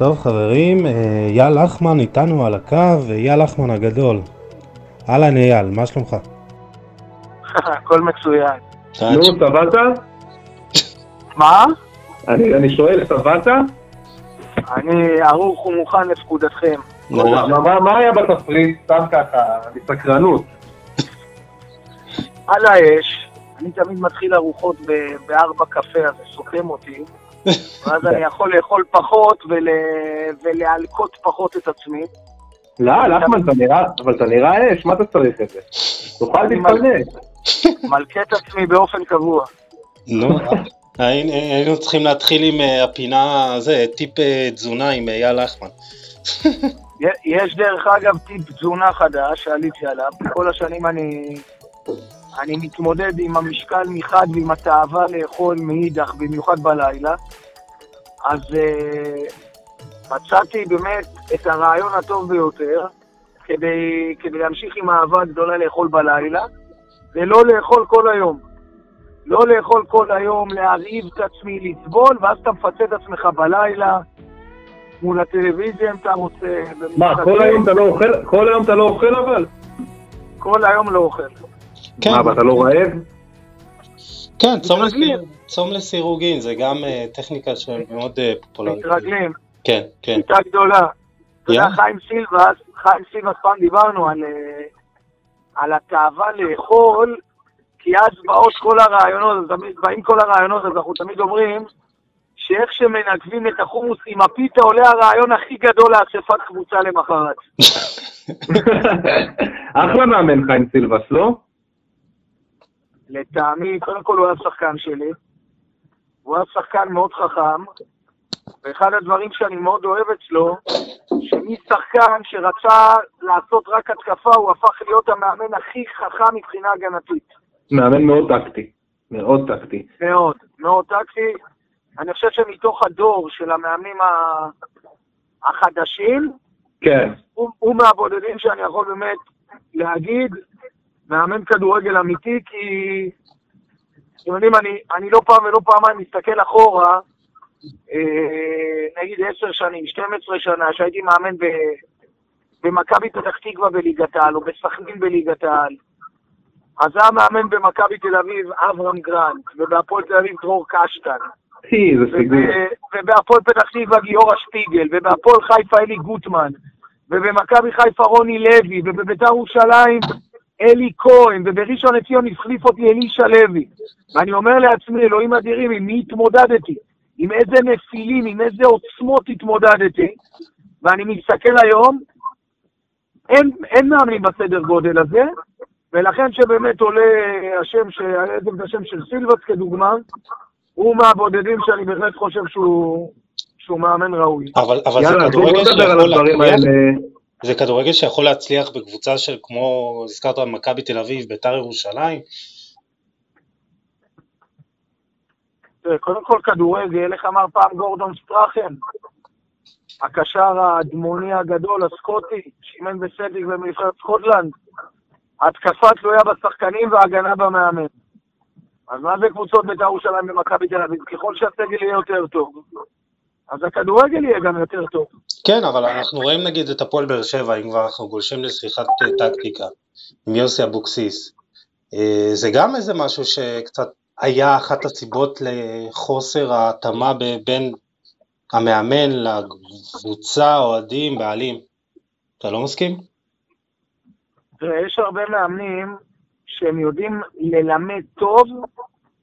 טוב חברים, אה, אייל לחמן איתנו על הקו, אייל לחמן הגדול. אהלן אייל, מה שלומך? הכל מצוין. נו, סבלת? מה? אני אני שואל, סבלת? אני ערוך ומוכן לפקודתכם. מה- מה מה היה בתפריט? סתם ככה, מסקרנות. על האש, אני תמיד מתחיל ארוחות בארבע קפה, אז סוכם אותי. ואז אני יכול לאכול פחות ול... ולהלקות פחות את עצמי. לא, לחמן, אתה נראה, אבל אתה נראה אש, מה אתה צריך את זה? תאכל תתפלק. מלכה את עצמי באופן קבוע. נו, היינו צריכים להתחיל עם אה, הפינה, זה, טיפ אה, תזונה עם אייל לחמן. י- יש דרך אגב טיפ תזונה חדש שעליתי עליו. כל השנים אני, אני מתמודד עם המשקל מחד ועם התאווה לאכול מאידך, במיוחד בלילה. אז uh, מצאתי באמת את הרעיון הטוב ביותר כדי, כדי להמשיך עם האהבה הגדולה לאכול בלילה, ולא לאכול כל היום. לא לאכול כל היום, להרעיב את עצמי, לסבול, ואז אתה מפצה את עצמך בלילה, מול הטלוויזיה אם אתה רוצה. מה, כל היום אתה לא אוכל? כל היום אתה לא אוכל אבל? כל היום לא אוכל. כן, מה, ואתה לא רעב? כן, צום. לסיר- צום לסירוגין, זה גם אה, טכניקה שמאוד אה, פופולרית. מתרגלים, כן, כן. שיטה גדולה. אתה יודע. חיים סילבס, חיים סילבס פעם דיברנו על, אה, על התאווה לאכול, כי אז באות כל הרעיונות, באים כל הרעיונות, אז אנחנו תמיד אומרים שאיך שמנגבים את החומוס עם הפיתה עולה הרעיון הכי גדול לאספת קבוצה למחרת. אחלה מאמן חיים סילבס, לא? לטעמי, קודם כל הוא היה שחקן שלי, הוא היה שחקן מאוד חכם, ואחד הדברים שאני מאוד אוהב אצלו, שמשחקן שרצה לעשות רק התקפה, הוא הפך להיות המאמן הכי חכם מבחינה הגנתית. מאמן מאוד טקטי. מאוד טקטי. מאוד, מאוד טקטי. אני חושב שמתוך הדור של המאמנים החדשים, כן. הוא, הוא מהבודדים שאני יכול באמת להגיד, מאמן כדורגל אמיתי, כי אתם יודעים, אני, אני לא פעם ולא פעמיים מסתכל אחורה, אה, נגיד עשר שנים, 12 שנה, שהייתי מאמן ב, במכבי פתח תקווה בליגת העל, או בסכנין בליגת העל. אז היה מאמן במכבי תל אביב, אברהם גרנט, ובהפועל תל אביב דרור קשטן. ובהפועל פתח תקווה גיורא שפיגל, ובהפועל חיפה אלי גוטמן, ובמכבי חיפה רוני לוי, ובביתר ירושלים אלי כהן, ובראשון לציון החליף אותי אלישע לוי. ואני אומר לעצמי, אלוהים אדירים, עם מי התמודדתי? עם איזה נפילים, עם איזה עוצמות התמודדתי? ואני מסתכל היום, אין, אין מאמנים בסדר גודל הזה, ולכן שבאמת עולה השם, ש- העזב השם של סילבס כדוגמה, הוא מהבודדים שאני בהחלט חושב שהוא, שהוא מאמן ראוי. אבל אבל זה יאללה, בואו כדורגל שיכול להצליח, האלה. זה כדורגל שיכול להצליח בקבוצה של כמו, הזכרת מכבי תל אביב, ביתר ירושלים, קודם כל כדורגל, איך אמר פעם גורדון סטראכן? הקשר האדמוני הגדול, הסקוטי, שאימן בסלטיק בנבחרת סקוטלנד. התקפה תלויה בשחקנים והגנה במאמן. אז מה זה קבוצות בית"ר ירושלים ומכבי תל אביב? ככל שהסגל יהיה יותר טוב, אז הכדורגל יהיה גם יותר טוב. כן, אבל אנחנו רואים נגיד את הפועל באר שבע, אם כבר אנחנו גולשים לשיחת אה, טקטיקה, עם יוסי אבוקסיס. אה, זה גם איזה משהו שקצת היה אחת הסיבות לחוסר ההתאמה בין המאמן לקבוצה, אוהדים, בעלים. אתה לא מסכים? תראה, יש הרבה מאמנים שהם יודעים ללמד טוב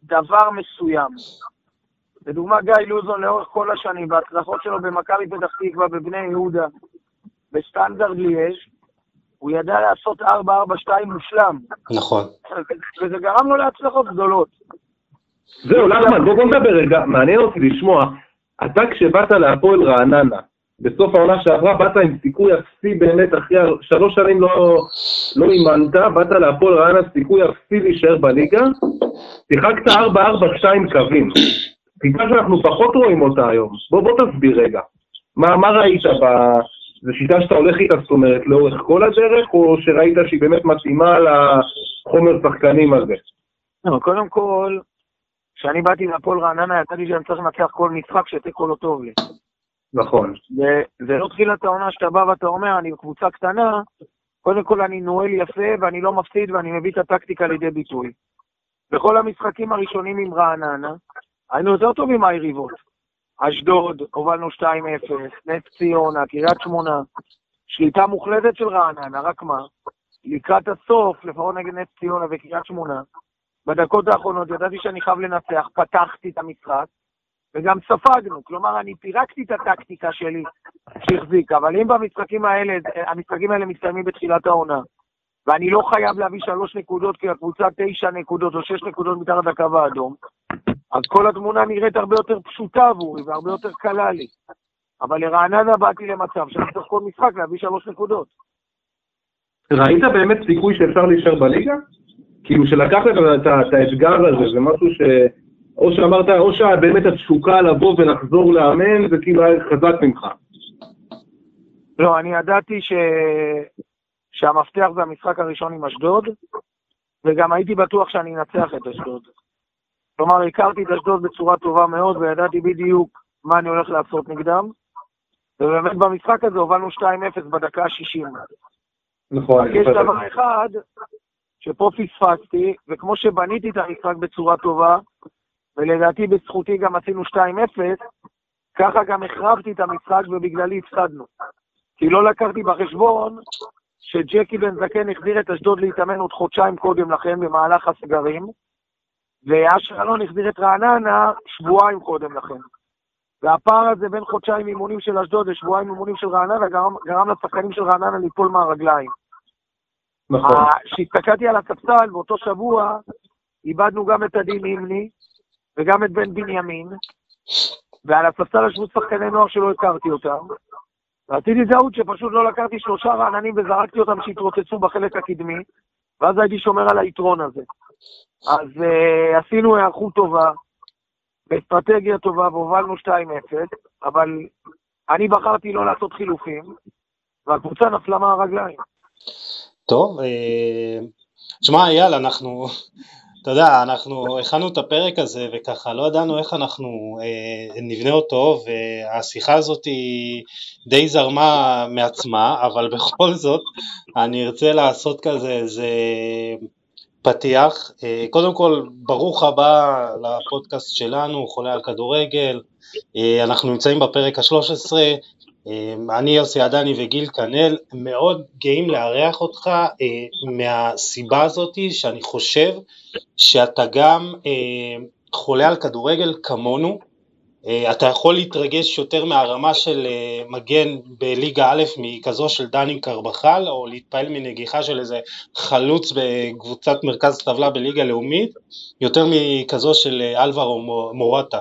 דבר מסוים. לדוגמה, גיא לוזון לאורך כל השנים, בהצלחות שלו במכבי פתח תקווה, בבני יהודה, בסטנדרט ליאז', הוא ידע לעשות 4-4-2 מושלם, נכון. וזה גרם לו להצלחות גדולות. זהו, בוא בוא נדבר רגע, מעניין אותי לשמוע, אתה כשבאת להפועל רעננה, בסוף העונה שעברה באת עם סיכוי אפסי באמת, אחרי שלוש שנים לא, לא אימנת, באת להפועל רעננה סיכוי אפסי להישאר בליגה, שיחקת 4-4-2 קווים. טיפה שאנחנו פחות רואים אותה היום. בוא, בוא תסביר רגע. מה, מה ראית ב... זו שיטה שאתה הולך איתה, זאת אומרת, לאורך כל הדרך, או שראית שהיא באמת מתאימה לחומר שחקנים הזה? לא, קודם כל, כשאני באתי מהפועל רעננה, ידעתי שאני צריך לנצח כל משחק שתיקו לא טוב לי. נכון. זה לא תחילת העונה שאתה בא ואתה אומר, אני בקבוצה קטנה, קודם כל אני נועל יפה ואני לא מפסיד ואני מביא את הטקטיקה לידי ביטוי. בכל המשחקים הראשונים עם רעננה, היינו יותר טובים מהיריבות. אשדוד, הובלנו 2-0, נס ציונה, קריית שמונה, שליטה מוחלטת של רעננה, רק מה? לקראת הסוף, לפחות נגד נס ציונה וקריית שמונה, בדקות האחרונות ידעתי שאני חייב לנצח, פתחתי את המשחק, וגם ספגנו. כלומר, אני פירקתי את הטקטיקה שלי שהחזיקה, אבל אם במשחקים האלה, המשחקים האלה מסתיימים בתחילת העונה, ואני לא חייב להביא שלוש נקודות כי הקבוצה תשע נקודות או שש נקודות מתחת לקו האדום, אז כל התמונה נראית הרבה יותר פשוטה עבורי והרבה יותר קלה לי. אבל לרעננה באתי למצב שאני צריך כל משחק להביא שלוש נקודות. ראית באמת סיכוי שאפשר להישאר בליגה? כאילו שלקחת את האתגר הזה, זה משהו ש... או שאמרת, או שבאמת התשוקה לבוא ולחזור לאמן, זה כאילו היה חזק ממך. לא, אני ידעתי ש... שהמפתח זה המשחק הראשון עם אשדוד, וגם הייתי בטוח שאני אנצח את אשדוד. כלומר, הכרתי את אשדוד בצורה טובה מאוד, וידעתי בדיוק מה אני הולך לעשות נגדם, ובאמת במשחק הזה הובלנו 2-0 בדקה ה-60. נכון. יש דבר אחד שפה פספסתי, וכמו שבניתי את המשחק בצורה טובה, ולדעתי בזכותי גם עשינו 2-0, ככה גם החרבתי את המשחק ובגללי הפסדנו. כי לא לקחתי בחשבון שג'קי בן זקן החזיר את אשדוד להתאמן עוד חודשיים קודם לכן במהלך הסגרים, ואשר אלון החזיר את רעננה שבועיים קודם לכן. והפער הזה בין חודשיים אימונים של אשדוד לשבועיים אימונים של רעננה גרם, גרם לשחקנים של רעננה ליפול מהרגליים. נכון. כשהסתכלתי על הספסל באותו שבוע, איבדנו גם את עדי נימני וגם את בן בנימין, ועל הספסל ישבו שחקני נוער שלא הכרתי אותם. ועשיתי טעות שפשוט לא לקחתי שלושה רעננים וזרקתי אותם שהתרוצצו בחלק הקדמי, ואז הייתי שומר על היתרון הזה. אז uh, עשינו היערכות טובה, באסטרטגיה טובה, והובלנו 2-0, אבל אני בחרתי לא לעשות חילופים, והקבוצה נפלה מהרגליים. טוב, אה, אייל, אנחנו, אתה יודע, אנחנו הכנו את הפרק הזה וככה לא ידענו איך אנחנו אה, נבנה אותו והשיחה הזאת היא די זרמה מעצמה, אבל בכל זאת אני ארצה לעשות כזה איזה פתיח. אה, קודם כל, ברוך הבא לפודקאסט שלנו, חולה על כדורגל. אה, אנחנו נמצאים בפרק ה-13, אמ, אני יוסי עדני וגיל כנל מאוד גאים לארח אותך אה, מהסיבה הזאתי שאני חושב שאתה גם אה, חולה על כדורגל כמונו, אה, אתה יכול להתרגש יותר מהרמה של מגן בליגה א' מכזו של דני קרבחל או להתפעל מנגיחה של איזה חלוץ בקבוצת מרכז טבלה בליגה לאומית יותר מכזו של אלברו מורטה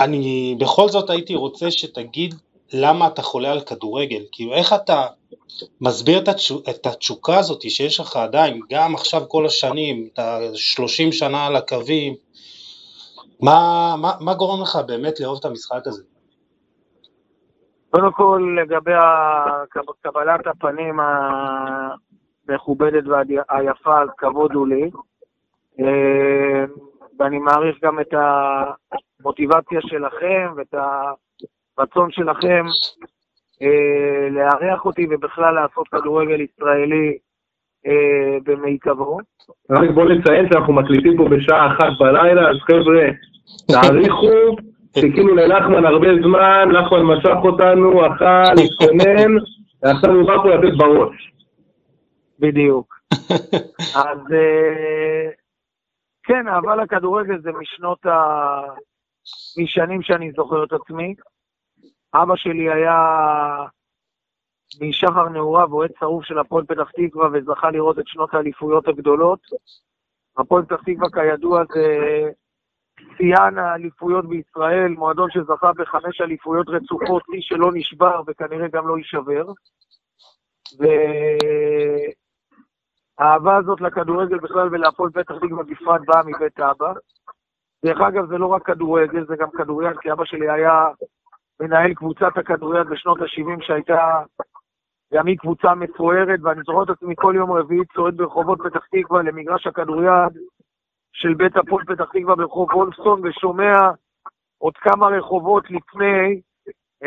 אני בכל זאת הייתי רוצה שתגיד למה אתה חולה על כדורגל, כאילו איך אתה מסביר את התשוקה הזאת שיש לך עדיין, גם עכשיו כל השנים, את ה-30 שנה על הקווים, מה, מה, מה גורם לך באמת לאהוב את המשחק הזה? קודם כל, לגבי קבלת הפנים המכובדת והיפה, כבוד הוא לי. אה, ואני מעריך גם את המוטיבציה שלכם ואת הרצון שלכם אה, לארח אותי ובכלל לעשות כדורגל ישראלי אה, במיטבו. רק בוא נציין שאנחנו מקליטים פה בשעה אחת בלילה, אז חבר'ה, תעריכו, חיכינו לנחמן הרבה זמן, נחמן משך אותנו, אכל, התכונן, ועכשיו הוא בא פה לתת בראש. בדיוק. אז אה, כן, אהבה לכדורגל זה משנות ה... משנים שאני זוכר את עצמי. אבא שלי היה משחר נעוריו אוהד שרוף של הפועל פתח תקווה וזכה לראות את שנות האליפויות הגדולות. הפועל פתח תקווה כידוע זה שיאן האליפויות בישראל, מועדון שזכה בחמש אליפויות רצופות, מי שלא נשבר וכנראה גם לא יישבר. האהבה הזאת לכדורגל בכלל ולהפועל פתח תקווה בפרט באה מבית אבא. דרך אגב, זה לא רק כדורגל, זה גם כדוריד, כי אבא שלי היה מנהל קבוצת הכדוריד בשנות ה-70, שהייתה גם היא קבוצה מפוארת, ואני זוכר את עצמי כל יום רביעי צועד ברחובות פתח תקווה למגרש הכדוריד של בית הפועל פתח תקווה ברחוב וולפסון, ושומע עוד כמה רחובות לפני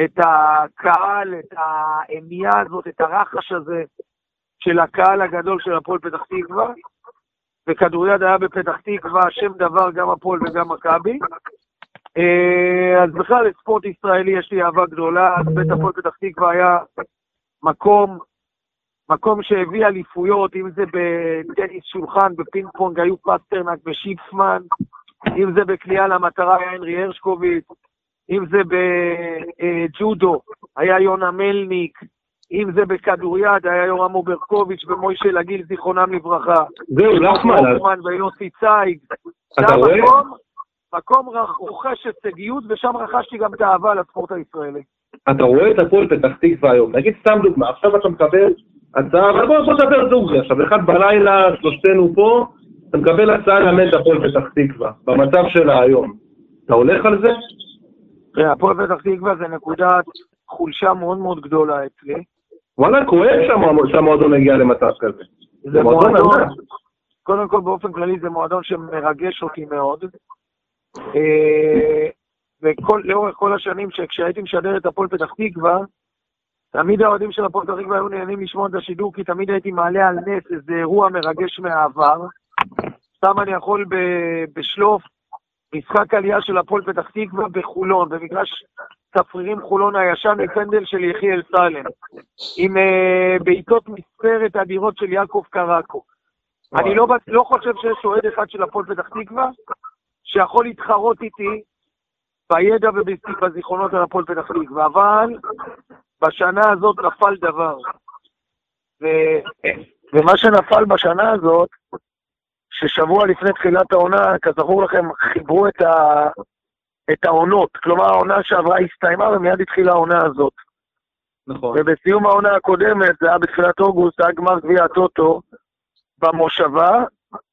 את הקהל, את האמייה הזאת, את הרחש הזה של הקהל הגדול של הפועל פתח תקווה, וכדוריד היה בפתח תקווה, שם דבר גם הפועל וגם מכבי. אה, אז בכלל לספורט ישראלי יש לי אהבה גדולה, אז בית הפועל פתח תקווה היה מקום, מקום שהביא אליפויות, אם זה בטניס שולחן, בפינג פונג היו פסטרנק ושיפסמן, אם זה בקליעה למטרה היה הנרי הרשקוביץ, אם זה בג'ודו היה יונה מלניק, אם זה בכדוריד היה יורם אוברקוביץ' ומוישה לגיל, זיכרונם לברכה. זהו, נחמן. ויוסי צייג. אתה רואה? מקום רוכש הישגיות, ושם רכשתי גם את האהבה לספורט הישראלי. אתה רואה את הפועל פתח תקווה היום, נגיד סתם דוגמה, עכשיו אתה מקבל הצעה, אבל בוא נדבר דוגרי עכשיו, אחד בלילה, שלושתנו פה, אתה מקבל הצעה לאמן את הפועל פתח תקווה, במצב שלה היום. אתה הולך על זה? הפועל פתח תקווה זה נקודת חולשה מאוד מאוד גדולה אצלי. וואלה, כואב שהמועדון הגיע למצב כזה. זה מועדון, קודם כל באופן כללי זה מועדון שמרגש אותי מאוד. אה, ולאורך כל השנים שכשהייתי משדר את הפועל פתח תקווה, תמיד האוהדים של הפועל פתח תקווה היו נהנים לשמוע את השידור, כי תמיד הייתי מעלה על נס איזה אירוע מרגש מהעבר. סתם אני יכול בשלוף, משחק עלייה של הפועל פתח תקווה בחולון, במגרש צפרירים חולון הישן, מפנדל של יחיאל סלם, עם uh, בעיטות מספרת אדירות של יעקב קרקו. אני לא, לא חושב שיש אוהד אחד של הפועל פתח תקווה שיכול להתחרות איתי בידע ובזיכרונות על הפועל פתח תקווה, אבל בשנה הזאת נפל דבר. ו... ומה שנפל בשנה הזאת, ששבוע לפני תחילת העונה, כזכור לכם, חיברו את, ה... את העונות. כלומר, העונה שעברה הסתיימה ומיד התחילה העונה הזאת. נכון. ובסיום העונה הקודמת, זה היה בתחילת אוגוסט, היה גמר גביע הטוטו במושבה,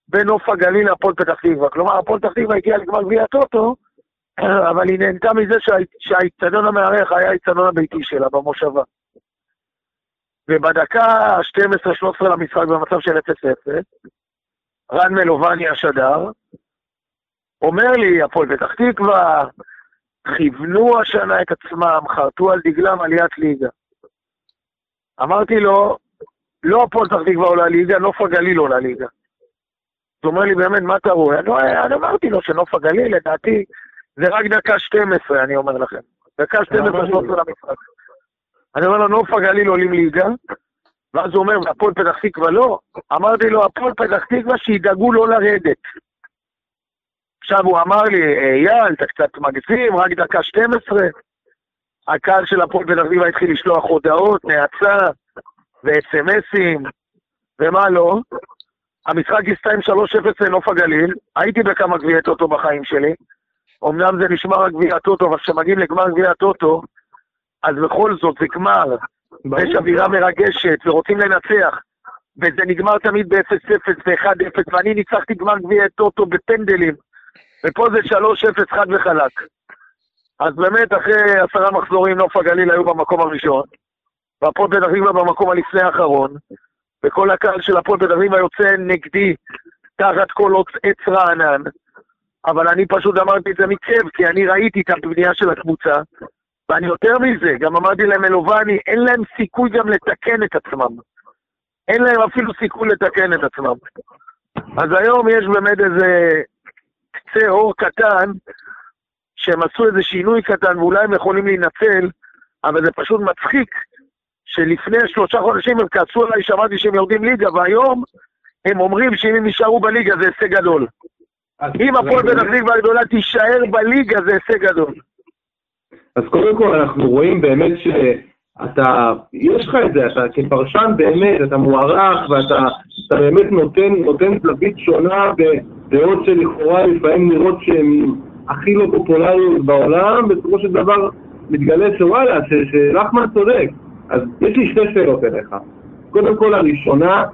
בנוף הגליל להפועל פתח תקווה. כלומר, הפועל פתח תקווה הגיעה לגמר גביע הטוטו, אבל היא נהנתה מזה שהאיצטדיון המארח היה האיצטדיון הביתי שלה במושבה. ובדקה ה-12-13 למשחק במצב של 0-0, רן מלובני השדר, אומר לי, הפועל פתח תקווה, כיוונו השנה את עצמם, חרטו על דגלם עליית ליגה. אמרתי לו, לא הפועל פתח תקווה עולה ליגה, נוף הגליל עולה ליגה. הוא אומר לי, באמת, מה אתה רואה? אני אמרתי לו שנוף הגליל, לדעתי, זה רק דקה 12, אני אומר לכם. דקה 12 שלוש למשחק. אני אומר לו, נוף הגליל עולים ליגה, ואז הוא אומר, והפועל פתח תקווה לא. אמרתי לו, הפועל פתח תקווה שידאגו לא לרדת. עכשיו הוא אמר לי, אייל, אתה קצת מגזים, רק דקה 12. הקהל של הפועל פתח תקווה התחיל לשלוח הודעות, נאצה, וסמסים, ומה לא. המשחק הסתיים 3-0 לנוף הגליל, הייתי בכמה גביעי טוטו בחיים שלי, אמנם זה נשמע רק גביע הטוטו, אבל כשמגיעים לגמר גביע הטוטו, אז בכל זאת זה גמר, ויש אווירה מרגשת, ורוצים לנצח, וזה נגמר תמיד ב-0-0 ו-1-0, ואני ניצחתי גמר גביע הטוטו בפנדלים, ופה זה 3-0 חד וחלק. אז באמת, אחרי עשרה מחזורים, נוף הגליל היו במקום הראשון, והפועל פתח תקווה במקום הלפני האחרון, וכל הקהל של הפועל פתח תקווה יוצא נגדי תחת כל עץ רענן. אבל אני פשוט אמרתי את זה מכאב, כי אני ראיתי את הבנייה של הקבוצה, ואני יותר מזה, גם אמרתי להם אלובני, אין להם סיכוי גם לתקן את עצמם. אין להם אפילו סיכוי לתקן את עצמם. אז היום יש באמת איזה קצה אור קטן, שהם עשו איזה שינוי קטן, ואולי הם יכולים להינצל, אבל זה פשוט מצחיק, שלפני שלושה חודשים הם כעסו עליי, שמעתי שהם יורדים ליגה, והיום הם אומרים שאם הם יישארו בליגה זה הישג גדול. אם הפועל פתח תקווה הגדולה תישאר בליגה זה הישג גדול. אז קודם כל אנחנו רואים באמת שאתה, יש לך את זה, אתה כפרשן באמת, אתה מוערך ואתה אתה באמת נותן, נותן זווית שונה בדעות שלכאורה לפעמים נראות שהן הכי לא פופולריות בעולם, בסופו של דבר מתגלה שוואלה, שלחמן צודק. אז יש לי שתי שאלות אליך. קודם כל הראשונה,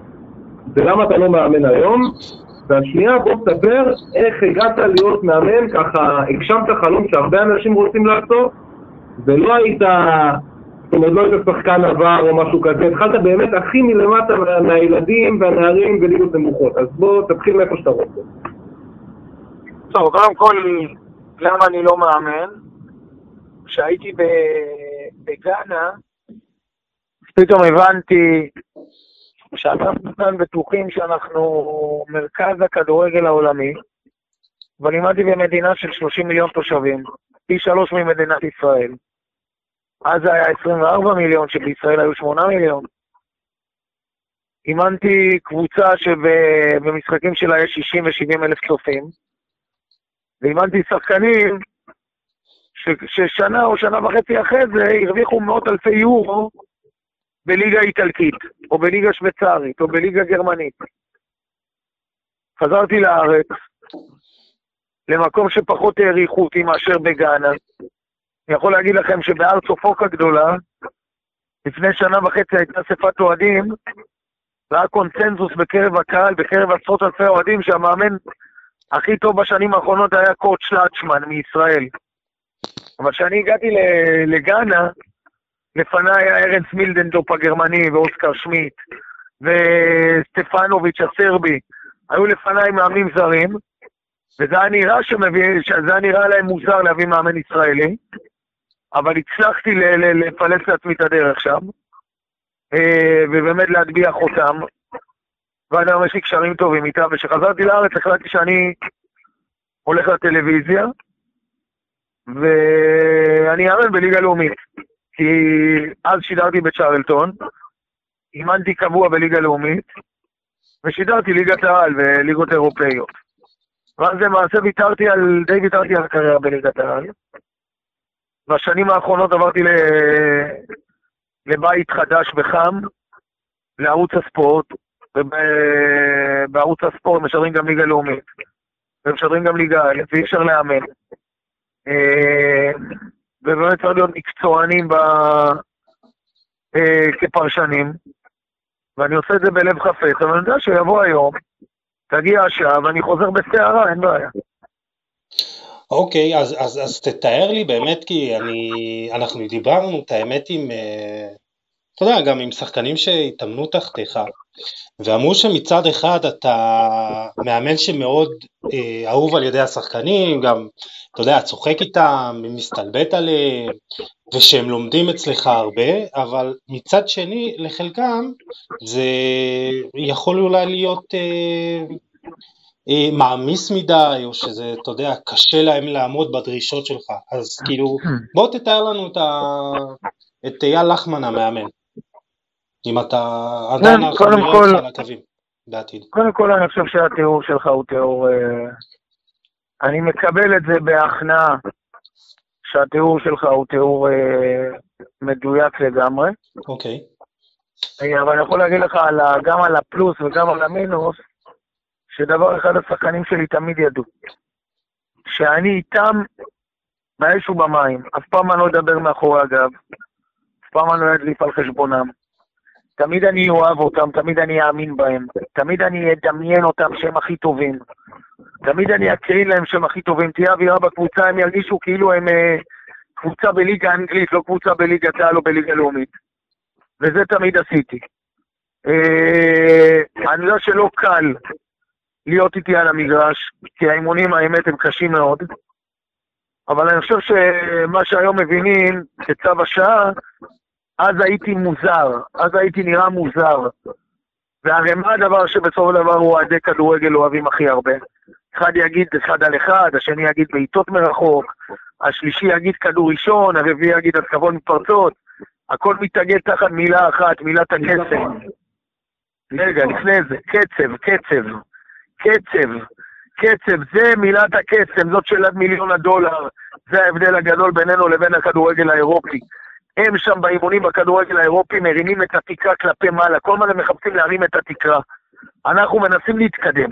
זה למה אתה לא מאמן היום? והשנייה, בוא תספר איך הגעת להיות מאמן, ככה הגשמת חלום שהרבה אנשים רוצים לעשות, ולא היית, זאת אומרת, לא היית שחקן עבר או משהו כזה, התחלת באמת הכי מלמטה מהילדים והנערים וליגות נמוכות. אז בוא תתחיל מאיפה שאתה רוצה. טוב, קודם כל, למה אני לא מאמן? כשהייתי בגאנה, פתאום הבנתי שאנחנו כאן בטוחים שאנחנו מרכז הכדורגל העולמי, אבל לימדתי במדינה של 30 מיליון תושבים, פי שלוש ממדינת ישראל. אז זה היה 24 מיליון, שבישראל היו 8 מיליון. אימנתי קבוצה שבמשחקים שלה יש 60 ו-70 אלף צופים, ואימנתי שחקנים ש, ששנה או שנה וחצי אחרי זה הרוויחו מאות אלפי יורו בליגה איטלקית, או בליגה שוויצרית, או בליגה גרמנית. חזרתי לארץ, למקום שפחות העריכו אותי מאשר בגאנה. אני יכול להגיד לכם שבהר צופוק הגדולה, לפני שנה וחצי הייתה אספת אוהדים, והיה קונצנזוס בקרב הקהל, בקרב עשרות אלפי אוהדים, שהמאמן הכי טוב בשנים האחרונות היה קורט שלאצ'מן מישראל. אבל כשאני הגעתי לגאנה, לפניי היה ארנסט מילדנדופ הגרמני ואוסקר שמיט וסטפנוביץ' הסרבי, היו לפניי מאמנים זרים, וזה היה נראה, שמביא, היה נראה להם מוזר להביא מאמן ישראלי, אבל הצלחתי לפלס לעצמי את הדרך שם, אה, ובאמת להטביע חותם, ועד היום יש לי קשרים טובים איתה, וכשחזרתי לארץ החלטתי שאני הולך לטלוויזיה, ואני אאמן בליגה לאומית. כי אז שידרתי בצ'רלטון, אימנתי קבוע בליגה לאומית, ושידרתי ליגת העל וליגות אירופאיות. ואז למעשה ויתרתי על, די ויתרתי על הקריירה בליגת העל. בשנים האחרונות עברתי ל... לבית חדש וחם, לערוץ הספורט, ובערוץ הספורט משדרים גם ליגה לאומית, ומשדרים גם ליגה א', ואי אפשר לאמן. אה, ובאמת צריך להיות מקצוענים ב... אה, כפרשנים, ואני עושה את זה בלב חפץ, אבל אני יודע שיבוא היום, תגיע השעה, ואני חוזר בסערה, אין בעיה. אוקיי, אז, אז, אז תתאר לי באמת, כי אני, אנחנו דיברנו את האמת עם, אה, אתה יודע, גם עם שחקנים שהתאמנו תחתיך, ואמרו שמצד אחד אתה מאמן שמאוד אה, אהוב על ידי השחקנים, גם, אתה יודע, צוחק איתם, מסתלבט עליהם, ושהם לומדים אצלך הרבה, אבל מצד שני, לחלקם זה יכול אולי להיות אה, מעמיס מדי, או שזה, אתה יודע, קשה להם לעמוד בדרישות שלך, אז כאילו, בוא תתאר לנו את, ה... את אייל לחמן המאמן. אם אתה עדיין כן, כל, על הקווים בעתיד. קודם כל אני חושב שהתיאור שלך הוא תיאור... אה, אני מקבל את זה בהכנעה, שהתיאור שלך הוא תיאור אה, מדויק לגמרי. אוקיי. אה, אבל אני יכול להגיד לך גם על הפלוס וגם על המינוס, שדבר אחד השחקנים שלי תמיד ידעו. שאני איתם באש ובמים, אף פעם אני לא אדבר מאחורי הגב, אף פעם אני לא אדליף על חשבונם. תמיד אני אוהב אותם, תמיד אני אאמין בהם, תמיד אני אדמיין אותם שהם הכי טובים, תמיד אני אקרין להם שהם הכי טובים, תהיה אווירה בקבוצה, הם ירגישו כאילו הם אה, קבוצה בליגה אנגלית, לא קבוצה בליגת העל או בליגה לאומית. וזה תמיד עשיתי. אה, אני יודע שלא קל להיות איתי על המגרש, כי האימונים האמת הם קשים מאוד, אבל אני חושב שמה שהיום מבינים כצו השעה, אז הייתי מוזר, אז הייתי נראה מוזר. והרי מה הדבר שבסופו של דבר אוהדי כדורגל אוהבים הכי הרבה? אחד יגיד אחד על אחד, השני יגיד בעיטות מרחוק, השלישי יגיד כדור ראשון, הרביעי יגיד התקפות מתפרצות, הכל מתאגד תחת מילה אחת, מילת הקסם. רגע, לפני זה, קצב, קצב, קצב, קצב, זה מילת הקסם, זאת שאלת מיליון הדולר, זה ההבדל הגדול בינינו לבין הכדורגל האירופי. הם שם באימונים בכדורגל האירופי מרימים את התקרה כלפי מעלה, כל הזמן הם מחפשים להרים את התקרה. אנחנו מנסים להתקדם,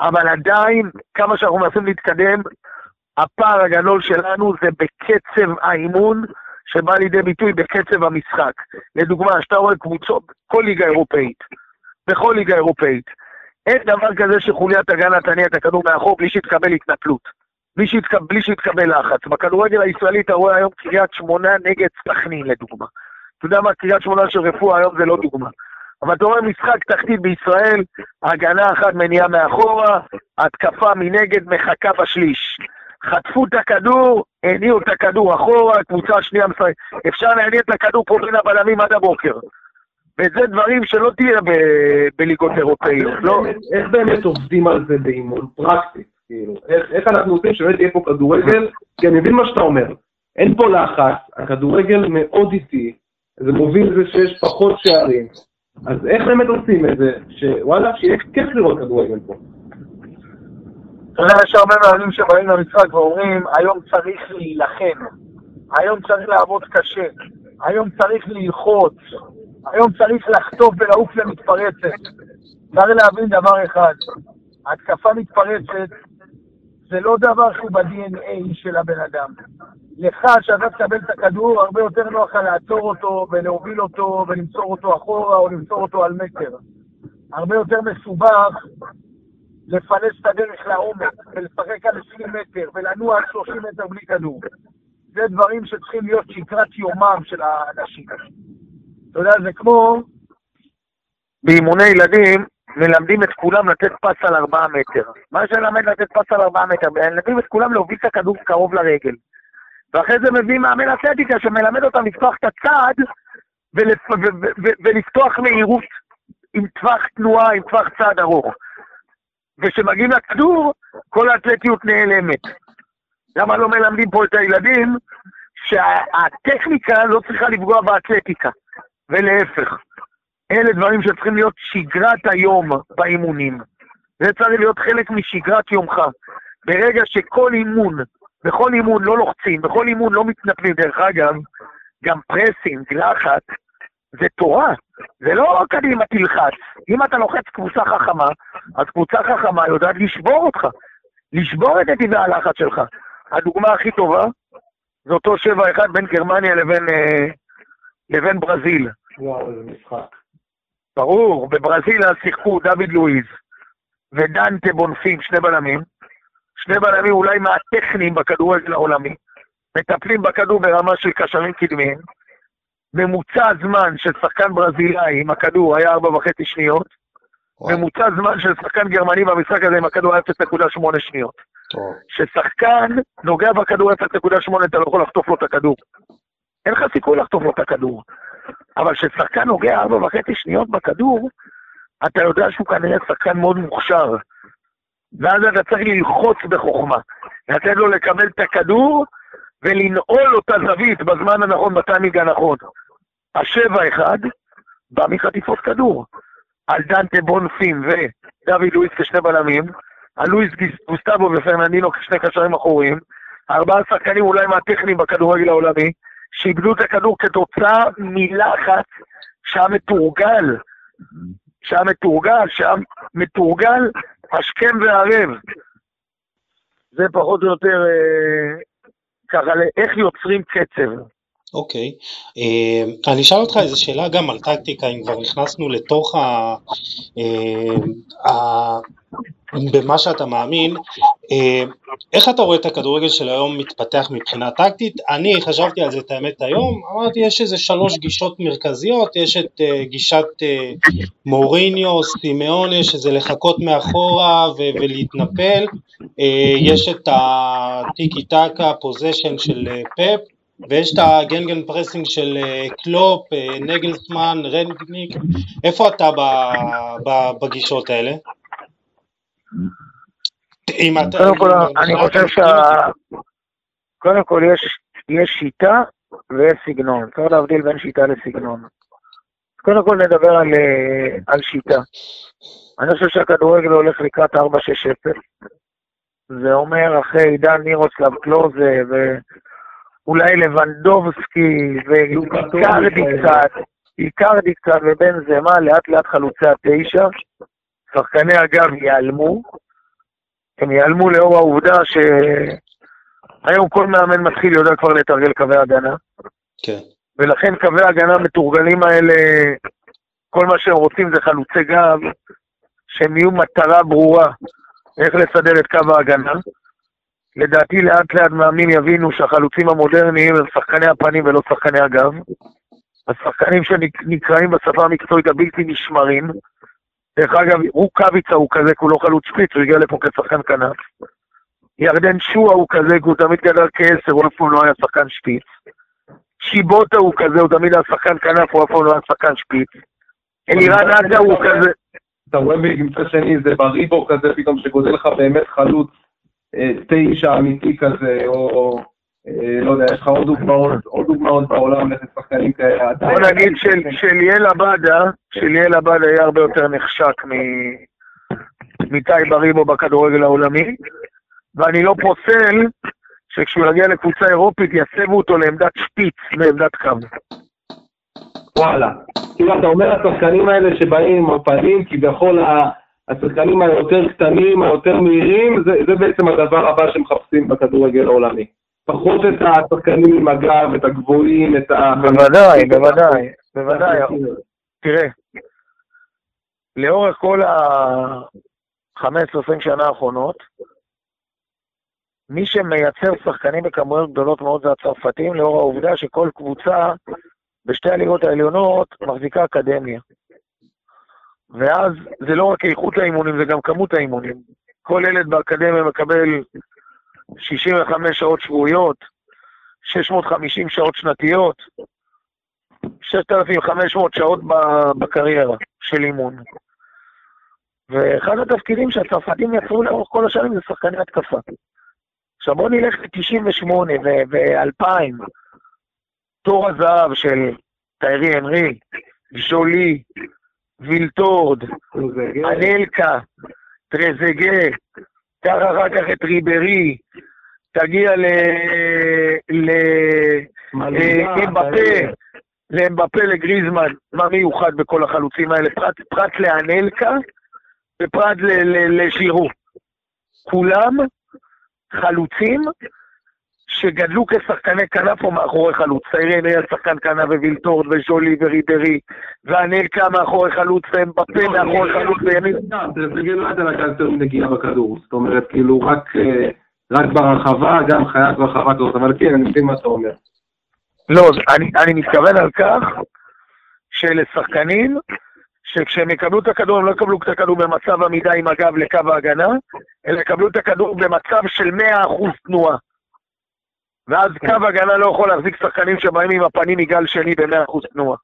אבל עדיין, כמה שאנחנו מנסים להתקדם, הפער הגדול שלנו זה בקצב האימון שבא לידי ביטוי בקצב המשחק. לדוגמה, כשאתה רואה קבוצות, כל ליגה אירופאית, בכל ליגה אירופאית, אין דבר כזה שחוליית הגנה תניע את הכדור מאחור בלי שיתקבל התנפלות. בלי שיתקבל, בלי שיתקבל לחץ. בכדורגל הישראלי אתה רואה היום קריית שמונה נגד סכנין לדוגמה. אתה יודע מה, קריית שמונה של רפואה היום זה לא דוגמה. אבל אתה רואה משחק תחתית בישראל, הגנה אחת מניעה מאחורה, התקפה מנגד מחכה בשליש. חטפו את הכדור, הניעו את הכדור אחורה, הקבוצה השנייה משחקת. אפשר להניע את הכדור פה בין הבלמים עד הבוקר. וזה דברים שלא תהיה בליגות אירופאיות. לא... איך באמת עובדים על זה באימון פרקטית? כאילו, איך, איך אנחנו עושים שבאמת יהיה פה כדורגל? כי אני מבין מה שאתה אומר. אין פה לחץ, הכדורגל מאוד איטי, זה מוביל לזה שיש פחות שערים. אז איך באמת עושים את זה, שוואלה, שיהיה כיף לראות כדורגל פה? אתה יודע, יש הרבה מאמנים שבאים למשחק ואומרים, היום צריך להילחם, היום צריך לעבוד קשה, היום צריך ללחוץ, היום צריך לחטוף ולעוף למתפרצת. צריך להבין דבר אחד, התקפה מתפרצת זה לא דבר שהוא ב-DNA של הבן אדם. לך, שאתה תקבל את הכדור, הרבה יותר נוח לך לעצור אותו ולהוביל אותו ולמסור אותו אחורה או למסור אותו על מטר. הרבה יותר מסובך לפלס את הדרך לעומק ולשחק על 20 מטר ולנוע על 30 מטר בלי כדור. זה דברים שצריכים להיות שגרת יומם של האנשים. אתה יודע, זה כמו באימוני ילדים, מלמדים את כולם לתת פס על 4 מטר. מה זה ללמד לתת פס על 4 מטר? מלמדים את כולם להוביל את הכדור קרוב לרגל. ואחרי זה מביא מאמן אתלטיקה שמלמד אותם לפתוח את הצעד ולפ... ולפתוח מהירות עם טווח תנועה, עם טווח צעד ארוך. וכשמגיעים לכדור, כל האתלטיות נעלמת. למה לא מלמדים פה את הילדים שהטכניקה לא צריכה לפגוע באתלטיקה, ולהפך. אלה דברים שצריכים להיות שגרת היום באימונים. זה צריך להיות חלק משגרת יומך. ברגע שכל אימון, בכל אימון לא לוחצים, בכל אימון לא מתנפלים, דרך אגב, גם פרסינג, לחץ, זה תורה, זה לא קדימה תלחץ. אם אתה לוחץ קבוצה חכמה, אז קבוצה חכמה יודעת לשבור אותך, לשבור את נתיבי הלחץ שלך. הדוגמה הכי טובה זה אותו 7-1 בין גרמניה לבין, אה, לבין ברזיל. וואו, איזה משחק. ברור, בברזיל אז שיחקו דוד לואיז ודנטה בונפים, שני בלמים. שני בלמים אולי מהטכניים בכדורגל העולמי. מטפלים בכדור ברמה של קשרים קדמיים. ממוצע זמן של שחקן ברזילאי עם הכדור היה 4.5 שניות. וואו. ממוצע זמן של שחקן גרמני במשחק הזה עם הכדור היה 0.8 שניות. כששחקן נוגע בכדור 0.8 אתה לא יכול לחטוף לו את הכדור. אין לך סיכוי לחטוף לו את הכדור. אבל כששחקן נוגע ארבע וחצי שניות בכדור, אתה יודע שהוא כנראה שחקן מאוד מוכשר. ואז אתה צריך ללחוץ בחוכמה. לתת לו לקבל את הכדור ולנעול לו את הזווית בזמן הנכון, בטיימינג הנכון. השבע אחד בא מחטיפות כדור. על דנטה בונפים ודוד לואיס כשני בלמים, על לואיס גוסטבו ופרננדינו כשני קשרים אחוריים, ארבעה שחקנים אולי מהטכניים בכדורגל העולמי, שאיבדו את הכדור כתוצאה מלחץ שהיה מתורגל, שהיה מתורגל, שהיה מתורגל השכם והערב. זה פחות או יותר אה, ככה, איך יוצרים קצב. אוקיי, okay. uh, אני אשאל אותך איזה שאלה גם על טקטיקה, אם כבר נכנסנו לתוך ה... Uh, ה... במה שאתה מאמין, אה, איך אתה רואה את הכדורגל של היום מתפתח מבחינה טקטית? אני חשבתי על זה את האמת היום, אמרתי יש איזה שלוש גישות מרכזיות, יש את uh, גישת uh, מוריניו, סימאונה, שזה לחכות מאחורה ו- ולהתנפל, uh, יש את הטיקי טקה, possession של פפ, ויש את ה gegenpressing של קלופ, נגלסמן, רנגניק, איפה אתה בגישות האלה? קודם כל, אני חושב ש... קודם כל, יש שיטה ויש סגנון. צריך להבדיל בין שיטה לסגנון. קודם כל נדבר על, אה, על שיטה. אני חושב שהכדורגל הולך לקראת 4-6-0. זה אומר אחרי עידן נירוסלב קלוזה ואולי לבנדובסקי ואיקרדי קצת, איקרדי קצת ובין זה מה, לאט לאט חלוצי התשע. שחקני הגב ייעלמו, הם ייעלמו לאור העובדה שהיום כל מאמן מתחיל יודע כבר לתרגל קווי הגנה. כן. ולכן קווי ההגנה המתורגלים האלה, כל מה שהם רוצים זה חלוצי גב, שהם יהיו מטרה ברורה איך לסדר את קו ההגנה. לדעתי לאט לאט מאמנים יבינו שהחלוצים המודרניים הם שחקני הפנים ולא שחקני הגב. השחקנים שנקראים בשפה המקצועית הבלתי נשמרים. דרך אגב, רוקאביצה הוא כזה, כי הוא לא חלוץ שפיץ, הוא הגיע לפה כשחקן כנף. ירדן שואה הוא כזה, כי הוא תמיד גדל כעשר, הוא אף פעם לא היה שחקן שפיץ. שיבוטה הוא כזה, הוא תמיד היה שחקן כנף, הוא אף פעם לא היה שחקן שפיץ. אלירן עדה הוא כזה... אתה רואה במצד שני זה בריבו כזה פתאום שגודל לך באמת חלוץ אה, תשע אמיתי כזה, או לא יודע, יש לך עוד דוגמאות, עוד דוגמאות בעולם לאיזה שחקנים כאלה. בוא נגיד שליאל עבדה, שליאל עבדה היה הרבה יותר נחשק מטי בריבו בכדורגל העולמי, ואני לא פוסל שכשהוא יגיע לקבוצה אירופית יסבו אותו לעמדת שפיץ, מעמדת קו. וואלה. כאילו אתה אומר השחקנים האלה שבאים עם הפנים, כביכול השחקנים היותר קטנים, היותר מהירים, זה, זה בעצם הדבר הבא שמחפשים בכדורגל העולמי. פחות את השחקנים עם הגב, את הגבוהים, את ה... בוודאי, בוודאי, בוודאי. תראה, לאורך כל ה-15-20 שנה האחרונות, מי שמייצר שחקנים בכמויות גדולות מאוד זה הצרפתים, לאור העובדה שכל קבוצה בשתי הליגות העליונות מחזיקה אקדמיה. ואז זה לא רק איכות האימונים, זה גם כמות האימונים. כל ילד באקדמיה מקבל 65 שעות שבועיות, 650 שעות שנתיות, 6,500 שעות בקריירה של אימון. ואחד התפקידים שהצרפתים יצרו לאורך כל השנים זה שחקני התקפה. עכשיו בואו נלך ל-98 ו-2000, תור הזהב של טיירי אנרי, ז'ולי, וילטורד, אנלקה, טרזגה, קח אחר כך את ריברי, תגיע לאמבפה, לאמבפה לגריזמן, מה מיוחד בכל החלוצים האלה? פרט, פרט לאנלקה ופרט לז'ירו. כולם חלוצים שגדלו כשחקני כנף או מאחורי חלוץ. סיירן היה שחקן כנף ווילטורד וז'ולי וריברי, ואנלקה מאחורי חלוץ ואמבפה לא, מאחורי חלוץ וימין. זה לא הייתה לקחת יותר בכדור, זאת אומרת, כאילו רק אה, ברחבה, גם חיית ברחבה כזאת, אבל כן, אני מבין מה אתה אומר. לא, אני מתכוון על כך שאלה שחקנים שכשהם יקבלו את הכדור, הם לא יקבלו את הכדור במצב עמידה עם הגב לקו ההגנה, אלא יקבלו את הכדור במצב של 100% תנועה. ואז כן. קו הגנה לא יכול להחזיק שחקנים שבאים עם הפנים מגל שני ב-100% תנועה.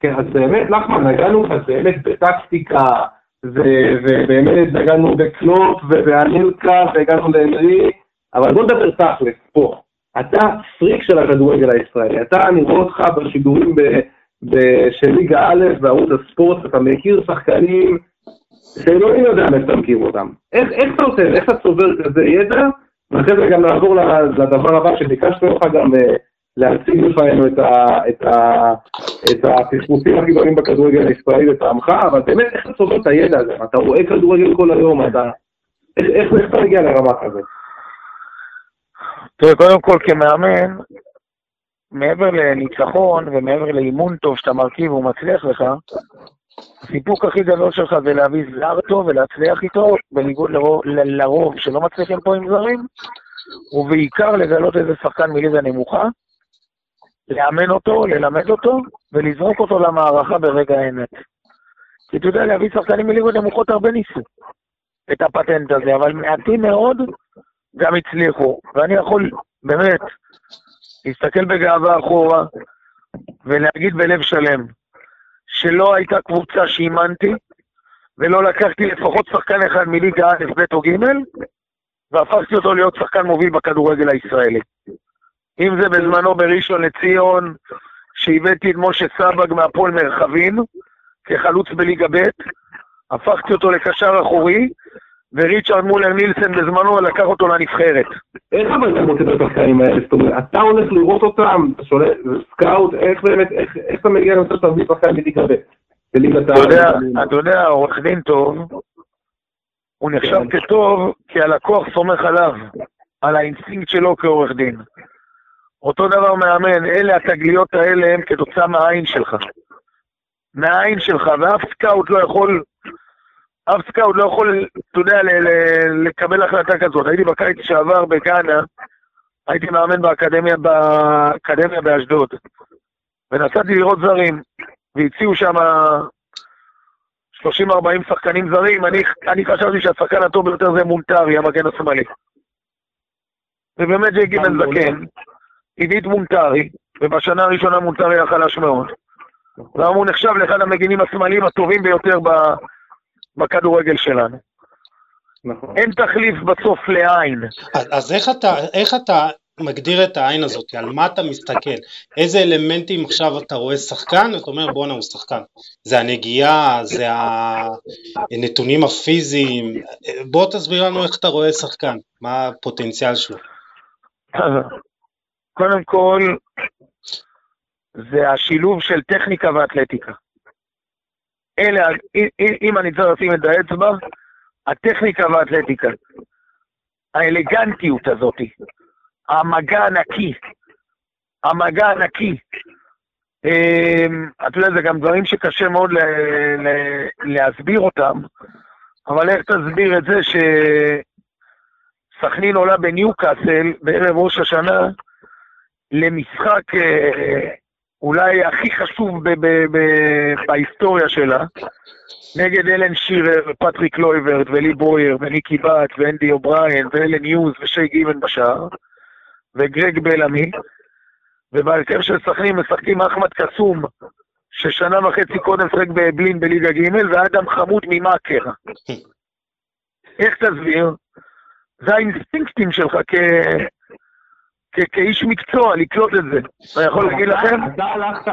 כן, אז באמת, נחמן, נגענו באמת בטקטיקה, ובאמת נגענו בקלופ ובאנילקה, והגענו לאנרי, אבל בוא נדבר תכלס, פה. אתה פריק של הכדורגל הישראלי, אתה, אני רואה אותך בשידורים של ליגה א' בערוץ הספורט, אתה מכיר שחקנים שאלוהים יודע מאיפה אתה מכיר אותם. איך, איך אתה עושה, איך אתה צובר כזה ידע, ואחרי זה גם נעבור לדבר הבא שביקשנו לך גם אה, להציג בפנינו את, את, את הפספוסים הכי גדולים בכדורגל הישראלי לטעמך, אבל באמת איך אתה צובר את הידע הזה? אתה רואה כדורגל כל היום, אתה... איך, איך, איך אתה מגיע לרמה כזאת? תראה, קודם כל כמאמן, מעבר לניצחון ומעבר לאימון טוב שאתה מרכיב והוא מצליח לך, הסיפוק הכי גדול שלך זה להביא זר טוב ולהצליח איתו, בניגוד לרוב, לרוב שלא מצליחים פה עם זרים, ובעיקר לגלות איזה שחקן מליגה נמוכה, לאמן אותו, ללמד אותו, ולזרוק אותו למערכה ברגע האמת. כי אתה יודע, להביא שחקנים מליגות נמוכות הרבה ניסו את הפטנט הזה, אבל מעטים מאוד גם הצליחו. ואני יכול, באמת, להסתכל בגאווה אחורה ולהגיד בלב שלם, שלא הייתה קבוצה שאימנתי, ולא לקחתי לפחות שחקן אחד מליגה א', ב' או ג', והפכתי אותו להיות שחקן מוביל בכדורגל הישראלי. אם זה בזמנו בראשון לציון, שהבאתי את משה סבג מהפועל מרחבים, כחלוץ בליגה ב', הפכתי אותו לקשר אחורי, וריצ'רד מולר נילסן בזמנו לקח אותו לנבחרת. איך אבל אתה מוצא את השחקנים האלה? זאת אומרת, אתה הולך לראות אותם, אתה שולח, סקאוט, איך באמת, איך, אתה מגיע למצב שאתה מביא שחקן מליגה ב'? אתה יודע, עורך דין טוב, הוא נחשב כן. כטוב כי הלקוח סומך עליו, על האינסטינקט שלו כעורך דין. אותו דבר מאמן, אלה התגליות האלה הם כתוצאה מהעין שלך. מהעין שלך, ואף סקאוט לא יכול אף סקאוט לא יכול, אתה יודע, לקבל החלטה כזאת. הייתי בקיץ שעבר בגאנה, הייתי מאמן באקדמיה, באקדמיה באשדוד, ונסעתי לראות זרים, והציעו שם 30-40 שחקנים זרים, אני, אני חשבתי שהשחקן הטוב ביותר זה מונטרי, המגן השמאלי. ובאמת ג'יי גימל זקן, הביא את מונטרי, ובשנה הראשונה מונטרי היה חלש מאוד. והיום הוא נחשב לאחד המגינים השמאליים הטובים ביותר ב- בכדורגל שלנו. נכון. אין תחליף בסוף לעין. אז, אז איך, אתה, איך אתה מגדיר את העין הזאת? על מה אתה מסתכל? איזה אלמנטים עכשיו אתה רואה שחקן? אתה אומר בואנה הוא שחקן. זה הנגיעה, זה הנתונים הפיזיים. בוא תסביר לנו איך אתה רואה שחקן, מה הפוטנציאל שלו. קודם כל, זה השילוב של טכניקה ואתלטיקה. אלה, אם- אני צריך לשים את האצבע, הטכניקה והאתלטיקה. האלגנטיות הזאת, המגע הנקי, המגע הנקי. אמ, אתה יודע, זה גם דברים שקשה מאוד להסביר אותם, אבל איך תסביר את זה שסכנין עולה בניוקאסל בערב ראש השנה למשחק אה, אולי הכי חשוב ב- ב- ב- בהיסטוריה שלה, נגד אלן שירר ופטריק קלויברט ולי בויר וניקי באט ואנדי אובריין ואלן יוז ושי גיבן בשער וגרג בלעמי ובהרכב של סכנין משחקים אחמד קסום ששנה וחצי קודם שחק באבלין בליגה ג' ואדם חמוד ממאקר. איך תסביר? זה האינסטינקטים שלך כ... כאיש מקצוע לקלוט את זה. אני יכול להגיד לכם? אתה הלכת,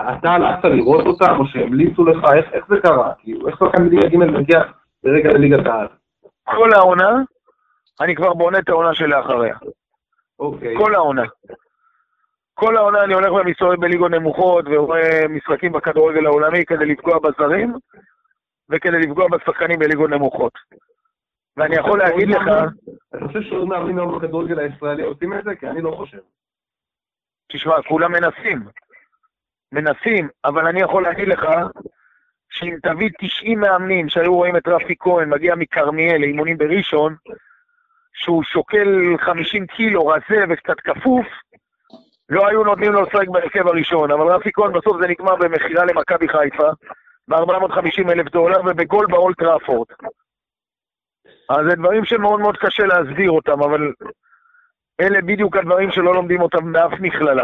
אתה לראות אותם, או שהמליצו לך, איך, זה קרה? כאילו, איך שחקן בליגה ג' מגיע ברגע לליגת העל? כל העונה, אני כבר בונה את העונה שלאחריה. אוקיי. כל העונה. כל העונה אני הולך ומסתובב בליגות נמוכות ורואה משחקים בכדורגל העולמי כדי לפגוע בזרים וכדי לפגוע בשחקנים בליגות נמוכות. ואני יכול להגיד לך, אני חושב שעוד מאמנים היום בכדורגל הישראלי עושים את זה, כי אני לא חושב. תשמע, כולם מנסים. מנסים, אבל אני יכול להגיד לך שאם תביא 90 מאמנים שהיו רואים את רפי כהן מגיע מכרמיאל לאימונים בראשון, שהוא שוקל 50 קילו, רזה וקצת כפוף, לא היו נותנים לו לשחק בהרכב הראשון, אבל רפי כהן בסוף זה נגמר במכירה למכבי חיפה ב-450 אלף דולר ובגול באולט טראפורד. אז זה דברים שמאוד מאוד קשה להסביר אותם, אבל אלה בדיוק הדברים שלא לומדים אותם באף מכללה.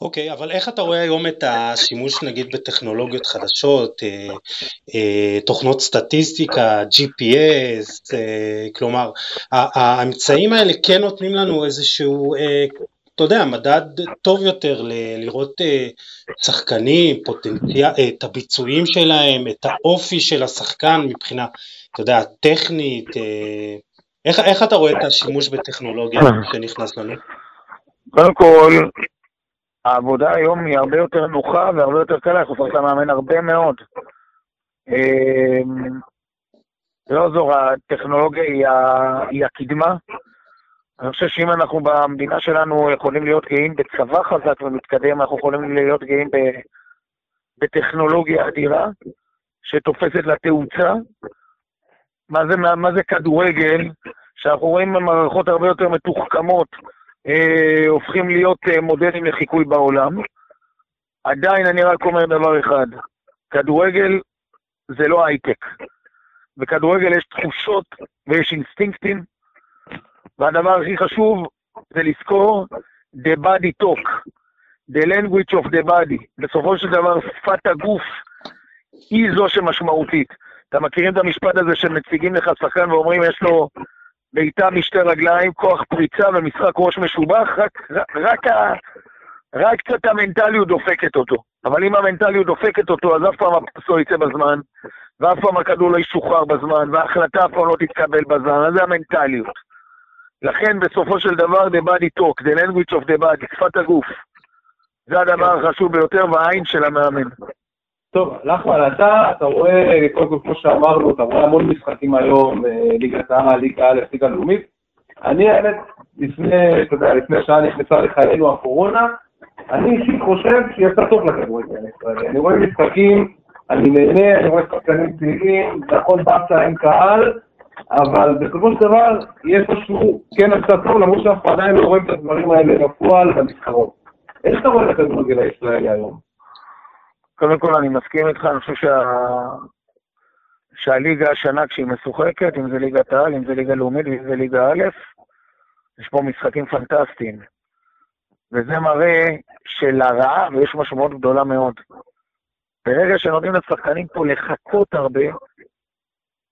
אוקיי, אבל איך אתה רואה היום את השימוש נגיד בטכנולוגיות חדשות, אה, אה, תוכנות סטטיסטיקה, GPS, אה, כלומר, האמצעים האלה כן נותנים לנו איזשהו, אה, אתה יודע, מדד טוב יותר ל- לראות אה, שחקנים, פוטנציאל, את הביצועים שלהם, את האופי של השחקן מבחינה, אתה יודע, טכנית, אה, איך, איך אתה רואה את השימוש בטכנולוגיה שנכנס לנו? קודם כל, העבודה היום היא הרבה יותר נוחה והרבה יותר קלה, אנחנו צריכים למאמן הרבה מאוד. אמ, לא זו, הטכנולוגיה היא, ה- היא הקדמה. אני חושב שאם אנחנו במדינה שלנו יכולים להיות גאים בצבא חזק ומתקדם, אנחנו יכולים להיות גאים ב, בטכנולוגיה אדירה שתופסת לה תאוצה. מה זה, מה, מה זה כדורגל? שאנחנו רואים מערכות הרבה יותר מתוחכמות, אה, הופכים להיות אה, מודלים לחיקוי בעולם. עדיין אני רק אומר דבר אחד, כדורגל זה לא הייטק. בכדורגל יש תחושות ויש אינסטינקטים, והדבר הכי חשוב זה לזכור the body talk, the language of the body. בסופו של דבר שפת הגוף היא זו שמשמעותית. אתם מכירים את המשפט הזה שמציגים לך שחקן ואומרים יש לו בעיטה משתי רגליים, כוח פריצה ומשחק ראש משובח, רק, רק, רק, ה- רק קצת המנטליות דופקת אותו. אבל אם המנטליות דופקת אותו, אז אף פעם הפס לא יצא בזמן, ואף פעם הכדור לא ישוחרר בזמן, וההחלטה אף פעם לא תתקבל בזמן, אז זה המנטליות. לכן בסופו של דבר, the body talk, the language of the body, שפת הגוף. זה הדבר החשוב ביותר, והעין של המאמן. טוב, נחמן, אתה, אתה רואה, קודם כל, כמו שאמרנו, אתה רואה המון משחקים היום, אה, ליגת העל, ליגה א', ליגה לאומית. אני, האמת, לפני, אתה יודע, לפני שעה נכנסה לחיינו הקורונה, אני אישית חושב שיצא טוב לכדורגל הישראלי. אני רואה משחקים אני נהנה, אני רואה שחקנים צעירים, נכון באסה אין קהל, אבל בסופו של דבר יש משהו כן קצת טוב, למרות שאנחנו עדיין לא רואים את הדברים האלה בפועל בנבחרות. איך אתה רואה את הכדורגל הישראלי היום? קודם כל אני מסכים איתך, אני חושב שה... שהליגה השנה כשהיא משוחקת, אם זה ליגת העל, אם זה ליגה לאומית ואם זה ליגה א', יש פה משחקים פנטסטיים. וזה מראה שלרעב יש משמעות גדולה מאוד. ברגע שנותנים לשחקנים פה לחכות הרבה,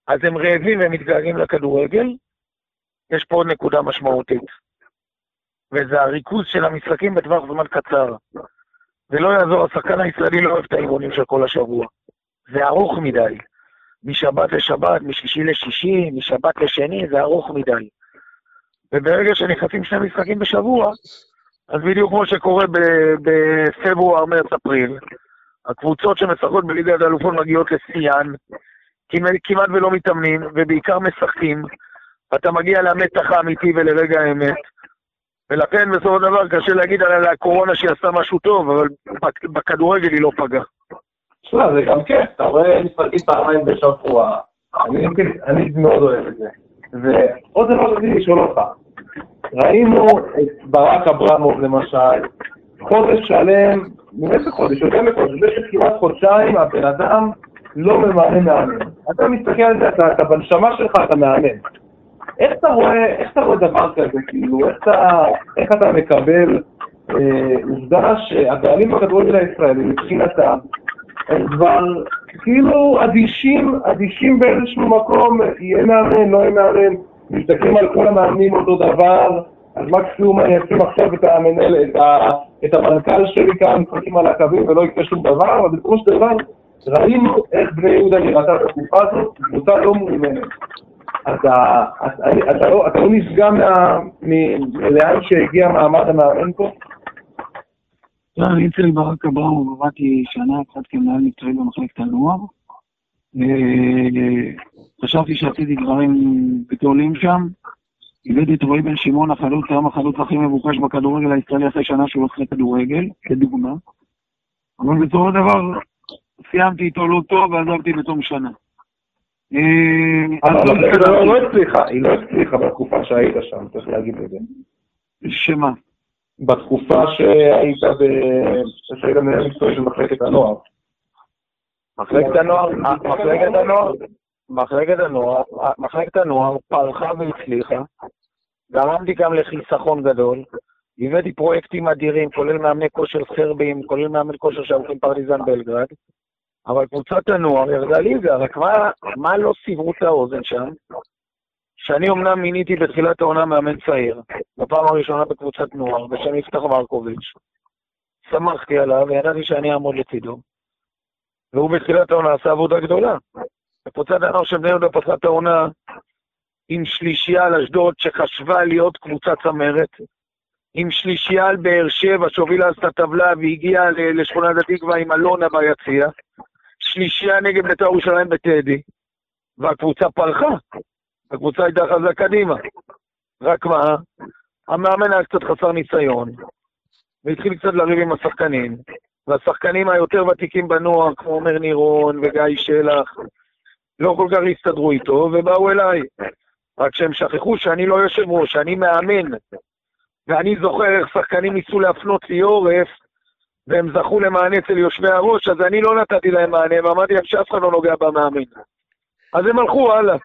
אז הם רעבים והם מתגעגעים לכדורגל, יש פה עוד נקודה משמעותית. וזה הריכוז של המשחקים בטווח זמן קצר. ולא יעזור, השחקן הישראלי לא אוהב את האימונים של כל השבוע. זה ארוך מדי. משבת לשבת, משישי לשישי, משבת לשני, זה ארוך מדי. וברגע שנכנסים שני משחקים בשבוע, אז בדיוק כמו שקורה בפברואר, מרץ, אפריל, הקבוצות שמשחקות בליגת האלופות מגיעות לשיאן, כמעט ולא מתאמנים, ובעיקר משחקים, אתה מגיע למתח האמיתי ולרגע האמת, ולכן בסופו של דבר קשה להגיד על הקורונה שהיא עשתה משהו טוב, אבל בכדורגל היא לא פגעה. תשמע, זה גם כיף, אתה רואה משחקים פעמיים בשבוע, אני מאוד אוהב את זה. ועוד דבר רציתי לשאול אותך, ראינו את ברק אברמוב למשל, חודש שלם, באמת חודש, יותר מחודש, במשך כמעט חודשיים הבן אדם לא ממאמן מאמן. אתה מסתכל על זה, אתה בנשמה שלך אתה מאמן. איך אתה רואה, איך אתה רואה דבר כזה, כאילו, איך אתה, איך אתה מקבל אה, עובדה שהבעלים בכדורגל הישראלי מבחינתם הם כבר כאילו אדישים, אדישים באיזשהו מקום, יהיה מאמן, לא יהיה מאמן, מסתכלים על כל המאמנים אותו דבר, אז מקסימום אני אשים עכשיו את המנהל, את, את המנכ"ל שלי כאן, משחקים על הקווים ולא יקרה שום דבר, אבל בסופו של דבר ראינו איך בני יהודה נראתה בתקופה הזאת, קבוצה לא מאומנת. אתה, אתה, אתה, לא, אתה לא נפגע לאן שהגיע מעמד המאמן פה? לא, אני אצל ברק אברהם עבדתי שנה אחת כמנהל מקצועי במחלקת הנוער. חשבתי שעשיתי דברים גדולים שם. הבאתי את רועי בן שמעון החלוץ, היום החלוץ הכי מבוקש בכדורגל הישראלי אחרי שנה שהוא עושה כדורגל, כדוגמה. אבל של דבר סיימתי איתו לא טוב ועזבתי בתום שנה. אה, היא לא הצליחה, היא לא הצליחה בתקופה שהיית שם, צריך להגיד את זה. שמה? בתקופה שהיית שהיית מנהל מקצועי של מחלקת הנוער. מחלקת הנוער, מחלקת הנוער, מחלקת הנוער, מחלקת הנוער פרחה והצליחה, גרמתי גם לחיסכון גדול, הבאתי פרויקטים אדירים, כולל מאמני כושר סרבים, כולל מאמן כושר שהולכים פרטיזן בלגרד, אבל קבוצת הנוער ירדה ליגה, רק מה, מה לא סיברו את האוזן שם? שאני אמנם מיניתי בתחילת העונה מאמן צעיר, בפעם הראשונה בקבוצת נוער, בשם יפתח מרקוביץ'. שמחתי עליו וידעתי שאני אעמוד לצידו. והוא בתחילת העונה עשה עבודה גדולה. בקבוצת הנוער של בני יהודה פתחה העונה עם שלישייה על אשדוד שחשבה להיות קבוצה צמרת, עם שלישייה על באר שבע שהובילה אז את הטבלה והגיעה לשכונת התקווה עם אלונה ביציע, שלישייה נגד בית"ר ירושלים בטדי, והקבוצה פרחה. הקבוצה הייתה חזרה קדימה. רק מה, המאמן היה קצת חסר ניסיון, והתחיל קצת לריב עם השחקנים, והשחקנים היותר ותיקים בנוער, כמו עומר נירון וגיא שלח, לא כל כך הסתדרו איתו, ובאו אליי. רק שהם שכחו שאני לא יושב ראש, שאני מאמן. ואני זוכר איך שחקנים ניסו להפנות לי עורף, והם זכו למענה אצל יושבי הראש, אז אני לא נתתי להם מענה, ואמרתי להם שאף אחד לא נוגע במאמן. אז הם הלכו הלאה.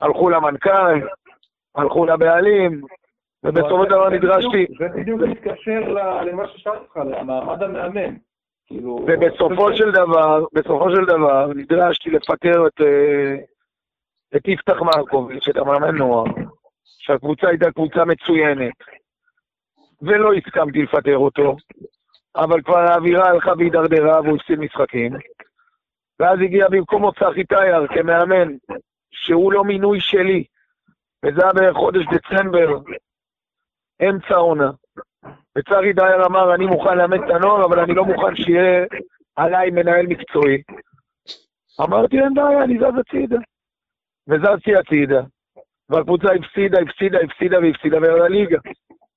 הלכו למנכ"ל, הלכו לבעלים, ובסופו של דבר נדרשתי... זה בדיוק מתקשר למה ששאלתי אותך, למעמד המאמן. כאילו, ובסופו של דבר, בסופו של דבר, נדרשתי לפטר את, אה, את יפתח מרקוביץ', את המאמן נוער, שהקבוצה הייתה קבוצה מצוינת, ולא הסכמתי לפטר אותו, אבל כבר האווירה הלכה והידרדרה והוא הפסיד משחקים, ואז הגיע במקומו צחי טייר כמאמן, שהוא לא מינוי שלי, וזה היה בערך חודש דצמבר, אמצע העונה. וצחי דייר אמר, אני מוכן לאמן את הנוער, אבל אני לא מוכן שיהיה עליי מנהל מקצועי. אמרתי, אין בעיה, אני זז הצידה. וזזתי הצידה. והקבוצה הפסידה, הפסידה, הפסידה והפסידה וירדה ליגה.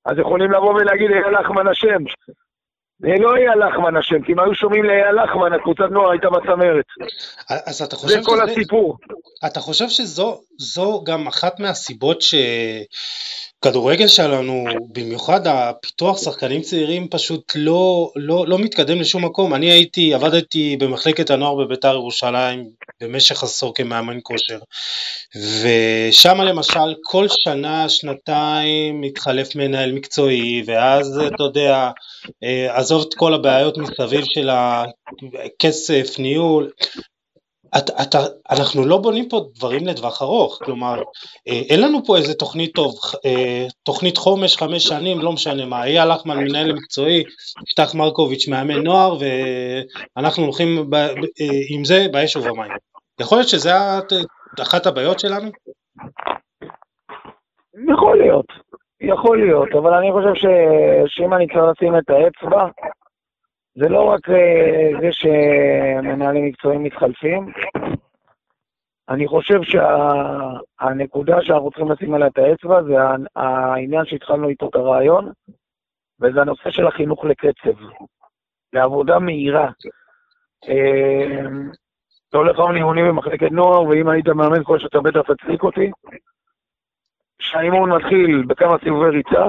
אז יכולים לבוא ולהגיד, היה לחמן השם. זה לא אייל לחמן אשם, כי אם היו שומעים לאייל לחמן, הקבוצת נוער הייתה בצמרת. אז אתה חושב זה כל שזה- הסיפור. אתה חושב שזו זו גם אחת מהסיבות שכדורגל שלנו, במיוחד הפיתוח שחקנים צעירים פשוט לא, לא, לא מתקדם לשום מקום. אני הייתי, עבדתי במחלקת הנוער בביתר ירושלים במשך עשור כמאמן כושר, ושם למשל כל שנה, שנתיים מתחלף מנהל מקצועי, ואז אתה יודע, אה, עזוב את כל הבעיות מסביב של הכסף, ניהול, אתה, אתה, אנחנו לא בונים פה דברים לטווח ארוך, כלומר, אה, אין לנו פה איזה תוכנית טוב, אה, תוכנית חומש חמש שנים, לא משנה מה, אייל לחמן מנהל מקצועי, יפתח מרקוביץ' מאמן נוער, ואנחנו הולכים ב, אה, עם זה באש ובמים. יכול להיות שזה אחת הבעיות שלנו? יכול להיות, יכול להיות, אבל אני חושב ש... שאם אני צריך לשים את האצבע, זה לא רק אה, זה שמנהלים מקצועיים מתחלפים, אני חושב שהנקודה שאנחנו צריכים לשים עליה את האצבע זה העניין שהתחלנו איתו את הרעיון, וזה הנושא של החינוך לקצב, לעבודה מהירה. אה, אתה הולך היום לאימונים במחלקת נוער, ואם היית מאמן כושר אתה בטח תצדיק אותי. שהאימון מתחיל בכמה סיבובי ריצה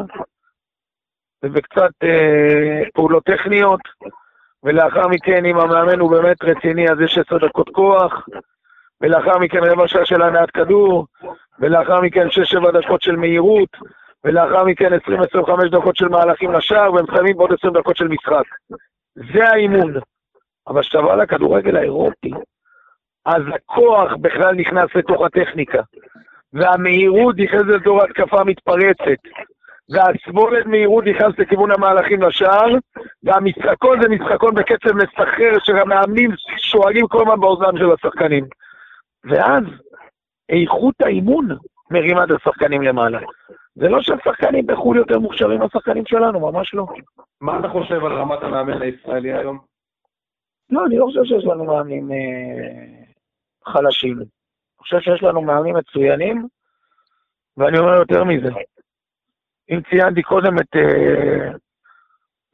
ובקצת אה, פעולות טכניות, ולאחר מכן, אם המאמן הוא באמת רציני, אז יש עשר דקות כוח, ולאחר מכן רבע שעה של הנעת כדור, ולאחר מכן שש-שבע דקות של מהירות, ולאחר מכן 20-25 דקות של מהלכים לשער, והם מסיימים בעוד 20 דקות של משחק. זה האימון. אבל כשאתה בא לכדורגל האירופי, אז הכוח בכלל נכנס לתוך הטכניקה. והמהירות נכנסת לתוך התקפה מתפרצת, והסבולת מהירות נכנס לכיוון המהלכים לשער, והמשחקון זה משחקון בקצב מסחרר שהמאמנים שואלים כל הזמן באוזנם של השחקנים. ואז איכות האימון מרימה את השחקנים למעלה. זה לא שהשחקנים בחו"ל יותר מוכשרים מהשחקנים שלנו, ממש לא. מה אתה חושב על רמת המאמן הישראלי היום? לא, אני לא חושב שיש לנו מאמנים אה, חלשים. אני חושב שיש לנו מאמנים מצוינים, ואני אומר יותר מזה. אם ציינתי קודם את אה,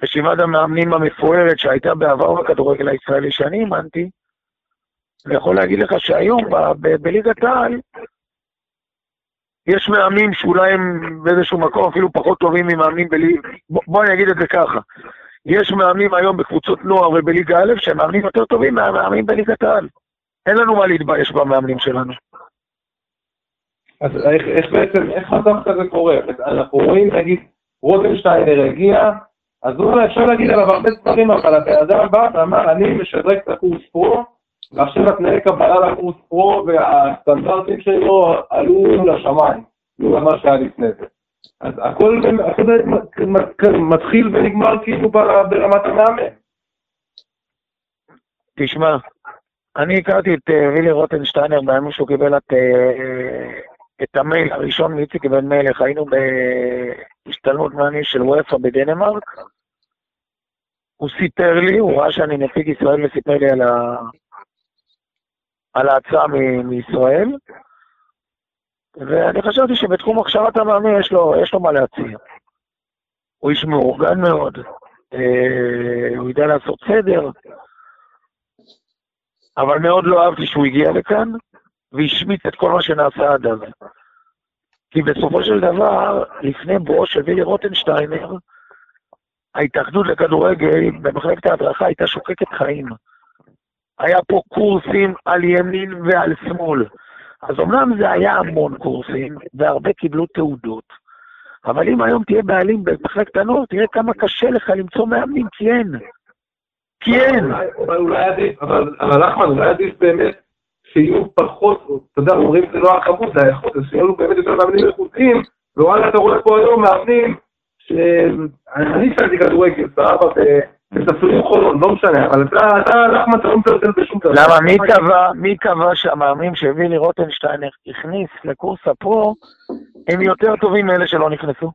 רשימת המאמנים המפוארת שהייתה בעבר בכדורגל הישראלי שאני אימנתי, אני יכול להגיד לך שהיום בליגת העל יש מאמנים שאולי הם באיזשהו מקום אפילו פחות טובים ממאמנים בליגה, בוא, בוא אני אגיד את זה ככה, יש מאמנים היום בקבוצות נוער ובליגה א' שהם מאמנים יותר טובים מהמאמנים בליגת העל. אין לנו מה להתבייש במאמנים שלנו. אז איך, איך בעצם, איך מצב כזה קורה? אנחנו רואים, נגיד, רוטנשטיינר הגיע, אז אולי אפשר להגיד עליו הרבה דברים, אבל הבן אדם בא ואמר, אני משדרג את הקורס פרו, ועכשיו התנאי קבלה לקורס פרו והסטנדרטים שלו עלו לשמיים, לעומת מה שהיה לפני זה. אז הכל הכל מתחיל ונגמר כאילו ברמת המאמן. תשמע, אני הכרתי את אה, וילי רוטנשטיינר בימים שהוא קיבל את, אה, את המייל הראשון מאיציק בן מלך, היינו בהשתלמות מאמנים של וופא בדנמרק. הוא סיפר לי, הוא ראה שאני נציג ישראל וסיפר לי על, ה... על ההצעה מ- מישראל, ואני חשבתי שבתחום הכשרת המאמין יש יש לו מה להציע. הוא איש מאורגן מאוד, אה, הוא ידע לעשות סדר, אבל מאוד לא אהבתי שהוא הגיע לכאן והשמיט את כל מה שנעשה עד אז. כי בסופו של דבר, לפני בואו של וילי רוטנשטיינר, ההתאחדות לכדורגל במחלקת ההדרכה הייתה שוקקת חיים. היה פה קורסים על ימין ועל שמאל. אז אמנם זה היה המון קורסים, והרבה קיבלו תעודות, אבל אם היום תהיה בעלים במחלקת הנוער, תראה כמה קשה לך למצוא מאמנים, כי אין. כי אין. אולי- אולי עדיף, אבל אבל אחמד, אולי עדיף באמת שיהיו פחות, אתה יודע, אומרים זה לא הכמות, זה האיכות, אז שיהיו באמת יותר מאמנים איכותיים, ווואלה, אתה רואה פה היום מאמנים, שאני שאלתי כדורגל, סבבה, בספרים חולון, לא משנה, אבל אתה, אחמד, אתה לא מזלזל בשום דבר. למה מי קבע, מי קבע שהמאמנים שהביא לי רוטנשטיינר הכניס לקורס הפרו הם יותר טובים מאלה שלא נכנסו?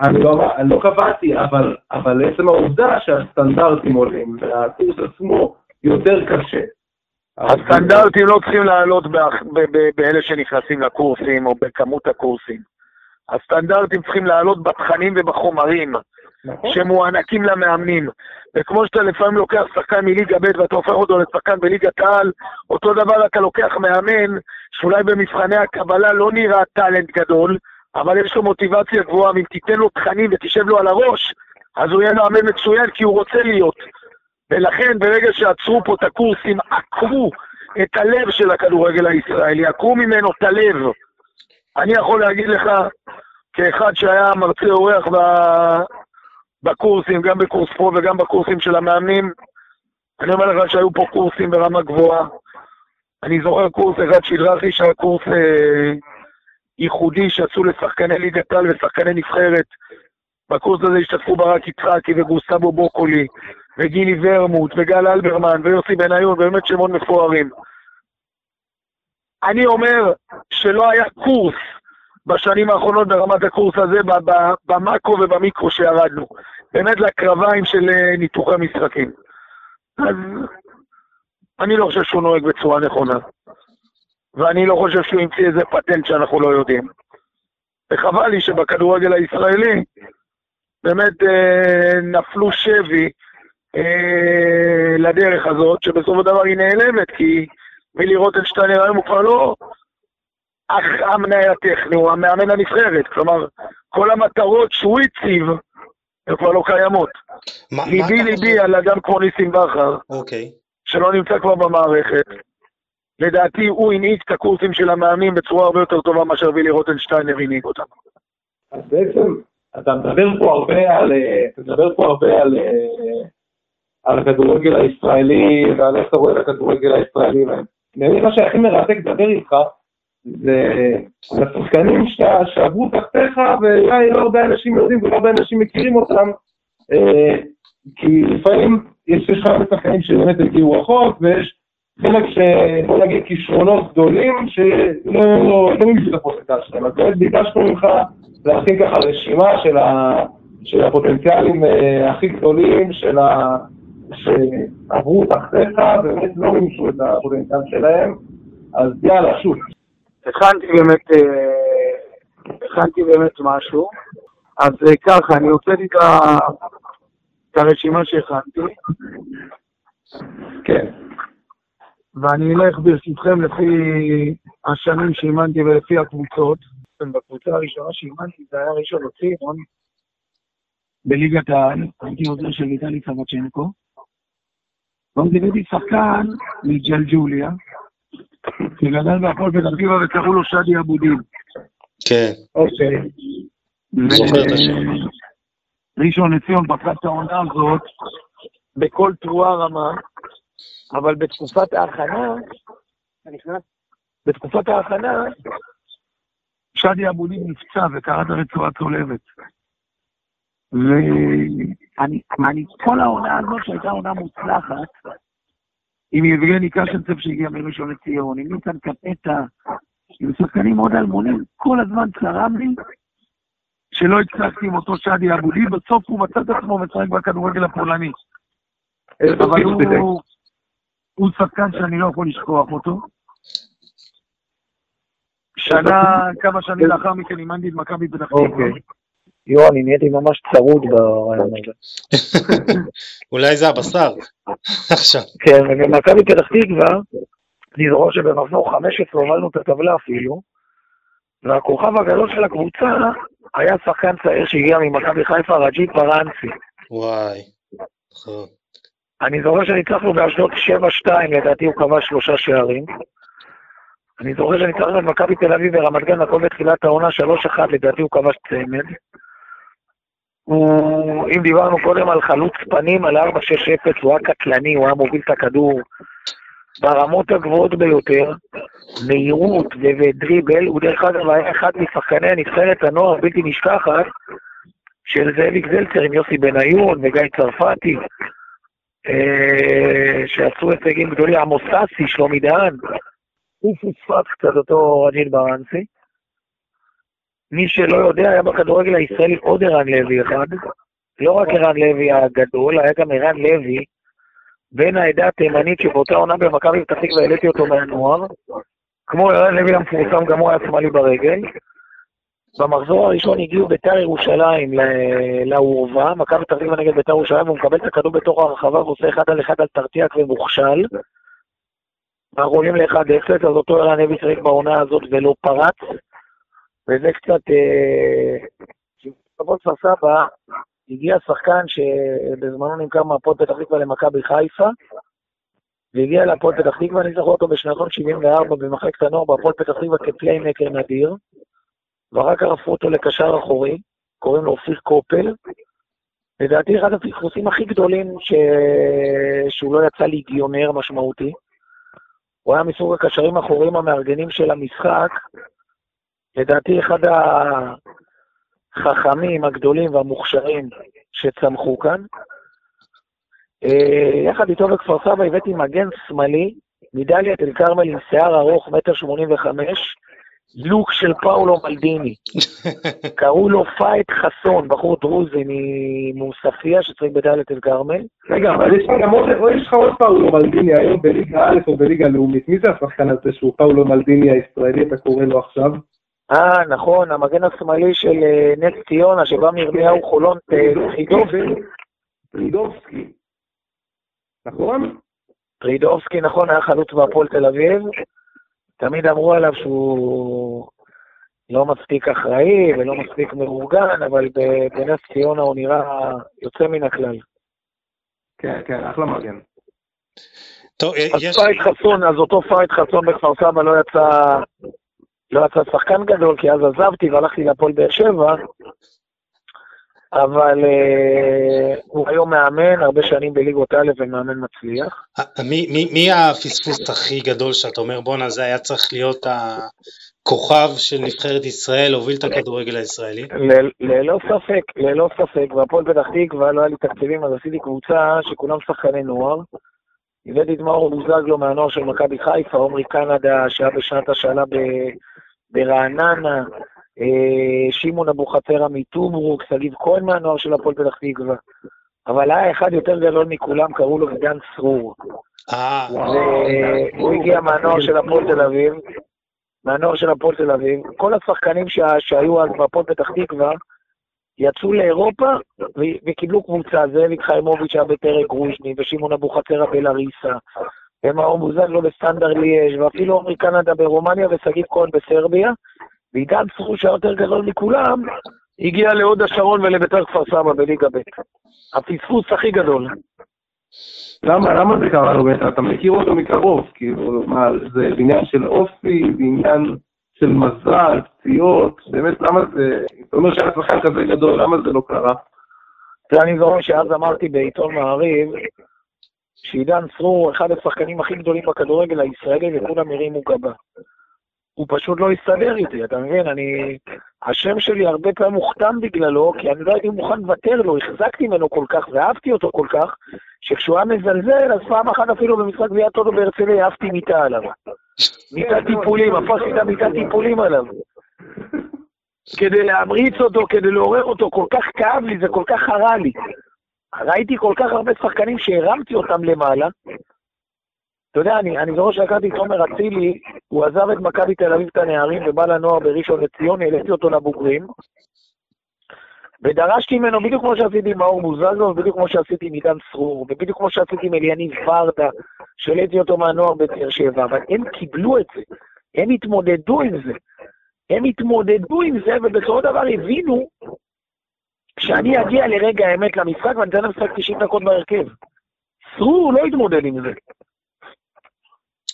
אני לא, אני לא קבעתי, אבל, אבל עצם העובדה שהסטנדרטים עולים, והקורס עצמו יותר קשה. הסטנדרטים לא צריכים לעלות באלה שנכנסים לקורסים או בכמות הקורסים. הסטנדרטים צריכים לעלות בתכנים ובחומרים. נכון. שמוענקים למאמנים. וכמו שאתה לפעמים לוקח שחקן מליגה ב' ואתה הופך אותו לשחקן בליגת העל, אותו דבר אתה לוקח מאמן שאולי במבחני הקבלה לא נראה טאלנט גדול, אבל יש לו מוטיבציה גבוהה, ואם תיתן לו תכנים ותשב לו על הראש, אז הוא יהיה מאמן מצוין כי הוא רוצה להיות. ולכן ברגע שעצרו פה את הקורסים, עקרו את הלב של הכדורגל הישראלי, עקרו ממנו את הלב. אני יכול להגיד לך, כאחד שהיה מרצה אורח בקורסים, גם בקורס פרו וגם בקורסים של המאמנים, אני אומר לך שהיו פה קורסים ברמה גבוהה. אני זוכר קורס אחד שהדרכתי שהיה קורס אה, ייחודי שעשו לשחקני ליגת העל ושחקני נבחרת. בקורס הזה השתתפו ברק יצחקי וגוסטבו בוקולי, וגילי ורמוט, וגל אלברמן, ויוסי בניון, באמת שמות מפוארים. אני אומר שלא היה קורס בשנים האחרונות ברמת הקורס הזה, במאקרו ובמיקרו שירדנו. באמת לקרביים של אה, ניתוחי משחקים. אז אני לא חושב שהוא נוהג בצורה נכונה. ואני לא חושב שהוא המציא איזה פטנט שאנחנו לא יודעים. וחבל לי שבכדורגל הישראלי באמת אה, נפלו שבי אה, לדרך הזאת, שבסופו של דבר היא נעלמת, כי מילי רוטנשטיינר היום הוא כבר לא אח המנהל הטכני, הוא המאמן הנבחרת. כלומר, כל המטרות שהוא הציב, הן כבר לא קיימות. ליבי ליבי? על אדם כמו ניסים בכר, אוקיי. שלא נמצא כבר במערכת. לדעתי הוא הנהיג את הקורסים של המאמנים בצורה הרבה יותר טובה מאשר וילי רוטנשטיינר הנהיג אותם. אז בעצם, אתה מדבר פה הרבה על, אה, אתה מדבר פה הרבה על, אה, על הכדורגל הישראלי ועל איך אתה רואה את הכדורגל הישראלי. ואני מה שהכי מרתק לדבר איתך זה על השחקנים שעברו תחתיך ואולי לא הרבה אנשים יודעים ולא הרבה אנשים מכירים אותם. אה, כי לפעמים יש לך הרבה שחקנים שבאמת הגיעו רחוק ויש חלק שבוא נגיד כישרונות גדולים שלא לא, לא מימשו את הפוטנציאל שלהם. אז באמת ביקשנו ממך להכין ככה רשימה של הפוטנציאלים אה, הכי גדולים של ה, שעברו תחתיך ובאמת לא מימשו את הפוטנציאל שלהם. אז יאללה, שוב. הכנתי באמת, אה, הכנתי באמת משהו. אז אה, ככה, אני הוצאתי את הרשימה שהכנתי, כן. ואני אלך ברשותכם לפי השנים שאימנתי ולפי הקבוצות. בקבוצה הראשונה שאימנתי זה היה ראשון לציון, בליגת העל, הייתי עוזר של ויטלי סבצ'נקו. ואז הבאתי שחקן מג'לג'וליה, שגדל בהפועל פתח תקווה וקראו לו שדי אבודין. כן. אוקיי. זוכר את השם. ראשון לציון פתחה את העונה הזאת בכל תרועה רמה, אבל בתקופת ההכנה, אתה נכנס? בתקופת ההכנה, שדי אבודין נפצע וקרע את הרצועה צולבת. ואני, אני, כל העונה הזאת שהייתה עונה מוצלחת, עם יבגני קשנצב שהגיע מראשון לציון, עם ניצן קפטה, עם שחקנים מאוד אלמונים, כל הזמן צרם לי שלא הצלחתי עם אותו שדי אבודי, בסוף הוא מצא את עצמו משחק בכדורגל הפולני. אבל הוא, הוא שחקן שאני לא יכול לשכוח אותו. שנה, כמה שנים לאחר מכן אימנתי את מכבי פתח תקווה. אוקיי. יו, אני נהייתי ממש צרוד בריאיון הזה. אולי זה הבשר. עכשיו. כן, ובמכבי פתח תקווה, אני זוכר שבמחזור 15 הובלנו את הטבלה אפילו, והכוכב הגדול של הקבוצה היה שחקן צעיר שהגיע ממכבי חיפה, רג'יט פרנסי. וואי. נכון. אני זוכר שניצחנו באשדוד 7-2, לדעתי הוא כבש שלושה שערים. אני זוכר שניצחנו את מכבי תל אביב ורמת גן, הכל בתחילת העונה 3-1, לדעתי הוא כבש צמד. הוא, אם דיברנו קודם על חלוץ פנים, על 4-6-0, הוא היה קטלני, הוא היה מוביל את הכדור ברמות הגבוהות ביותר, מהירות ודריבל, הוא דרך אגב היה אחד משחקני הנבחרת הנוער הבלתי נשכחת של זאביק זלצר עם יוסי בניון וגיא צרפתי, אה, שעשו הישגים גדולים, עמוס סאסי, שלומי דהן. הוא פוספס קצת אותו רג'יל ברנסי. מי שלא יודע, היה בכדורגל הישראלי עוד ערן לוי אחד. לא רק ערן לוי הגדול, היה גם ערן לוי, בן העדה התימנית שבאותה עונה במכבי פתח תקווה העליתי אותו מהנוער. כמו ערן לוי המפורסם, גם הוא היה שמאלי ברגל. במחזור הראשון הגיעו ביתר ירושלים לאורווה, מכבי פתח תקווה נגד ביתר ירושלים, והוא מקבל את הכדור בתוך הרחבה ועושה אחד על אחד על תרתיאק ומוכשל. אנחנו עולים ל-1-0, אז אותו ערן לוי שיחק בעונה הזאת ולא פרץ, וזה קצת... אה, במכבי כפר סבא הגיע שחקן שבזמנו נמכר מהפועל פתח תקווה למכבי חיפה, והגיע להפועל פתח תקווה, אני זוכר אותו בשנתון 74 במחלקת הנוער בהפועל פתח תקווה כפליימקר נדיר, ואחר כך הפכו אותו לקשר אחורי, קוראים לו אופיר קופל. לדעתי אחד הפספוסים הכי גדולים ש... שהוא לא יצא ליגיונר משמעותי. הוא היה מסוג הקשרים האחוריים המארגנים של המשחק. לדעתי אחד החכמים הגדולים והמוכשרים שצמחו כאן. אה, יחד איתו בכפר סבא הבאתי מגן שמאלי, מדליית אל כרמל עם שיער ארוך, מטר שמונים וחמש, לוק של פאולו מלדיני. קראו לו פאיט חסון, בחור דרוזי ממוספיה שצריך בדליית אל כרמל. רגע, אבל יש לך עוד פאולו מלדיני היום בליגה א' או בליגה לאומית. מי זה השחקן הזה שהוא פאולו מלדיני הישראלי, אתה קורא לו עכשיו? אה, נכון, המגן השמאלי של אה, נס ציונה, שבא מירמיהו חולון, אה. פרידובסקי. נכון? פרידובסקי, נכון, היה חלוץ בהפועל תל אביב. תמיד אמרו עליו שהוא לא מספיק אחראי ולא מספיק מאורגן, אבל ב- בנס ציונה הוא נראה יוצא מן הכלל. כן, כן, אחלה מגן. טוב, אה, אז יש... פייט חסון, אז אותו פייט חסון בכפר סבא לא יצא, לא יצא שחקן גדול, כי אז עזבתי והלכתי להפועל באר שבע, אבל אה, הוא היום מאמן, הרבה שנים בליגות א' ומאמן מצליח. אה, מי, מי, מי הפספוס הכי גדול שאתה אומר, בואנה, זה היה צריך להיות הכוכב של נבחרת ישראל, להוביל את הכדורגל הישראלי? ללא ספק, ללא ספק, והפועל פתח תקווה, לא היה לי תקציבים, אז עשיתי קבוצה שכולם שחקני נוער. הבאתי את מאור בוזגלו מהנוער של מכבי חיפה, עומרי קנדה, שהיה בשנת השאלה ב- ברעננה, אה, שמעון אבוחצירא מטוברוק, שגיב כהן מהנוער של הפועל פתח תקווה. אבל היה אחד יותר גדול מכולם, קראו לו עידן צרור. אה, והוא הגיע מהנוער של הפועל תל אביב, מהנוער של הפועל תל אביב. כל השחקנים שה- שהיו אז בהפועל פתח תקווה, יצאו לאירופה וקיבלו קבוצה, זאביק חיימוביץ' היה בפרק רוז'ני, ושמעון אבוחצירא בלריסה, ומאור בוזגלו בסטנדר ליאז', ואפילו עומרי קנדה ברומניה ושגיב כהן בסרביה, ועידן שהיה יותר גדול מכולם, הגיע להוד השרון ולביתר כפר סבא בליגה ב'. הפספוס הכי גדול. למה, למה זה קרה לו בטח? אתה מכיר אותו מקרוב, כאילו, מה, זה עניין של אופי, זה עניין של מזל, פציעות, באמת, למה זה, אתה אומר שהיה שחקן כזה גדול, למה זה לא קרה? ואני זוכר שאז אמרתי בעיתון מעריב, שעידן צרור הוא אחד השחקנים הכי גדולים בכדורגל הישראלי וכולם הרימו גבה. הוא פשוט לא הסתדר איתי, אתה מבין? אני... השם שלי הרבה פעמים הוכתם בגללו, כי אני לא הייתי מוכן לוותר לו, החזקתי ממנו כל כך ואהבתי אותו כל כך, שכשהוא היה מזלזל, אז פעם אחת אפילו במשחק גביעת טוטו בהרצליה אהבתי מיטה עליו. מיטת טיפולים, הפכתי את המיטת טיפולים עליו. כדי להמריץ אותו, כדי לעורר אותו, כל כך כאב לי, זה כל כך חרה לי. ראיתי כל כך הרבה שחקנים שהרמתי אותם למעלה. אתה יודע, אני, אני זוכר שהכרתי את עומר אצילי, הוא עזב את מכבי תל אביב את הנערים ובא לנוער בראשון לציון, העליתי אותו לבוגרים, ודרשתי ממנו בדיוק כמו שעשיתי עם מאור בוזגלו, ובדיוק כמו שעשיתי עם עידן צרור, ובדיוק כמו שעשיתי עם אליניב ורדה, שהעליתי אותו מהנוער בבאר שבע, אבל הם קיבלו את זה, הם התמודדו עם זה. הם התמודדו עם זה, ובסופו דבר הבינו כשאני אגיע לרגע האמת למשחק ואני אתן למשחק 90 דקות בהרכב. צרור לא התמודד עם זה.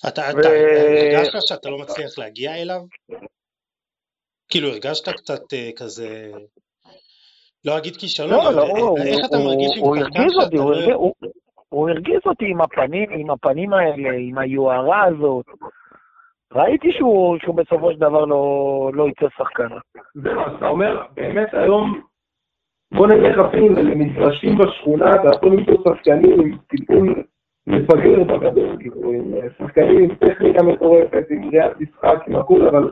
אתה, הרגשת שאתה לא מצליח להגיע אליו? כאילו הרגשת קצת אה, כזה, לא אגיד כישלון, לא, אבל לא, אה, הוא- איך אתה הוא- מרגיש עם הוא שחקן הרגיז שאתה אותי, הוא לא... הרגיז- הוא- הוא הרגיז אותי עם הפנים, עם הפנים האלה, עם היוהרה הזאת. ראיתי שהוא שהוא בסופו של דבר לא לא יצא שחקן. זהו, אז אתה אומר, באמת היום, בוא נלך אפילו למגרשים בשכונה, יכול למצוא שחקנים עם טיפול מפגר בגדול, כאילו, עם אה, שחקנים עם טכניקה מטורפת, עם ראיית משחק, עם הכול, אבל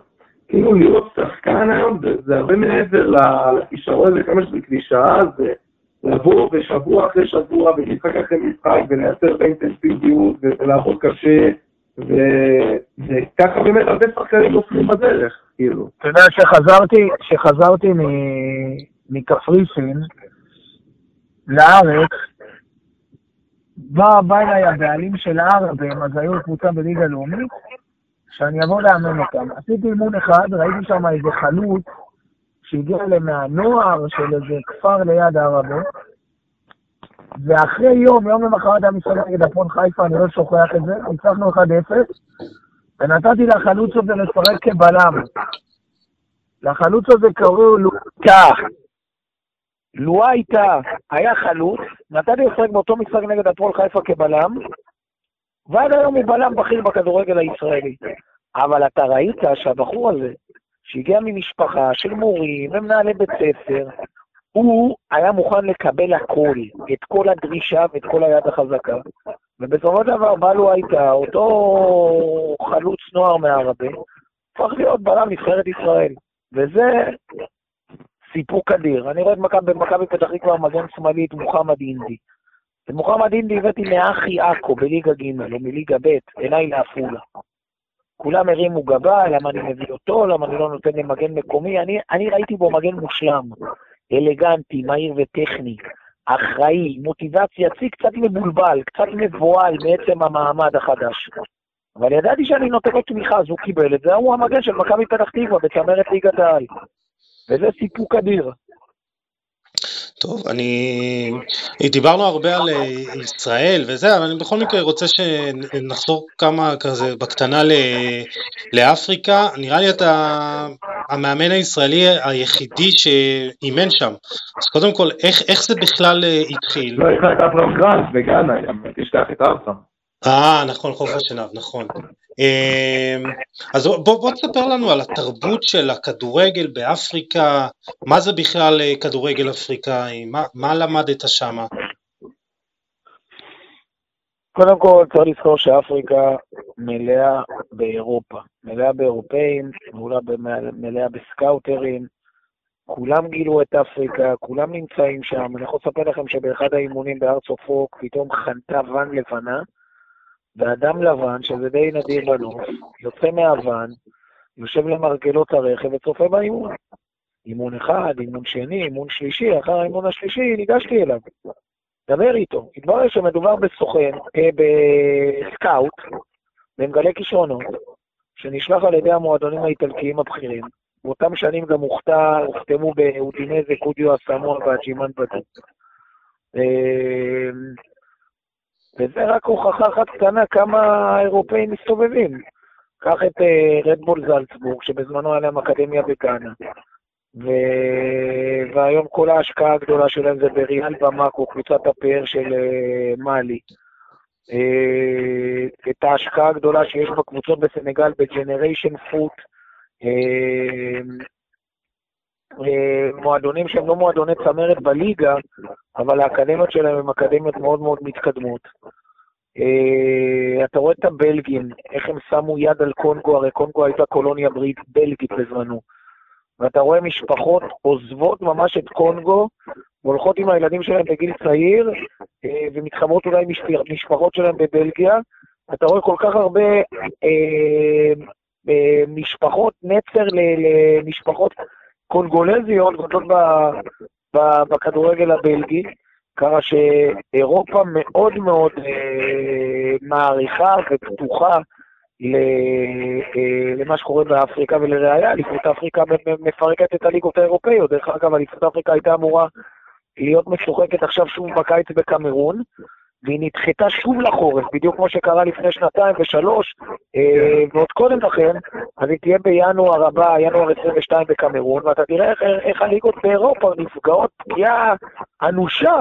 כאילו להיות שחקן היום, זה, הרבה מעבר לכישרון הזה, כמה שזה קלישאה, זה לבוא ושבוע אחרי שבוע, ומשחק אחרי משחק, ולייצר את האינטנסיביות, ולעבוד קשה, וככה באמת הרבה שחקנים נופלים בדרך, כאילו. אתה יודע, שחזרתי, שחזרתי מקפריסין לארץ, בא, בא אליי הבעלים של הערבים, אז היו קבוצה בליגה לאומית, שאני אבוא לאמן אותם. עשיתי אימון אחד, ראיתי שם איזה חלוץ שהגיע אליהם מהנוער של איזה כפר ליד ערבה, ואחרי יום, יום למחרת היה משחק נגד הפועל חיפה, אני לא שוכח את זה, ניצחנו 1-0, ונתתי לחלוץ הזה לשחק כבלם. לחלוץ הזה קראו לו... לו הייתה, היה חלוץ, נתתי לשחק באותו משחק נגד הפועל חיפה כבלם, ועד היום הוא בלם בכיר בכדורגל הישראלי. אבל אתה ראית שהבחור הזה, שהגיע ממשפחה של מורים ומנהלי בית ספר, הוא היה מוכן לקבל הכל, את כל הדרישה ואת כל היד החזקה. ובסופו של דבר בא לו הייתה, אותו חלוץ נוער מערבה, הפך להיות בלם נבחרת ישראל. וזה סיפוק אדיר. אני רואה את מכבי פתח תקווה מגן שמאלית מוחמד אינדי. את מוחמד אינדי הבאתי מאחי עכו בליגה ג' או מליגה ב', אליי לעפולה. כולם הרימו גבה, למה אני מביא אותו, למה אני לא נותן למגן מקומי. אני, אני ראיתי בו מגן מושלם, אלגנטי, מהיר וטכני, אחראי, מוטיבציה, צי קצת מבולבל, קצת מבוהל מעצם המעמד החדש. אבל ידעתי שאני נותן לו תמיכה, אז הוא קיבל את זה, הוא המגן של מכבי פתח תקווה בצמרת ליגת העל. וזה סיפוק אדיר. טוב, אני... דיברנו הרבה על אה, ישראל וזה, אבל אני בכל מקרה רוצה שנחזור כמה כזה בקטנה ל... לאפריקה. נראה לי אתה המאמן הישראלי היחידי שאימן שם. אז קודם כל, איך, איך זה בכלל אה, התחיל? לא, יש לך את אברהם גרנט בגאנה, תשכח את ארצם. אה, נכון, חוף השנהב, נכון. אמ, אז בוא, בוא תספר לנו על התרבות של הכדורגל באפריקה, מה זה בכלל אה, כדורגל אפריקאי, מה, מה למדת שם? קודם כל צריך לזכור שאפריקה מלאה באירופה, מלאה באירופאים, מלאה בסקאוטרים, כולם גילו את אפריקה, כולם נמצאים שם. אני יכול לספר לכם שבאחד האימונים בהר צופוק פתאום חנתה ואן לבנה, ואדם לבן, שזה די נדיר בנוף, יוצא מהוואן, יושב למרגלות הרכב וצופה באימון. אימון אחד, אימון שני, אימון שלישי, אחר האימון השלישי ניגשתי אליו. דבר איתו. התברר שמדובר בסוכן, אה, בסקאוט, במגלה כישרונות, שנשלח על ידי המועדונים האיטלקיים הבכירים. באותם שנים גם הוכתה, הוכתמו באודינזה, קודיו אסמוע והג'ימן בדו. אה, וזה רק הוכחה אחת קטנה כמה האירופאים מסתובבים. קח את רדבול אה, זלצבורג, שבזמנו היה להם אקדמיה בגאנה. ו... והיום כל ההשקעה הגדולה שלהם זה בריאל במאקו, קבוצת הפאר של uh, מאלי. Uh, את ההשקעה הגדולה שיש בקבוצות בסנגל בג'נריישן פוט, מועדונים שהם לא מועדוני צמרת בליגה, אבל האקדמיות שלהם הן אקדמיות מאוד מאוד מתקדמות. אתה רואה את הבלגים, איך הם שמו יד על קונגו, הרי קונגו הייתה קולוניה ברית בלגית בזמנו. ואתה רואה משפחות עוזבות ממש את קונגו, והולכות עם הילדים שלהם בגיל צעיר, אה, ומתחברות אולי משפחות שלהם בבלגיה. אתה רואה כל כך הרבה אה, אה, משפחות נצר למשפחות קונגולזיות גדולות בכדורגל הבלגי, ככה שאירופה מאוד מאוד אה, מעריכה ופתוחה אה, למה שקורה באפריקה, ולראיה, אליפות אפריקה מפרקת את הליגות האירופאיות. דרך אגב, אליפות אפריקה הייתה אמורה להיות משוחקת עכשיו שוב בקיץ בקמרון, והיא נדחתה שוב לחורף, בדיוק כמו שקרה לפני שנתיים ושלוש, אה, ועוד קודם לכן, אז היא תהיה בינואר הבא, ינואר 22 בקמרון, ואתה תראה איך, איך הליגות באירופה נפגעות פגיעה אנושה,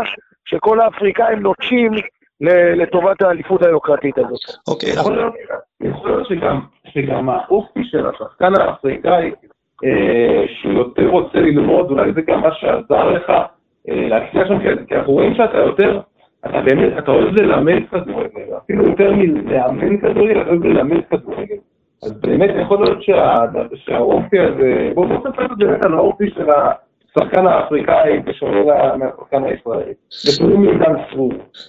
שכל האפריקאים נוטשים לטובת האליפות היוקרתית הזאת. אוקיי. יכול להיות שגם האופי של השחקן האפריקאי, אה, שהוא יותר רוצה ללמוד, אולי זה גם מה שעזר לך אה, להצליח שם, כי אנחנו רואים שאתה יותר, אתה באמת, אתה אוהב ללמד כדורגל, אפילו יותר מלאמן כדורגל, אתה אוהב ללמד כדורגל. אז באמת יכול להיות שהאופי הזה, בואו נספר את זה על האופי השחקן האפריקאי בשונה מהשחקן הישראלי.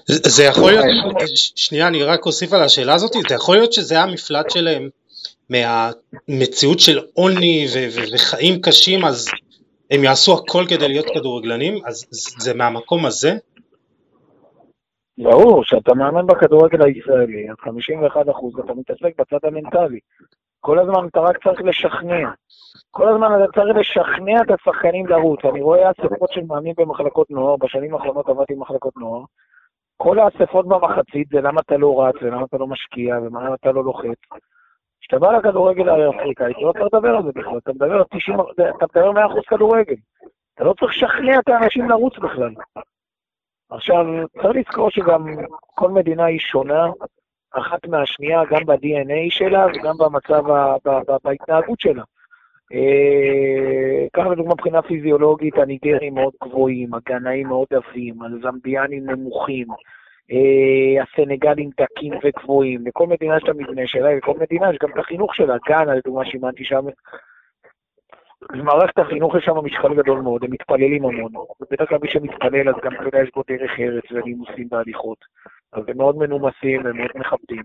זה יכול להיות, ש- שנייה אני רק אוסיף על השאלה הזאת, זה יכול להיות שזה המפלט שלהם מהמציאות של עוני וחיים קשים אז הם יעשו הכל כדי להיות כדורגלנים, אז זה מהמקום הזה? ברור, כשאתה מאמן בכדורגל הישראלי, אז 51 אחוז, אתה מתעסק בצד המנטלי. כל הזמן אתה רק צריך לשכנע. כל הזמן אתה צריך לשכנע את השחקנים לרוץ. אני רואה אספות של מאמנים במחלקות נוער, בשנים האחרונות עבדתי במחלקות נוער. כל האספות במחצית זה למה אתה לא רץ, ולמה אתה לא משקיע, ולמה אתה לא לוחץ. כשאתה בא לכדורגל האפריקאי, אתה לא צריך לדבר על זה בכלל, אתה מדבר על 90, אתה מדבר 100% כדורגל. אתה לא צריך לשכנע את האנשים לרוץ בכלל. עכשיו, צריך לזכור שגם כל מדינה היא שונה, אחת מהשנייה, גם ב-DNA שלה וגם במצב, ה- ב- ב- בהתנהגות שלה. אה, ככה לדוגמה מבחינה פיזיולוגית, הניגרים מאוד גבוהים, הגנאים מאוד עבים, הזמביאנים נמוכים, אה, הסנגלים דקים וגבוהים. לכל מדינה יש את המבנה שלה, לכל מדינה יש גם את החינוך שלה. גאנה, לדוגמה, שאימנתי שם, במערכת החינוך יש שם משקל גדול מאוד, הם מתפללים המון. בדרך כלל מי שמתפלל, אז גם אתה יודע, יש בו דרך ארץ ונימוסים בהליכות. אז הם מאוד מנומסים ומאוד מכבדים.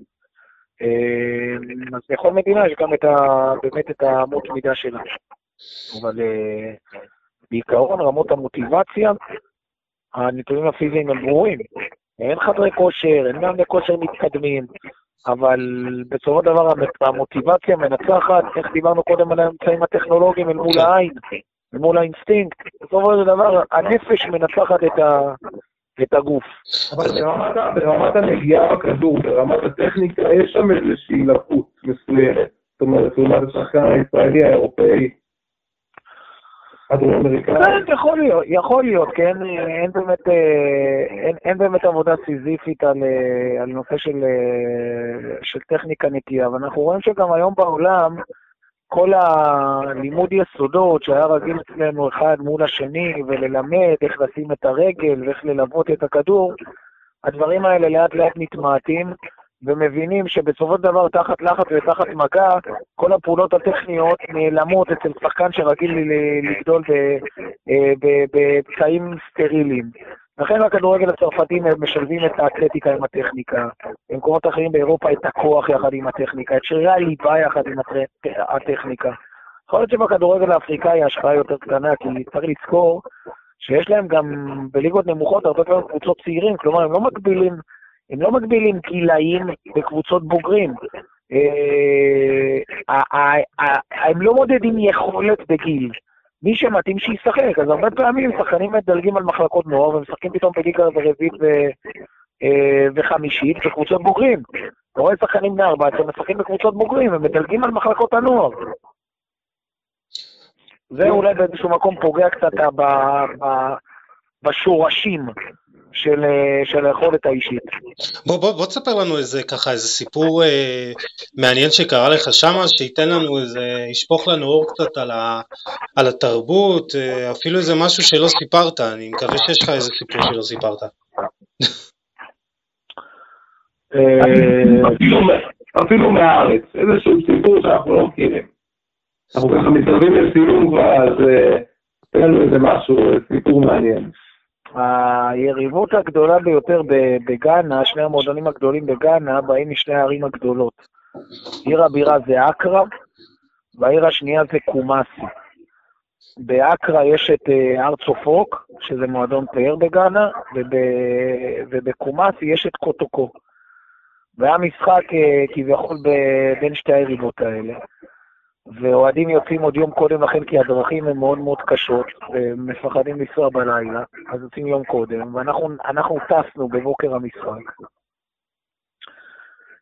אה, אז בכל מדינה יש גם את ה, באמת את האמות מידה שלה. אבל אה, בעיקרון רמות המוטיבציה, הנתונים הפיזיים הם ברורים. אין חדרי כושר, אין מאמני כושר מתקדמים, אבל בסופו של דבר המ- המוטיבציה מנצחת, איך דיברנו קודם על האמצעים הטכנולוגיים אל מול העין, אל מול האינסטינקט, בסופו של דבר הנפש מנצחת את, ה, את הגוף. אבל ברמת, ברמת הנגיעה בכדור, ברמת הטכניקה, יש שם איזושהי לקות מסוימת. זאת אומרת, לעומת השחקן הישראלי, האירופאי. כן, יכול להיות, יכול להיות, כן, אין באמת, אה, אין, אין באמת עבודה סיזיפית על, אה, על נושא של, אה, של טכניקה נקייה, אבל אנחנו רואים שגם היום בעולם, כל הלימוד יסודות שהיה רגיל אצלנו אחד מול השני, וללמד איך לשים את הרגל ואיך ללוות את הכדור, הדברים האלה לאט לאט מתמעטים, ומבינים שבסופו של דבר תחת לחץ ותחת מגע, כל הפעולות הטכניות נעלמות אצל שחקן שרגיל לגדול אה, ב- בתאים סטריליים. לכן בכדורגל הצרפתי הם משלבים את האתלטיקה עם הטכניקה, במקומות אחרים באירופה את הכוח יחד עם הטכניקה, את שרירי הליבה יחד עם הטכניקה. יכול להיות שבכדורגל האפריקאי ההשפעה יותר קטנה, כי צריך לזכור שיש להם גם בליגות נמוכות הרבה פעמים קבוצות צעירים, כלומר הם לא מגבילים הם לא מגבילים גילאים בקבוצות בוגרים. אה, הם לא מודדים יכולת בגיל. מי שמתאים שישחק, אז הרבה פעמים שחקנים מדלגים על מחלקות נוער ומשחקים פתאום בליגה רביעית אה, וחמישית בקבוצות בוגרים. אתה רואה שחקנים בני 14 משחקים בקבוצות בוגרים, הם מדלגים על מחלקות הנוער. זה אולי באיזשהו מקום פוגע קצת בשורשים של, אה, של היכולת האישית. בוא, בוא, בוא תספר לנו איזה ככה איזה סיפור אה, מעניין שקרה לך שמה, שייתן לנו איזה, ישפוך לנו אור קצת על, ה, על התרבות, אה, אפילו איזה משהו שלא סיפרת, אני מקווה שיש לך איזה סיפור שלא סיפרת. אה, אפילו מה- אפילו מהארץ, איזשהו סיפור שאנחנו לא מכירים. אנחנו ככה מתקרבים לסיום כבר, אז אה, תן לנו איזה משהו, סיפור מעניין. היריבות הגדולה ביותר בגאנה, שני המועדונים הגדולים בגאנה, באים משני הערים הגדולות. עיר הבירה זה אקרא, והעיר השנייה זה קומאסי. באקרא יש את אה, הר צופוק, שזה מועדון פאר בגאנה, וב- ובקומאסי יש את קוטוקו. והיה משחק אה, כביכול בין שתי היריבות האלה. ואוהדים יוצאים עוד יום קודם לכן כי הדרכים הן מאוד מאוד קשות, ומפחדים לנסוע בלילה, אז יוצאים יום קודם, ואנחנו אנחנו טסנו בבוקר המשחק.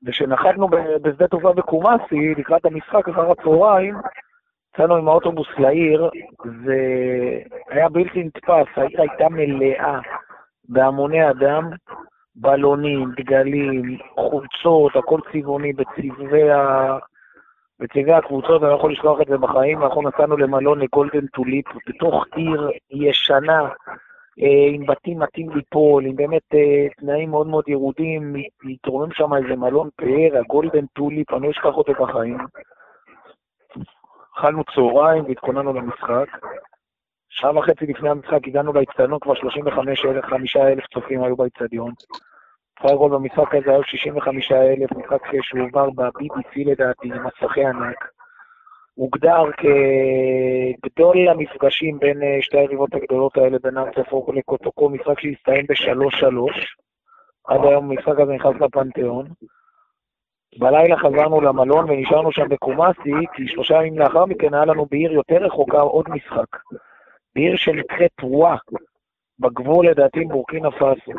וכשנחתנו בשדה תעופה בקומאסי, לקראת המשחק אחר הצהריים, יצאנו עם האוטובוס לעיר, והיה בלתי נתפס, העיר הייתה מלאה בהמוני אדם, בלונים, דגלים, חולצות, הכל צבעוני בצבעי ה... בצבעי הקבוצות, אני לא יכול לשכוח את זה בחיים, אנחנו נסענו למלון לגולדן טוליפ, בתוך עיר ישנה, אה, עם בתים מטים ליפול, עם באמת אה, תנאים מאוד מאוד ירודים, התרומם שם איזה מלון פאר, הגולדן טוליפ, אני לא אשכח אותו בחיים. אכלנו צהריים והתכוננו למשחק. שעה וחצי לפני המשחק הגענו לאצטדיון, כבר 35 אלף צופים היו באצטדיון. בסך הכל במשחק הזה היו 65 אלף, משחק שהועבר ב-BBC לדעתי, עם מסכי ענק. הוגדר כגדול המפגשים בין אה, שתי היריבות הגדולות האלה, בין ארצפורקו לקוטוקו, משחק שהסתיים ב-3-3. עד היום המשחק הזה נכנס לפנתיאון. בלילה חזרנו למלון ונשארנו שם בקומאסי, כי שלושה ימים לאחר מכן היה לנו בעיר יותר רחוקה עוד משחק. בעיר שנקראת וואה, בגבול לדעתי עם בורקינה פאסו.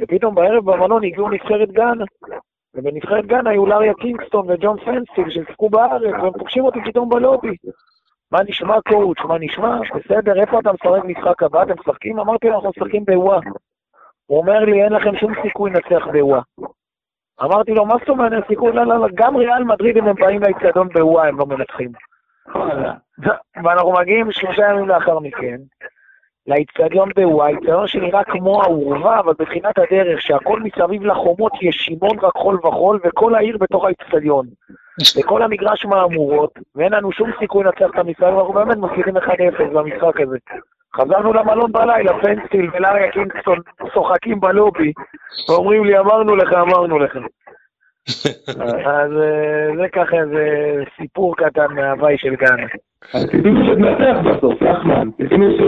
ופתאום בערב במלון הגיעו נבחרת גאנה, ובנבחרת גאנה היו לאריאה קינגסטון וג'ון פנטסיל ששיחקו בארץ, והם פוגשים אותי פתאום בלובי. מה נשמע coach, מה נשמע? בסדר, איפה אתה משחק משחק הבא? אתם משחקים? אמרתי לו, אנחנו משחקים בוואה. הוא אומר לי, אין לכם שום סיכוי לנצח בוואה. אמרתי לו, מה זאת אומרת, אין סיכוי? לא, לא, לא, גם ריאל מדריד, אם הם באים לאצטדיון בוואה, הם לא מנצחים. ואנחנו מגיעים שלושה ימים לאחר מכן, לאיצטדיון בוואי, איצטדיון שנראה כמו האורווה, אבל בתחילת הדרך, שהכל מסביב לחומות יש רק חול וחול, וכל העיר בתוך האיצטדיון. וכל המגרש מהמורות, ואין לנו שום סיכוי לנצח את המשחק, ואנחנו באמת מפסידים 1-0 במשחק הזה. חזרנו למלון בלילה, פנסטיל ולאריה קינגסטון צוחקים בלובי, ואומרים לי, אמרנו לך, אמרנו לך. אז אה, זה ככה איזה סיפור קטן מההוואי של גאנה. הציפינו שתנצח בסוף, נחמן, ציפינו ש...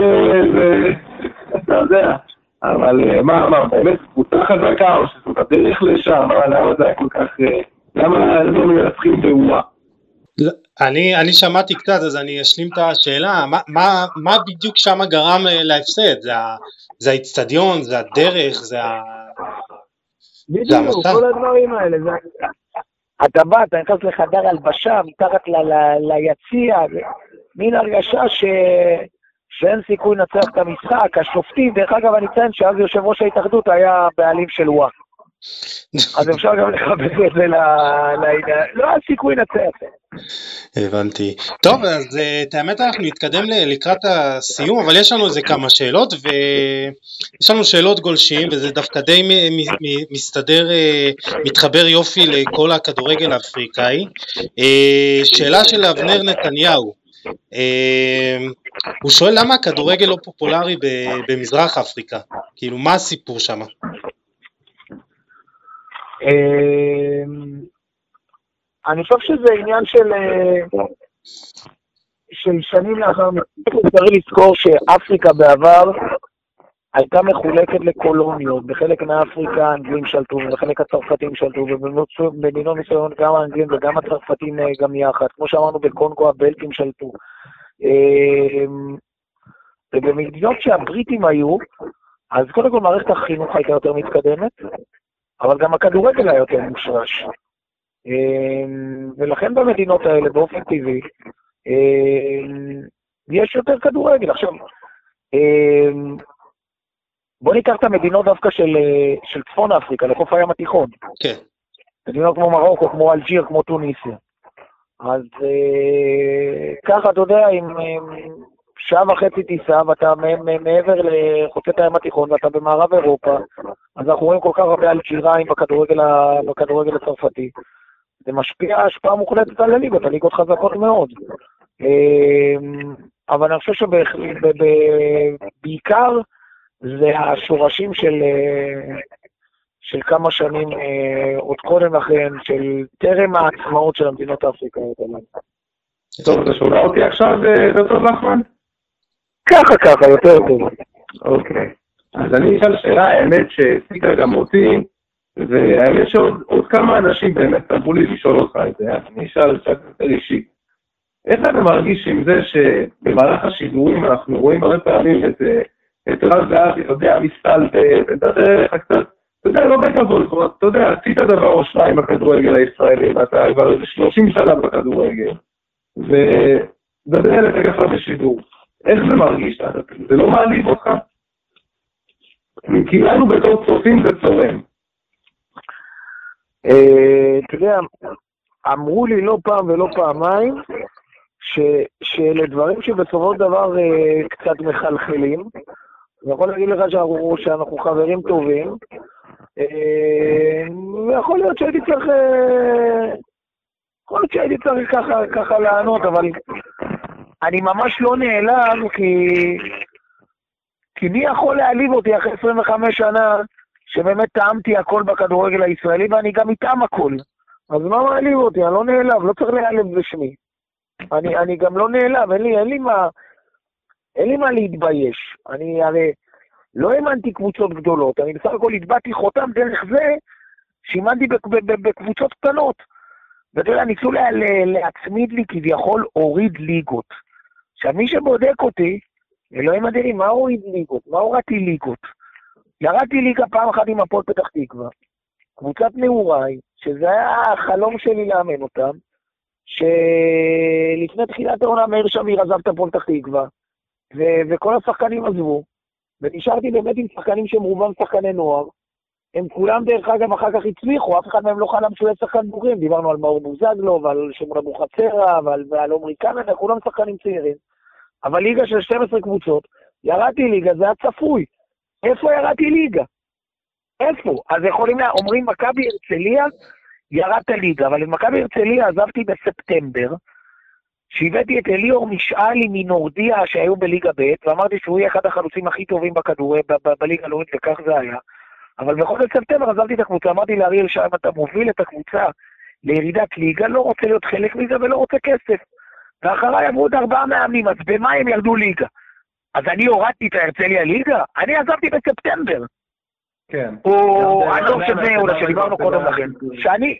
אתה יודע, אבל אה, מה, מה, באמת קבוצה חזקה, או שזאת הדרך לשם, למה זה היה כל כך... אה, למה לא מנצחים באומה? לא, אני, אני שמעתי קצת אז אני אשלים את השאלה, מה, מה, מה בדיוק שם גרם להפסד? זה, זה האיצטדיון, זה הדרך, זה ה... בדיוק, כל הדברים האלה. זה... אתה בא, אתה נכנס לחדר הלבשה, מתחת ליציע, מין הרגשה ש... שאין סיכוי לנצח את המשחק. השופטים, דרך אגב, אני אציין שאז יושב ראש ההתאחדות היה בעלים של וואק. אז אפשר גם לכבד את זה לעניין. לא היה סיכוי לנצח. הבנתי. טוב, אז אה, את האמת אנחנו נתקדם לקראת הסיום, אבל יש לנו איזה כמה שאלות, ויש לנו שאלות גולשים, וזה דווקא די מסתדר, אה, מתחבר יופי לכל הכדורגל האפריקאי. אה, שאלה של אבנר נתניהו. הוא שואל למה הכדורגל לא פופולרי במזרח אפריקה? כאילו, מה הסיפור שם? אני חושב שזה עניין של, אה, של שנים לאחר מכן. צריך לזכור שאפריקה בעבר הייתה מחולקת לקולוניות. בחלק מאפריקה האנגלים שלטו, ובחלק הצרפתים שלטו, ובמדינות מסוימות גם האנגלים וגם הצרפתים אה, גם יחד. כמו שאמרנו, בקונגו הבלטים שלטו. אה, ובמדינות שהבריטים היו, אז קודם כל מערכת החינוך הייתה יותר מתקדמת, אבל גם הכדורגל היה יותר מושרש. אמ, ולכן במדינות האלה, באופן טבעי, אמ, יש יותר כדורגל. עכשיו, אמ, בוא ניקח את המדינות דווקא של, של צפון אפריקה, לחוף הים התיכון. כן. מדינות כמו מרוקו, כמו אלג'יר, כמו טוניסיה. אז אה, ככה, אתה יודע, עם שעה וחצי טיסה, ואתה מעבר לחוצה את הים התיכון, ואתה במערב אירופה, אז אנחנו רואים כל כך הרבה אלג'יראים בכדורגל, בכדורגל הצרפתי. זה משפיע השפעה מוחלטת על הליגות, הליגות חזקות מאוד. אמ, אבל אני חושב שבעיקר זה השורשים של, אה, של כמה שנים אה, עוד קודם לכן, של טרם העצמאות של המדינות האפריקאיות טוב, אתה שומע אותי עכשיו אה, יותר טוב, נחמן? ככה ככה, יותר טוב. אוקיי. אז אני אשאל שאלה, האמת שהעסיקה גם אותי, והאמת שעוד כמה אנשים באמת אמרו לי לשאול אותך את זה, אני אשאל קצת יותר אישי. איך אתה מרגיש עם זה שבמהלך השידורים אנחנו רואים הרבה פעמים את, את רז זהבי, אתה יודע, מסתלבט, מדבר לך קצת, אתה יודע, לא בכבוד, אתה יודע, עשית דבר או שניים בכדורגל הישראלי, ואתה כבר 30 שנה בכדורגל, ומדבר אליך ככה בשידור. איך זה מרגיש? זה לא מעליב אותך? כי לנו בתור צופים זה צורם. אה, אתה יודע, אמרו לי לא פעם ולא פעמיים, שאלה דברים שבסופו של דבר אה, קצת מחלחלים. אני יכול להגיד לך שאנחנו, שאנחנו חברים טובים, אה, ויכול להיות שהייתי צריך... יכול להיות שהייתי צריך ככה, ככה לענות, אבל אני ממש לא נעלב, כי... כי מי יכול להעליב אותי אחרי 25 שנה, שבאמת טעמתי הכל בכדורגל הישראלי, ואני גם אטעם הכל. אז מה מעליב אותי? אני לא נעלב, לא צריך להיעלב בשמי. אני, אני גם לא נעלב, אין לי, אין לי מה... אין לי מה להתבייש. אני הרי לא האמנתי קבוצות גדולות, אני בסך הכל הטבעתי חותם דרך זה שאימנתי בקבוצות קטנות. ואתה יודע, ניסו לה, להצמיד לי כביכול הוריד ליגות. עכשיו, מי שבודק אותי, אלוהים אדירים, מה הוריד ליגות? מה הורדתי ליגות? ירדתי ליגה פעם אחת עם הפועל פתח תקווה, קבוצת נעוריי, שזה היה החלום שלי לאמן אותם, שלפני תחילת העונה מאיר שמיר עזב את הפועל פתח תקווה, ו- וכל השחקנים עזבו, ונשארתי באמת עם שחקנים שהם רובם שחקני נוער. הם כולם, דרך אגב, אחר כך הצליחו, אף אחד מהם לא חלם שהוא יהיה שחקן בוגרים. דיברנו על מאור בוזגלו, ועל שמעון אבוחצירא, ועל, ועל עומרי קנדה, כולם שחקנים צעירים. אבל ליגה של 12 קבוצות, ירדתי ליגה, זה היה צפוי. איפה ירדתי ליגה? איפה? אז יכולים. אומרים מכבי הרצליה, ירדת ליגה, אבל את מכבי הרצליה עזבתי בספטמבר, שהבאתי את אליאור משאלי מנורדיה שהיו בליגה ב', ואמרתי שהוא יהיה אחד החלוצים הכי טובים בכדורי, בליגה הלאומית, וכך זה היה. אבל בחודש ספטמבר עזבתי את הקבוצה, אמרתי לאריאל שם, אתה מוביל את הקבוצה לירידת ליגה, לא רוצה להיות חלק מזה ולא רוצה כסף. ואחריי עברו עוד ארבעה מאמנים, אז במה הם ירדו ליגה? אז אני הורדתי את הרצליה ליגה? אני עזבתי בספטמבר. כן. או הנוער של בני יהודה, שדיברנו קודם לכן.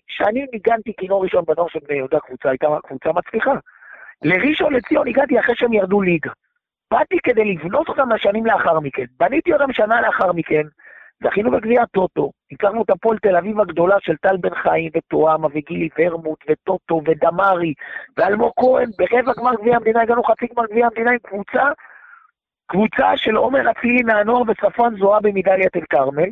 שאני ניגנתי כינור ראשון בנוער של בני יהודה, קבוצה הייתה קבוצה מצליחה. לראשון לציון הגעתי אחרי שהם ירדו ליגה. באתי כדי לבנות אותם לשנים לאחר מכן. בניתי אותם שנה לאחר מכן, זכינו בגביע טוטו, הכרנו את הפועל תל אביב הגדולה של טל בן חיים וטועמה וגילי ורמוט וטוטו ודמרי ואלמוג כהן, ברבע גמר גביע המדינה הגענו חצי גמר גביע המדינה עם קבוצה, קבוצה של עומר אצילי מהנוער וצפון זועבי מדליית אל כרמל,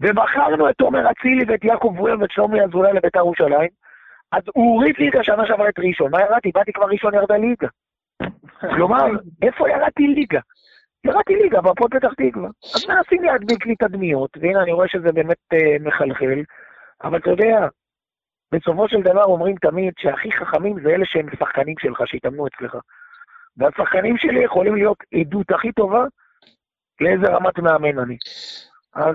ובחרנו את עומר אצילי ואת יעקב וואל ואת שלומי אזולאי לבית"ר ירושלים, אז הוא הוריד ליגה שנה שעברה את ראשון, מה ירדתי? באתי כבר ראשון ירדה ליגה. כלומר, איפה ירדתי ליגה? ירדתי ליגה בהפועל פתח תקווה. אז מנסים להדביק לי תדמיות, והנה אני רואה שזה באמת אה, מחלחל, אבל אתה יודע, בסופו של דבר אומרים תמיד שהכי חכמים זה אלה שהם שחקנים שלך, שהתאמנו אצלך. והשחקנים שלי יכולים להיות עדות הכי טובה לאיזה רמת מאמן אני. אז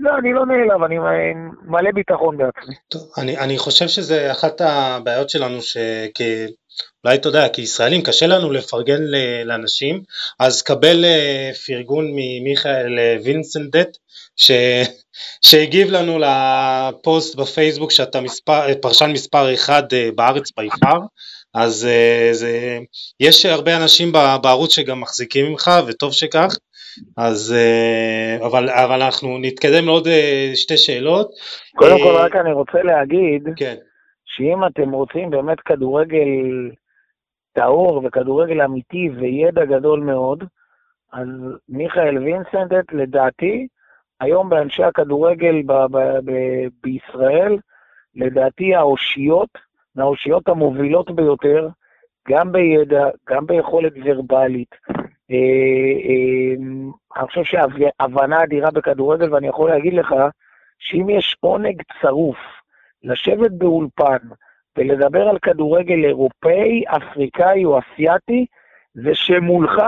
לא, אני לא נעלב, אני מלא ביטחון בעצמי. טוב, אני, אני חושב שזה אחת הבעיות שלנו, שכ... אולי אתה יודע, כישראלים קשה לנו לפרגן לאנשים, אז קבל אה, פרגון ממיכאל אה, וינסנדט, ש... שהגיב לנו לפוסט בפייסבוק שאתה מספר, פרשן מספר אחד אה, בארץ ביפר, אז זה, יש הרבה אנשים בערוץ שגם מחזיקים ממך, וטוב שכך, אז אה, אבל, אבל אנחנו נתקדם לעוד אה, שתי שאלות. קודם כל אה, רק אני רוצה להגיד, כן. שאם אתם רוצים באמת כדורגל טהור וכדורגל אמיתי וידע גדול מאוד, אז מיכאל וינסנטט לדעתי, היום באנשי הכדורגל ב- ב- ב- בישראל, לדעתי האושיות, מהאושיות המובילות ביותר, גם בידע, גם ביכולת ורבלית, אני חושב שהבנה אדירה בכדורגל, ואני יכול להגיד לך שאם יש עונג צרוף לשבת באולפן ולדבר על כדורגל אירופאי, אפריקאי או אסיאתי, זה שמולך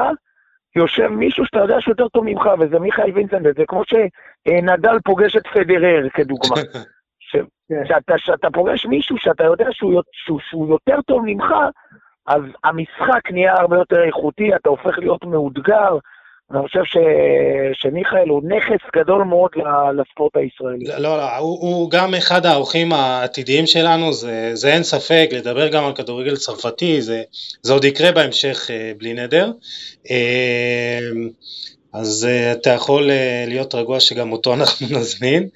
יושב מישהו שאתה יודע שהוא יותר טוב ממך, וזה מיכאל וינסנד, זה כמו שנדל פוגש את פדרר, כדוגמה. ש... כן. שאתה, שאתה פוגש מישהו שאתה יודע שהוא, שהוא, שהוא יותר טוב ממך, אז המשחק נהיה הרבה יותר איכותי, אתה הופך להיות מאותגר. אני חושב ש... שמיכאל הוא נכס גדול מאוד לספורט הישראלי. לא, לא, הוא, הוא גם אחד האורחים העתידיים שלנו, זה, זה אין ספק, לדבר גם על כדורגל צרפתי, זה, זה עוד יקרה בהמשך אה, בלי נדר. אה, אז אה, אתה יכול להיות רגוע שגם אותו אנחנו נזמין.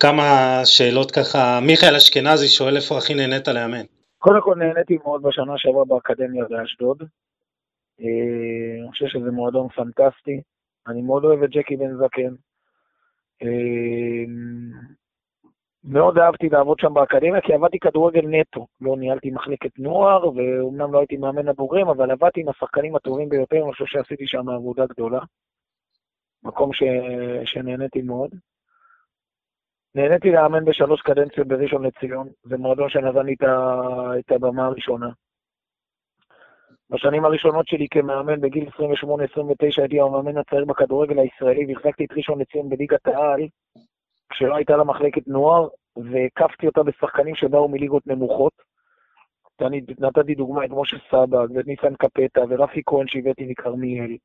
כמה שאלות ככה, מיכאל אשכנזי שואל איפה הכי נהנית לאמן. קודם כל נהניתי מאוד בשנה שעברה באקדמיה באשדוד. אה, אני חושב שזה מועדון פנטסטי. אני מאוד אוהב את ג'קי בן זקן. אה, מאוד אהבתי לעבוד שם באקדמיה, כי עבדתי כדורגל נטו. לא ניהלתי מחלקת נוער, ואומנם לא הייתי מאמן הבוגרים, אבל עבדתי עם השחקנים הטובים ביותר, אני חושב שעשיתי שם עבודה גדולה. מקום ש... שנהניתי מאוד. נהניתי לאמן בשלוש קדנציות בראשון לציון, זה מועדון שנתן לי את הבמה הראשונה. בשנים הראשונות שלי כמאמן בגיל 28-29 הייתי המאמן הצעיר בכדורגל הישראלי והחזקתי את ראשון לציון בליגת העל, כשלא הייתה לה מחלקת נוער, והקפתי אותה בשחקנים שבאו מליגות נמוכות. אני נתתי דוגמא את משה סבג ואת ניסן קפטה ורפי כהן שהבאתי מכרמיאל.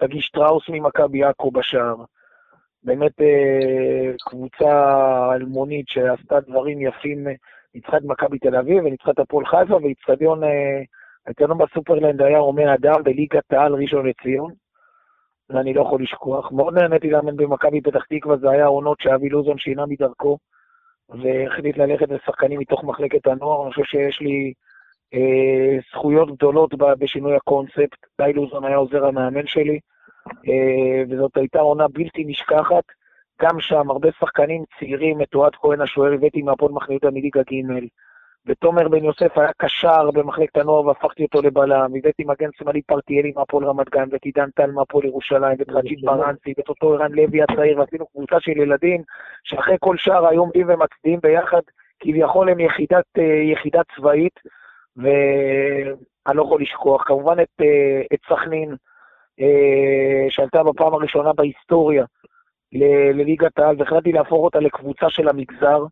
שגיא שטראוס ממכבי עכו בשער. באמת אה, קבוצה אלמונית שעשתה דברים יפים, ניצחה את מכבי תל אביב וניצחה את הפועל חיפה, ואיצטדיון, אה, האיצטדיון בסופרלנד היה הומה אדם בליגת העל ראשון לציון. ואני לא יכול לשכוח. מאוד נהניתי לאמן במכבי פתח תקווה, זה היה עונות שאבי לוזון שינה מדרכו, והחליט ללכת לשחקנים מתוך מחלקת הנוער. אני חושב שיש לי אה, זכויות גדולות בשינוי הקונספט. די לוזון היה עוזר המאמן שלי, אה, וזאת הייתה עונה בלתי נשכחת. גם שם הרבה שחקנים צעירים, את אוהד כהן השוער הבאתי מהפועל מחנה מליגה ג', ותומר בן יוסף היה קשר במחלקת הנוער והפכתי אותו לבלם, הבאתי מגן שמאלי פרטיאלי מהפועל רמת גן, ואת עידן טל מהפועל ירושלים, ואת חג'ית ברנסי, ואת אותו ערן לוי הצעיר, ועשינו קבוצה של ילדים שאחרי כל שער היו עומדים ומצדיעים ביחד, כביכול הם יחידת, אה, יחידה צבאית, ואני לא יכול לשכוח. כמובן את, אה, את סכנין, אה, שעלתה בפעם הראשונה בהיסטוריה לליגת העל, והחלטתי להפוך אותה לקבוצה של המגזר.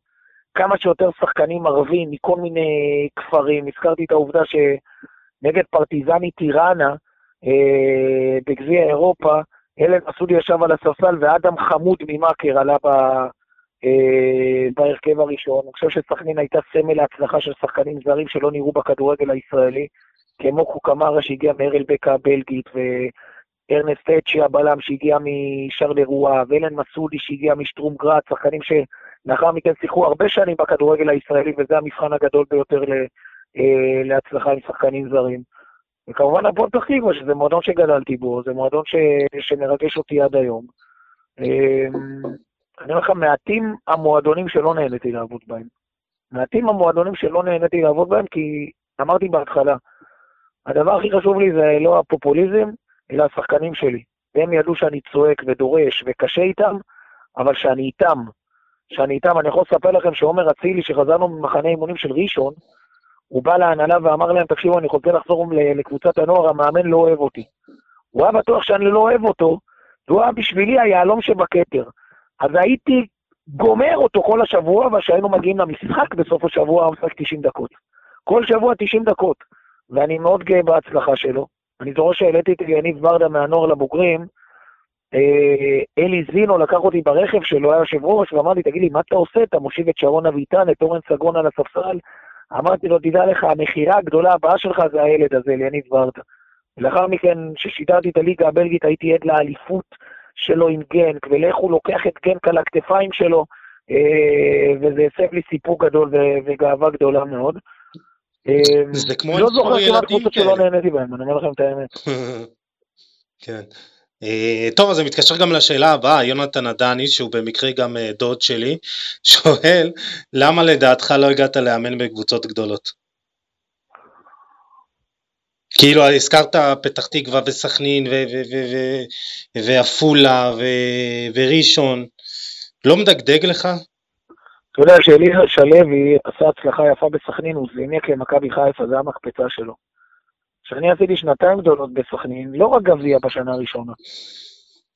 כמה שיותר שחקנים ערבים מכל מיני כפרים. הזכרתי את העובדה שנגד פרטיזני טיראנה אה, בגביע אירופה, אלן מסודי ישב על הספסל ואדם חמוד ממאקר עלה ב, אה, בהרכב הראשון. אני חושב שסכנין הייתה סמל להצלחה של שחקנים זרים שלא נראו בכדורגל הישראלי, כמו קוקמרה שהגיע מארלבקה הבלגית, וארנסט אצ'י הבלם שהגיע משרלרואה, ואלן מסודי שהגיע משטרום גראט, שחקנים ש... לאחר מכן שיחקו הרבה שנים בכדורגל הישראלי, וזה המבחן הגדול ביותר אה, להצלחה עם שחקנים זרים. וכמובן הפועל פתח שזה מועדון שגדלתי בו, זה מועדון ש, שמרגש אותי עד היום. אה, אני אומר לך, מעטים המועדונים שלא נהניתי לעבוד בהם. מעטים המועדונים שלא נהניתי לעבוד בהם, כי אמרתי בהתחלה, הדבר הכי חשוב לי זה לא הפופוליזם, אלא השחקנים שלי. והם ידעו שאני צועק ודורש וקשה איתם, אבל שאני איתם, שאני איתם, אני יכול לספר לכם שעומר אצילי, שחזרנו ממחנה אימונים של ראשון, הוא בא להנהלה ואמר להם, תקשיבו, אני רוצה לחזור לקבוצת הנוער, המאמן לא אוהב אותי. הוא היה בטוח שאני לא אוהב אותו, והוא היה בשבילי היהלום שבכתר. אז הייתי גומר אותו כל השבוע, וכשהיינו מגיעים למשחק, בסוף השבוע הוא משחק 90 דקות. כל שבוע 90 דקות. ואני מאוד גאה בהצלחה שלו. אני זוכר שהעליתי את יניב ברדה מהנוער לבוגרים, אה, אלי זינו לקח אותי ברכב שלו, היה יושב ראש, ואמר לי, תגיד לי, מה אתה עושה? אתה מושיב את שרון אביטן, את אורן סגון על הספסל? אמרתי לו, תדע לך, המכירה הגדולה הבאה שלך זה הילד הזה, ליניב ורדה. ולאחר מכן, כששידרתי את הליגה הבלגית, הייתי עד לאליפות שלו עם גנק, ולאיך הוא לוקח את גנק על הכתפיים שלו, אה, וזה הסב לי סיפור גדול וגאווה גדולה מאוד. זה כמו לא זוכר כמעט קבוצות שלא נהניתי בהן, אני אומר לכם את האמת. כן. אה, טוב, אז זה מתקשר גם לשאלה הבאה, יונתן עדני, שהוא במקרה גם אה, דוד שלי, שואל, למה לדעתך לא הגעת לאמן בקבוצות גדולות? כאילו הזכרת פתח תקווה וסכנין ועפולה וראשון, לא מדגדג לך? אתה יודע שאליעזר שלוי עשה הצלחה יפה בסכנין, הוא זינק למכבי חיפה, זה המקפצה שלו. שאני עשיתי שנתיים גדולות בסכנין, לא רק גביע בשנה הראשונה,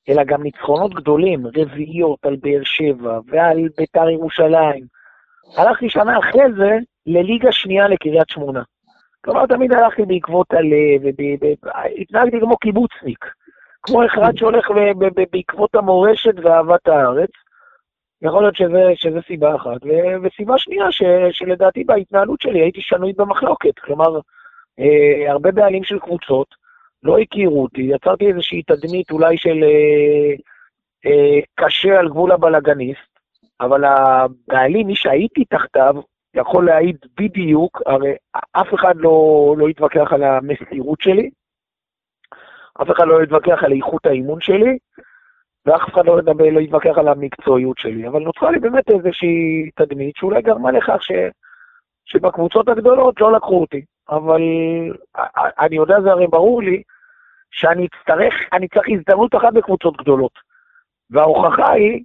אלא גם ניצחונות גדולים, רביעיות על באר שבע ועל ביתר ירושלים. הלכתי שנה אחרי זה לליגה שנייה לקריית שמונה. כלומר, תמיד הלכתי בעקבות הלב, והתנהגתי כמו קיבוצניק, כמו אחד שהולך בעקבות המורשת ואהבת הארץ. יכול להיות שזה, שזה סיבה אחת. וסיבה שנייה, ש, שלדעתי בהתנהלות שלי הייתי שנוי במחלוקת. כלומר, אה, הרבה בעלים של קבוצות לא הכירו אותי, יצרתי איזושהי תדמית אולי של אה, אה, קשה על גבול הבלאגניסט, אבל הבעלים, מי שהייתי תחתיו, יכול להעיד בדיוק, הרי אף אחד לא, לא יתווכח על המסירות שלי, אף אחד לא יתווכח על איכות האימון שלי, ואף אחד לא, ידבר, לא יתווכח על המקצועיות שלי. אבל נוצרה לי באמת איזושהי תדמית שאולי גרמה לכך ש, שבקבוצות הגדולות לא לקחו אותי. אבל אני יודע, זה הרי ברור לי, שאני אצטרך, אני צריך הזדמנות אחת בקבוצות גדולות. וההוכחה היא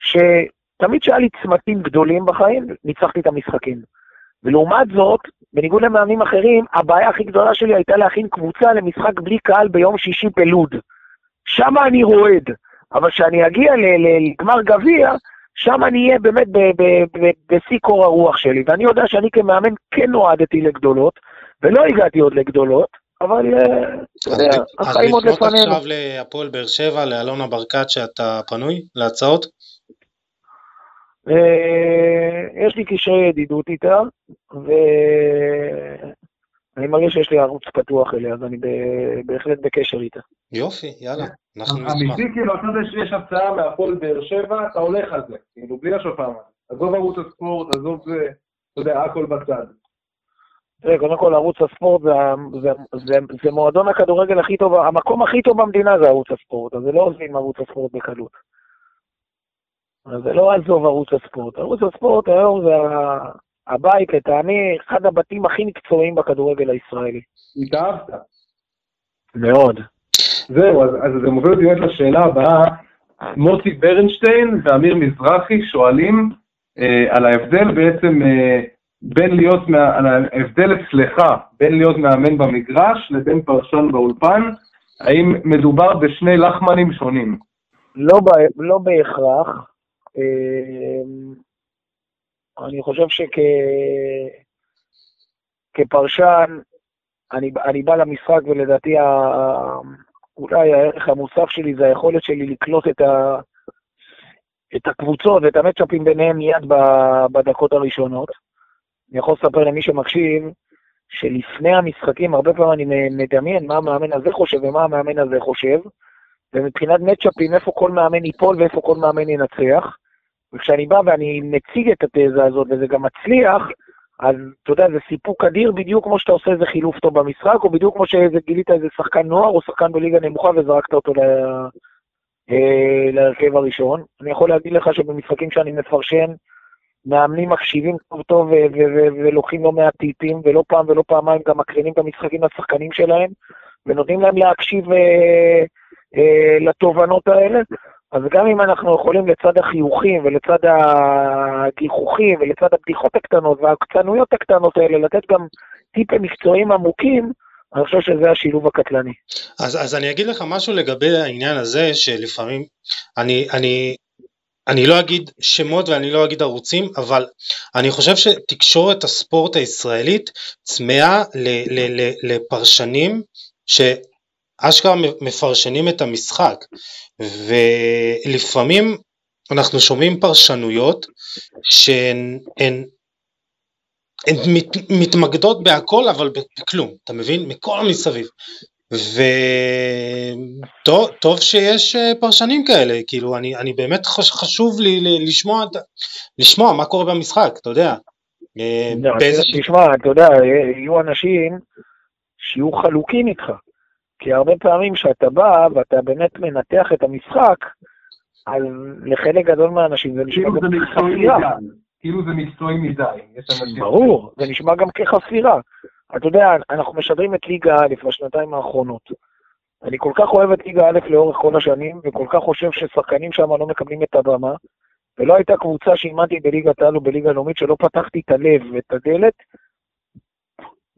שתמיד כשהיה לי צמתים גדולים בחיים, ניצחתי את המשחקים. ולעומת זאת, בניגוד למאמנים אחרים, הבעיה הכי גדולה שלי הייתה להכין קבוצה למשחק בלי קהל ביום שישי בלוד. שם אני רועד, אבל כשאני אגיע לגמר גביע, שם אני אהיה באמת בשיא קור הרוח שלי. ואני יודע שאני כמאמן כן נועדתי לגדולות, ולא הגעתי עוד לגדולות, אבל אה, החיים עוד לפנינו. אז לפנות עכשיו להפועל באר שבע, לאלונה ברקת, שאתה פנוי להצעות? אה, יש לי קשרי ידידות איתה, ואני מרגיש שיש לי ערוץ פתוח אליה, אז אני בהחלט בקשר איתה. יופי, יאללה, אנחנו נשמח. אמיתי, כאילו, אתה יודע שיש הצעה מהפועל באר שבע, אתה הולך על זה, כאילו, בלי השופעה. עזוב ערוץ הספורט, עזוב זה, אתה יודע, הכל בצד. תראה, קודם כל ערוץ הספורט זה, זה, זה, זה מועדון הכדורגל הכי טוב, המקום הכי טוב במדינה זה ערוץ הספורט, אז זה לא עוזבים ערוץ הספורט בקלות. אז זה לא עזוב ערוץ הספורט. ערוץ הספורט היום זה הבית, לטעמי, אחד הבתים הכי מקצועיים בכדורגל הישראלי. התאהבת. מאוד. זהו, אז, אז זה מוביל אותי באמת לשאלה הבאה. מוטי ברנשטיין ואמיר מזרחי שואלים אה, על ההבדל בעצם אה, בין להיות, על ההבדל אצלך בין להיות מאמן במגרש לבין פרשן באולפן, האם מדובר בשני לחמנים שונים? לא, לא בהכרח. אה, אני חושב שכפרשן, אני, אני בא למשחק ולדעתי ה, אולי הערך המוסף שלי זה היכולת שלי לקלוט את, ה, את הקבוצות ואת המצ'אפים ביניהם מיד בדקות הראשונות. אני יכול לספר למי שמקשיב, שלפני המשחקים הרבה פעמים אני מדמיין מה המאמן הזה חושב ומה המאמן הזה חושב, ומבחינת מצ'אפים איפה כל מאמן ייפול ואיפה כל מאמן ינצח. וכשאני בא ואני מציג את התזה הזאת וזה גם מצליח, אז אתה יודע, זה סיפוק אדיר בדיוק כמו שאתה עושה איזה חילוף טוב במשחק, או בדיוק כמו שגילית איזה שחקן נוער או שחקן בליגה נמוכה וזרקת אותו ל... אה, להרכב הראשון. אני יכול להגיד לך שבמשחקים שאני מפרשן, מאמנים מקשיבים טוב טוב ולוקחים לא מעט טיפים, ולא פעם ולא פעמיים גם מקרינים את המשחקים לשחקנים שלהם, ונותנים להם להקשיב אה, אה, לתובנות האלה. אז גם אם אנחנו יכולים לצד החיוכים ולצד הגיחוכים ולצד הבדיחות הקטנות והקטנויות הקטנות האלה לתת גם טיפים מקצועיים עמוקים, אני חושב שזה השילוב הקטלני. אז, אז אני אגיד לך משהו לגבי העניין הזה, שלפעמים, אני, אני, אני לא אגיד שמות ואני לא אגיד ערוצים, אבל אני חושב שתקשורת הספורט הישראלית צמאה לפרשנים שאשכרה מפרשנים את המשחק. ולפעמים אנחנו שומעים פרשנויות שהן הן, הן מת, מתמקדות בהכל אבל בכלום, אתה מבין? מכל מסביב. וטוב שיש אה, פרשנים כאלה, כאילו אני, אני באמת חש, חשוב לי לשמוע, לשמוע מה קורה במשחק, אתה יודע. אה, באיזה... תשמע, אתה יודע, יהיו אנשים שיהיו חלוקים איתך. כי הרבה פעמים כשאתה בא ואתה באמת מנתח את המשחק, אז לחלק גדול מהאנשים זה נשמע כאילו גם כחפירה. כאילו זה מקצועי מדי. ברור, זה נשמע גם כחפירה. אתה יודע, אנחנו משדרים את ליגה א' בשנתיים האחרונות. אני כל כך אוהב את ליגה א' לאורך כל השנים, וכל כך חושב ששחקנים שם לא מקבלים את הבמה, ולא הייתה קבוצה שאימנתי בליגת העל או בליגה הלאומית שלא פתחתי את הלב ואת הדלת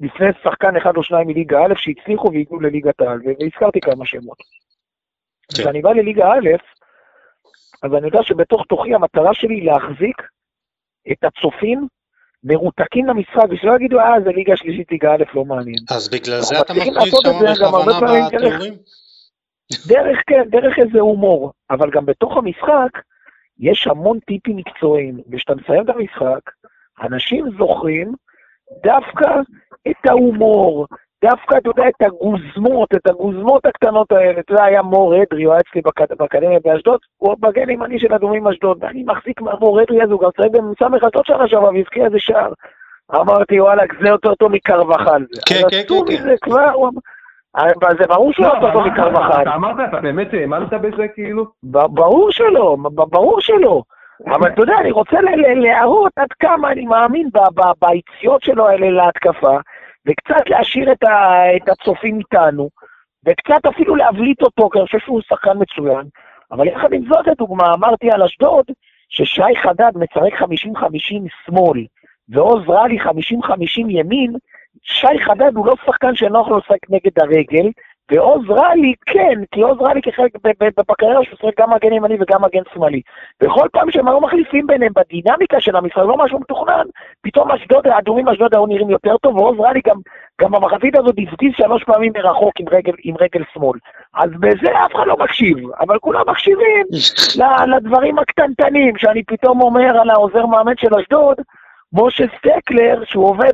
לפני שחקן אחד או שניים מליגה א' שהצליחו והגיעו לליגת העל, והזכרתי כמה שמות. כן. כשאני בא לליגה א', אז אני יודע שבתוך תוכי המטרה שלי להחזיק את הצופים מרותקים למשחק, ושלא יגידו, אה, זה ליגה שלישית, ליגה א', לא מעניין. אז בגלל זה אתה מכניס שם בכוונה בתיאורים? דרך, כן, דרך איזה הומור, אבל גם בתוך המשחק יש המון טיפים מקצועיים, וכשאתה מסיים את המשחק, אנשים זוכרים דווקא את ההומור, דווקא, אתה יודע, את הגוזמות, את הגוזמות הקטנות האלה. אתה יודע, היה מור אדרי, הוא היה אצלי באקדמיה באשדוד, הוא מגן ימני של אדומים אשדוד, ואני מחזיק מהמור אדרי הזה, הוא גם צריך בממוצע אשדוד שנה שעברה, והבקיע איזה שער. אמרתי, וואלה, זה יותר טוב מקרבחל. כן, כן, כן. זה כבר, אבל זה ברור שהוא יותר טוב מקרבחל. אתה אמרת, אתה באמת האמנת בזה, כאילו? ברור שלא, ברור שלא. אבל אתה יודע, אני רוצה להראות עד כמה אני מאמין ביציאות שלו האלה להתקפה, וקצת להשאיר את, ה, את הצופים איתנו, וקצת אפילו להבליט אותו, כי אני חושב שהוא שחקן מצוין. אבל יחד עם זאת, לדוגמה, אמרתי על אשדוד, ששי חדד מצרק 50-50 שמאל, ועוז רלי 50-50 ימין, שי חדד הוא לא שחקן שנוח לו לשחק נגד הרגל, ועוז רלי כן, כי עוז רלי כחלק בקריירה שהוא שחק גם מגן ימני וגם מגן שמאלי. וכל פעם שהם היו מחליפים ביניהם בדינמיקה של המשחק, לא משהו מתוכנן, פתאום אשדוד, האדומים אשדוד היו נראים יותר טוב, ועוז רלי גם, גם במחצית הזאת הפגיז שלוש פעמים מרחוק עם רגל, עם רגל שמאל. אז בזה אף אחד לא מקשיב, אבל כולם מקשיבים לדברים הקטנטנים, שאני פתאום אומר על העוזר מאמן של אשדוד, משה סטקלר, שהוא עובד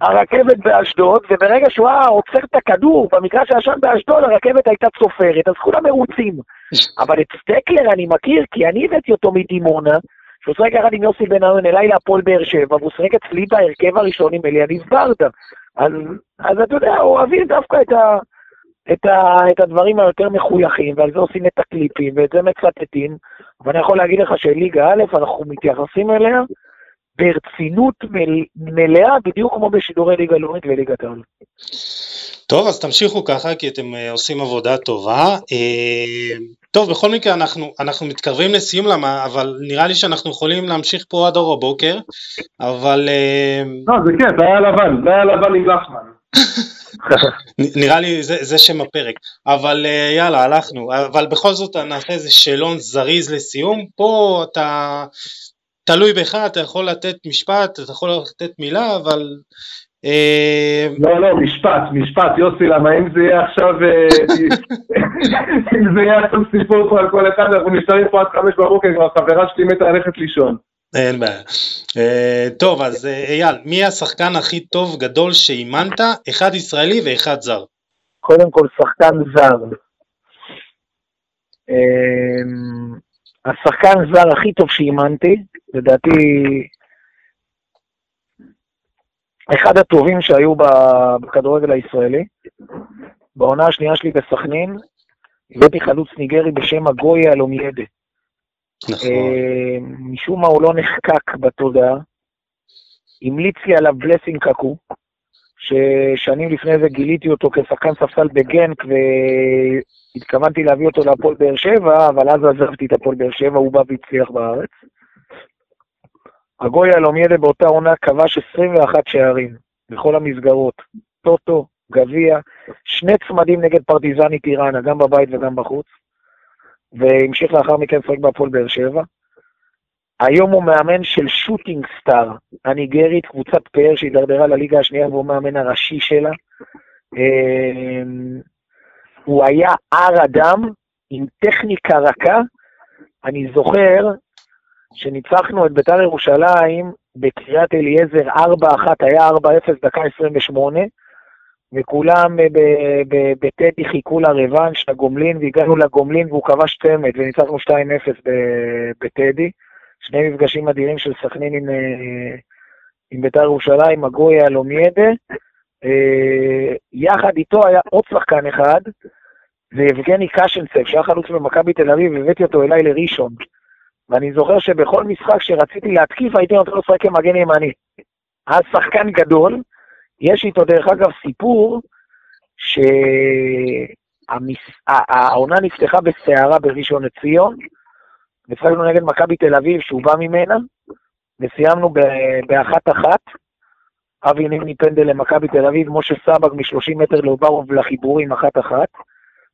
הרכבת באשדוד, וברגע שהוא היה עוצר את הכדור במגרש הישן באשדוד, הרכבת הייתה צופרת, אז כולם מרוצים. אבל את סטקלר אני מכיר, כי אני הבאתי אותו מדימונה, שהוא שחק יחד עם יוסי בן-ארון אליי להפועל באר שבע, והוא שחק אצלי בהרכב הראשון עם אליניב ברדה. אז, אז אתה יודע, אוהבים דווקא את, ה, את, ה, את הדברים היותר מחויכים, ועל זה עושים את הקליפים, ואת זה מצטטים. ואני יכול להגיד לך שליגה א', אנחנו מתייחסים אליה ברצינות מלאה, בדיוק כמו בשידורי ליגה לאומית וליגת העל. טוב, אז תמשיכו ככה, כי אתם uh, עושים עבודה טובה. Uh, טוב, בכל מקרה אנחנו, אנחנו מתקרבים לסיום, למה, אבל נראה לי שאנחנו יכולים להמשיך פה עד אור הבוקר, אבל... Uh... לא, זה כן, זה היה לבן, זה היה לבן עם לחמן. נראה לי זה, זה שם הפרק, אבל uh, יאללה, הלכנו, אבל בכל זאת נעשה איזה שאלון זריז לסיום, פה אתה תלוי בך, אתה יכול לתת משפט, אתה יכול לתת מילה, אבל... אה, לא, לא, משפט, משפט, יוסי, למה אם זה יהיה עכשיו, אה, אם זה יהיה עכשיו סיפור פה על כל אחד, אנחנו נשארים פה עד חמש בבוקר, כבר חברה שלי מתה ללכת לישון. אין בעיה. אה, טוב, אז אייל, מי השחקן הכי טוב גדול שאימנת? אחד ישראלי ואחד זר. קודם כל, שחקן זר. השחקן זר הכי טוב שאימנתי, לדעתי אחד הטובים שהיו בכדורגל הישראלי. בעונה השנייה שלי בסכנין, הבאתי חלוץ ניגרי בשם אגויה אלומיידה. נכון. אה, משום מה הוא לא נחקק בתודעה. המליץ לי עליו בלסינג קקו, ששנים לפני זה גיליתי אותו כשחקן ספסל בגנק והתכוונתי להביא אותו להפועל באר שבע, אבל אז עזבתי את הפועל באר שבע, הוא בא והצליח בארץ. הגויה אלומיאדה באותה עונה כבש 21 שערים בכל המסגרות, טוטו, גביע, שני צמדים נגד פרטיזני טיראנה, גם בבית וגם בחוץ, והמשיך לאחר מכן לשחק בהפועל באר שבע. היום הוא מאמן של שוטינג סטאר הניגרית, קבוצת פאר שהידרדרה לליגה השנייה והוא מאמן הראשי שלה. אמ, הוא היה הר אדם עם טכניקה רכה. אני זוכר שניצחנו את בית"ר ירושלים בקריית אליעזר 4-1, היה 4-0 דקה 28, וכולם בטדי חיכו לרוואנש, לגומלין, והגענו לגומלין והוא כבש צמד, וניצחנו 2-0 בטדי. שני מפגשים אדירים של סכנין עם, אה, עם בית"ר ירושלים, מגויה אלומיידה. אה, יחד איתו היה עוד שחקן אחד, זה יבגני קשנצב, שהיה חלוץ במכבי תל אביב, הבאתי אותו אליי לראשון. ואני זוכר שבכל משחק שרציתי להתקיף הייתי נותן לו לשחק כמגן ימני. אז שחקן גדול, יש איתו דרך אגב סיפור שהעונה נפתחה בסערה בראשון לציון, נשחקנו נגד מכבי תל אביב שהוא בא ממנה, וסיימנו באחת אחת. אבי נימני פנדל למכבי תל אביב, משה סבג מ-30 מטר לאוברוב לחיבורים אחת אחת,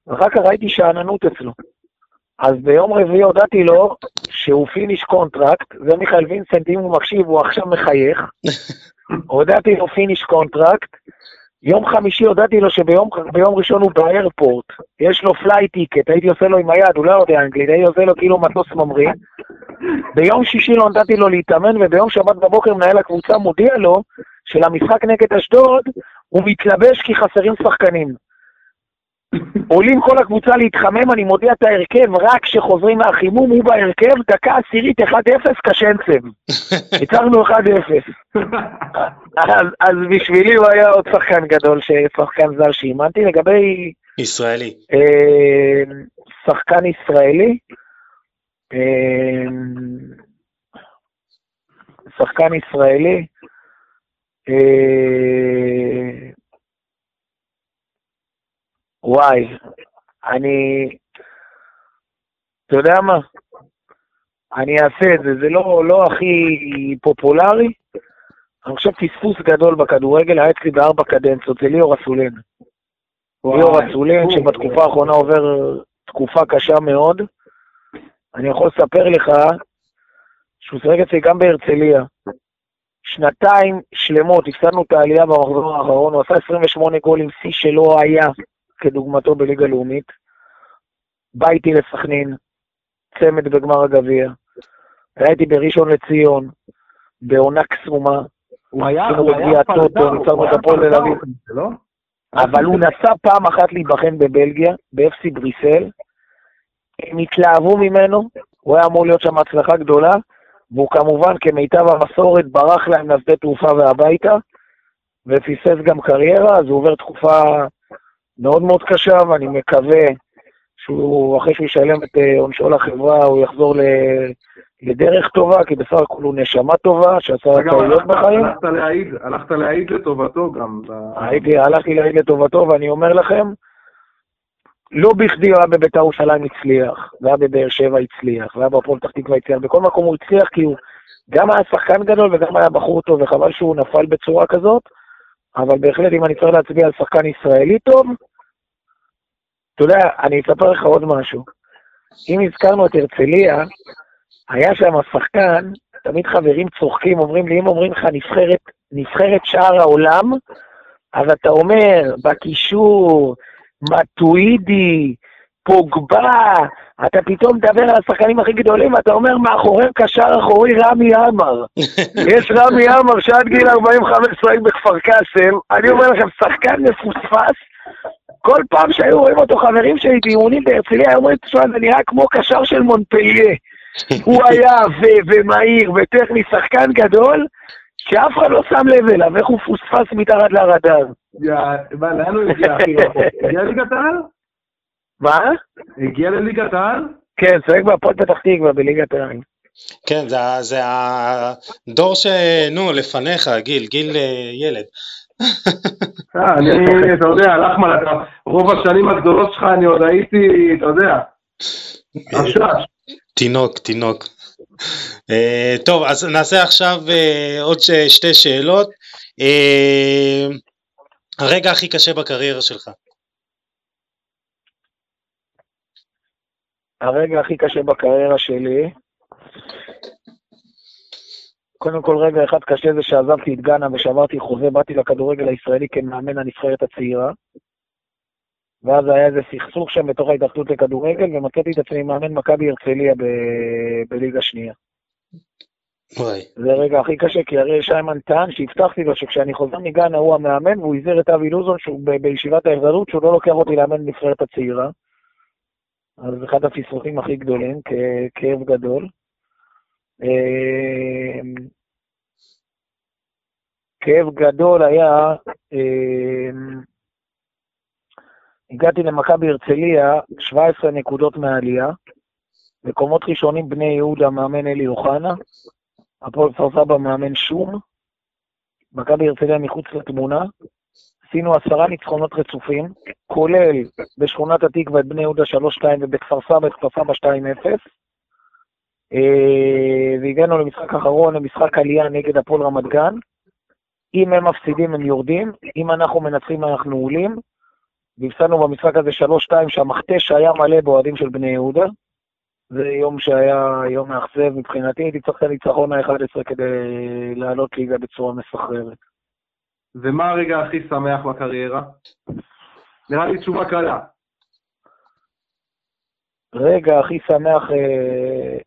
ואחר כך ראיתי שאננות אצלו. אז ביום רביעי הודעתי לו שהוא finish contract, זה מיכאל וינסנט, אם הוא מקשיב, הוא עכשיו מחייך. הודעתי לו finish contract, יום חמישי הודעתי לו שביום ראשון הוא ב airport, יש לו flight ticket, הייתי עושה לו עם היד, הוא לא יודע אנגלית, הייתי עושה לו כאילו מטוס ממריא. ביום שישי לא נתתי לו להתאמן, וביום שבת בבוקר מנהל הקבוצה מודיע לו שלמשחק נגד אשדוד הוא מתלבש כי חסרים שחקנים. עולים כל הקבוצה להתחמם, אני מודיע את ההרכב, רק כשחוזרים מהחימום, הוא בהרכב, דקה עשירית 1-0, קשנצב. ניצחנו 1-0. אז, אז בשבילי הוא היה עוד שחקן גדול, שחקן זר שאימנתי. לגבי... ישראלי. אה, שחקן ישראלי. אה, שחקן ישראלי. אה, וואי, אני... אתה יודע מה? אני אעשה את זה, זה לא, לא הכי פופולרי, אני חושב פספוס גדול בכדורגל היה אצלי בארבע קדנציות, זה ליאור אסולין. ליאור אסולין, שבתקופה האחרונה עובר תקופה קשה מאוד. אני יכול לספר לך שהוא שיחק אצלי גם בהרצליה. שנתיים שלמות, הפסדנו את העלייה במחזור האחרון, הוא עשה 28 גולים, שיא שלא היה כדוגמתו בליגה לאומית. בא איתי לסכנין, צמד בגמר הגביע. היה איתי בראשון לציון, בעונה קסומה. הוא היה, הוא היה ניצחנו הוא היה. פרדן, לא? אבל הוא נסע פעם אחת להיבחן בבלגיה, ב-FC בריסל. הם התלהבו ממנו, הוא היה אמור להיות שם הצלחה גדולה, והוא כמובן, כמיטב המסורת, ברח להם לשדה תעופה והביתה, ופספס גם קריירה, אז הוא עובר תקופה מאוד מאוד קשה, ואני מקווה שהוא, אחרי שהוא ישלם את אה, עונשו לחברה, הוא יחזור ל... לדרך טובה, כי בסך הכל הוא נשמה טובה, שעשה טעויות בחיים. הלכת להעיד, הלכת להעיד לטובתו גם. הייתי, הלכתי להעיד לטובתו, ואני אומר לכם, לא בכדי הוא היה בבית"ר ירושלים הצליח, והיה בבאר שבע הצליח, והיה בהפועל פתח תקווה הצליח, בכל מקום הוא הצליח כי הוא גם היה שחקן גדול וגם היה בחור טוב, וחבל שהוא נפל בצורה כזאת, אבל בהחלט אם אני צריך להצביע על שחקן ישראלי טוב, אתה יודע, אני אספר לך עוד משהו. אם הזכרנו את הרצליה, היה שם שחקן, תמיד חברים צוחקים, אומרים לי, אם אומרים לך נבחרת, נבחרת שער העולם, אז אתה אומר, בקישור, מטואידי, פוגבה, אתה פתאום מדבר על השחקנים הכי גדולים, ואתה אומר, מאחוריהם קשר אחורי רמי עמר. יש רמי עמר שעד גיל 45 שחק בכפר קאסם, אני אומר לכם, שחקן מפוספס, כל פעם שהיו רואים אותו חברים שלי באימונים בהרצליה, היו אומרים, תשמע, זה נראה כמו קשר של מונפליה. הוא היה ו- ומהיר וטכני, שחקן גדול, שאף אחד לא שם לב אליו, איך הוא פוספס מתחת לרדאר. יא- מה, לאן הוא הגיע הכי רחוק? הגיע לליגת העל? מה? הגיע לליגת העל? כן, צועק בהפועל פתח תקווה בליגת העין. כן, זה, זה הדור ש... נו, לפניך, גיל, גיל אה, ילד. אה, אני, אתה יודע, לחמן, אתה- רוב השנים הגדולות שלך אני עוד הייתי, אתה יודע. תינוק, תינוק. אה, טוב, אז נעשה עכשיו עוד שתי שאלות. הרגע הכי קשה בקריירה שלך. הרגע הכי קשה בקריירה שלי, קודם כל רגע אחד קשה זה שעזבתי את גאנה ושברתי חוזה, באתי לכדורגל הישראלי כמאמן הנבחרת הצעירה. ואז היה איזה סכסוך שם בתוך ההתאחדות לכדורגל, ומצאתי את עצמי מאמן מכבי הרצליה ב- בליגה שנייה. וואי. זה הרגע הכי קשה, כי אריאל שיימן טען שהבטחתי לו שכשאני חוזר מגאנה הוא המאמן, והוא הזהיר את אבי לוזון שהוא בישיבת ההחזרות שהוא לא לוקח אותי לאמן בנבחרת הצעירה. אז אחד הפספוסים הכי גדולים, כאב גדול. אמ, כאב גדול היה, אמ, הגעתי למכבי הרצליה, 17 נקודות מהעלייה, מקומות ראשונים בני יהודה, מאמן אלי אוחנה, הפועל כפר סבא מאמן שום, מכבי הרצליה מחוץ לתמונה, עשינו עשרה ניצחונות רצופים, כולל בשכונת התקווה את בני יהודה 3-2 ובכפר סבא את כפר סבא 2-0. אה, והגענו למשחק אחרון, למשחק עלייה נגד הפועל רמת גן. אם הם מפסידים הם יורדים, אם אנחנו מנצחים אנחנו עולים. והפסדנו במשחק הזה 3-2 שהמכתש היה מלא באוהדים של בני יהודה. זה יום שהיה יום מאכזב מבחינתי, הייתי צריך את הניצחון ה-11 כדי לעלות ליגה בצורה מסחררת. ומה הרגע הכי שמח בקריירה? נראה לי תשובה קלה. רגע הכי שמח, אה,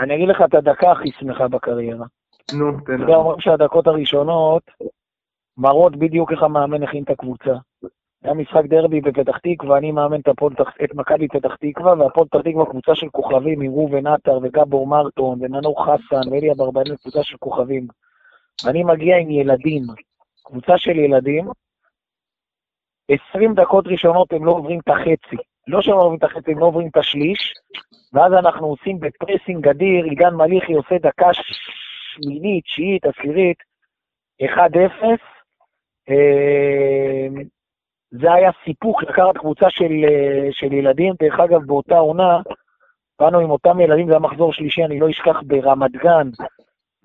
אני אגיד לך את הדקה הכי שמחה בקריירה. נו, תן אתה יודע, לנו. אומרים שהדקות הראשונות מראות בדיוק איך המאמן הכין את הקבוצה. היה משחק דרבי בפתח תקווה, אני מאמן את, את מכבי פתח תקווה, והפועל פתח תקווה קבוצה של כוכבים עם ראובן עטר וגבור מרטון ומנור חסן ואלי אברבנאל, קבוצה של כוכבים. ואני מגיע עם ילדים, קבוצה של ילדים, 20 דקות ראשונות הם לא עוברים את החצי. לא שהם לא עוברים את החצי, הם לא עוברים את השליש, ואז אנחנו עושים בפרסינג אדיר, עידן מליחי עושה דקה שמינית, תשיעית, עשירית, 1-0. אה, זה היה סיפוק לקחת קבוצה של, אה, של ילדים. דרך אגב, באותה עונה, באנו עם אותם ילדים, זה היה מחזור שלישי, אני לא אשכח, ברמת גן.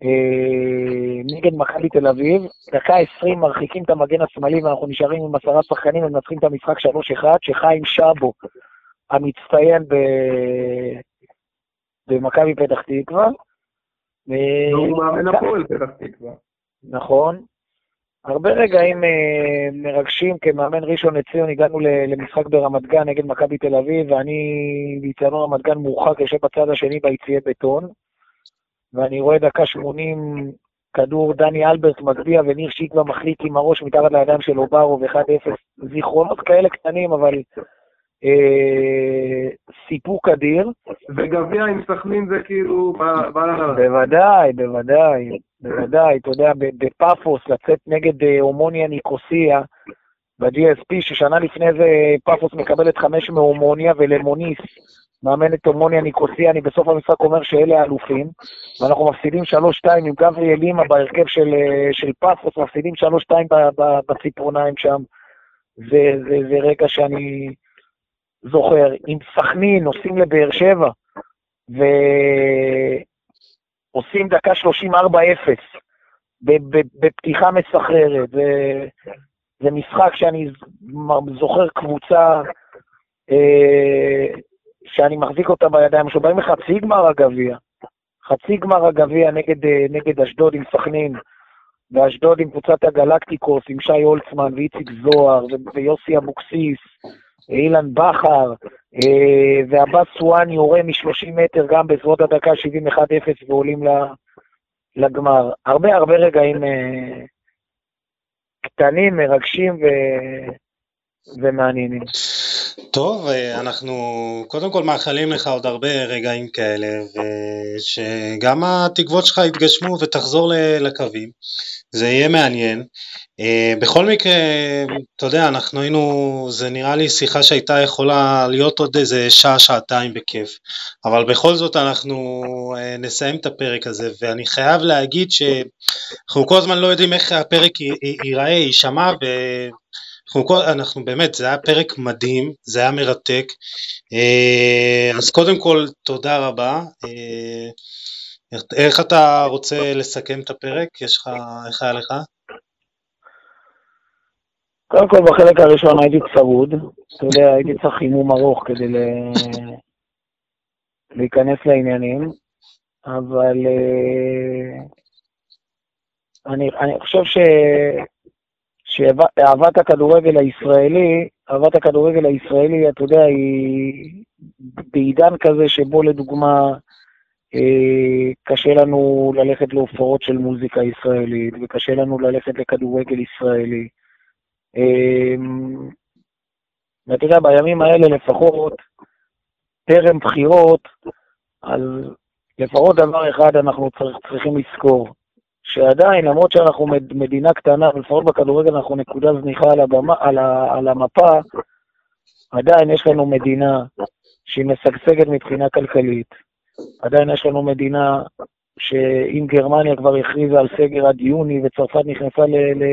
אה, נגד מכבי תל אביב, דקה 20 מרחיקים את המגן השמאלי ואנחנו נשארים עם עשרה שחקנים ומנצחים את המשחק 3-1, שחיים שבו, המצטיין ב... במכבי פתח תקווה. והוא מאמן הפועל פתח תקווה. נכון. הרבה רגעים אה, מרגשים כמאמן ראשון לציון, הגענו למשחק ברמת גן נגד מכבי תל אביב, ואני באיצטדיון רמת גן מורחק, יושב בצד השני ביציעי בטון, ואני רואה דקה 80, כדור דני אלברט מגביה וניר שיקווה מחליט עם הראש מתחת לידיים של אוברוב 1-0. זיכרונות כאלה קטנים, אבל אה, סיפוק אדיר. וגביע עם סכנין זה כאילו. בוודאי, בוודאי, בוודאי, אתה יודע, בפאפוס לצאת נגד אה, הומוניה ניקוסיה ב-GSP, ששנה לפני זה פאפוס מקבלת חמש מהומוניה ולמוניס מאמן את הומוניה ניקוסיה, אני בסוף המשחק אומר שאלה האלופים, ואנחנו מפסידים 3-2 עם גבריאל לימה בהרכב של, אה, של פאפוס, מפסידים 3-2 ב- ב- בציפורניים שם. זה, זה, זה רגע שאני זוכר. עם סכנין נוסעים לבאר שבע, ועושים דקה 34-0 ב- ב- בפתיחה מסחררת. זה, זה משחק שאני זוכר קבוצה אה, שאני מחזיק אותה בידיים, שבאים לחצי גמר הגביע. חצי גמר הגביע נגד, אה, נגד אשדוד עם סכנין, ואשדוד עם קבוצת הגלקטיקוס, עם שי הולצמן ואיציק זוהר ויוסי אבוקסיס, אילן בכר, אה, ועבאס סואן יורה מ-30 מטר גם בסביבות הדקה 71-0 ועולים לגמר. הרבה הרבה רגעים אה, קטנים, מרגשים ו... ומעניינים. טוב, אה, אנחנו קודם כל מאחלים לך עוד הרבה רגעים כאלה, ושגם התקוות שלך יתגשמו ותחזור לקווים. זה יהיה מעניין. אה, בכל מקרה, אתה יודע, אנחנו היינו, זה נראה לי שיחה שהייתה יכולה להיות עוד איזה שעה, שעתיים בכיף. אבל בכל זאת אנחנו אה, נסיים את הפרק הזה, ואני חייב להגיד שאנחנו כל הזמן לא יודעים איך הפרק ייראה, יישמע, ו... אנחנו, כל, אנחנו באמת, זה היה פרק מדהים, זה היה מרתק. אה, אז קודם כל, תודה רבה. אה, איך- אתה רוצה לסכם את הפרק? יש לך, איך היה לך? קודם כל, בחלק הראשון הייתי צרוד. אתה יודע, הייתי צריך חימום ארוך כדי ל... להיכנס לעניינים, אבל אה, אני, אני חושב ש... שאהבת הכדורגל הישראלי, אהבת הכדורגל הישראלי, אתה יודע, היא בעידן כזה שבו לדוגמה אה, קשה לנו ללכת להופעות של מוזיקה ישראלית, וקשה לנו ללכת לכדורגל ישראלי. אה, ואתה יודע, בימים האלה לפחות, טרם בחירות, אז לפחות דבר אחד אנחנו צריכים לזכור, שעדיין, למרות שאנחנו מד- מדינה קטנה, ולפחות בכדורגל אנחנו נקודה זניחה על, הבמה, על, ה, על המפה, עדיין יש לנו מדינה שהיא משגשגת מבחינה כלכלית. עדיין יש לנו מדינה שאם גרמניה כבר הכריזה על סגר עד יוני וצרפת נכנסה ל, ל,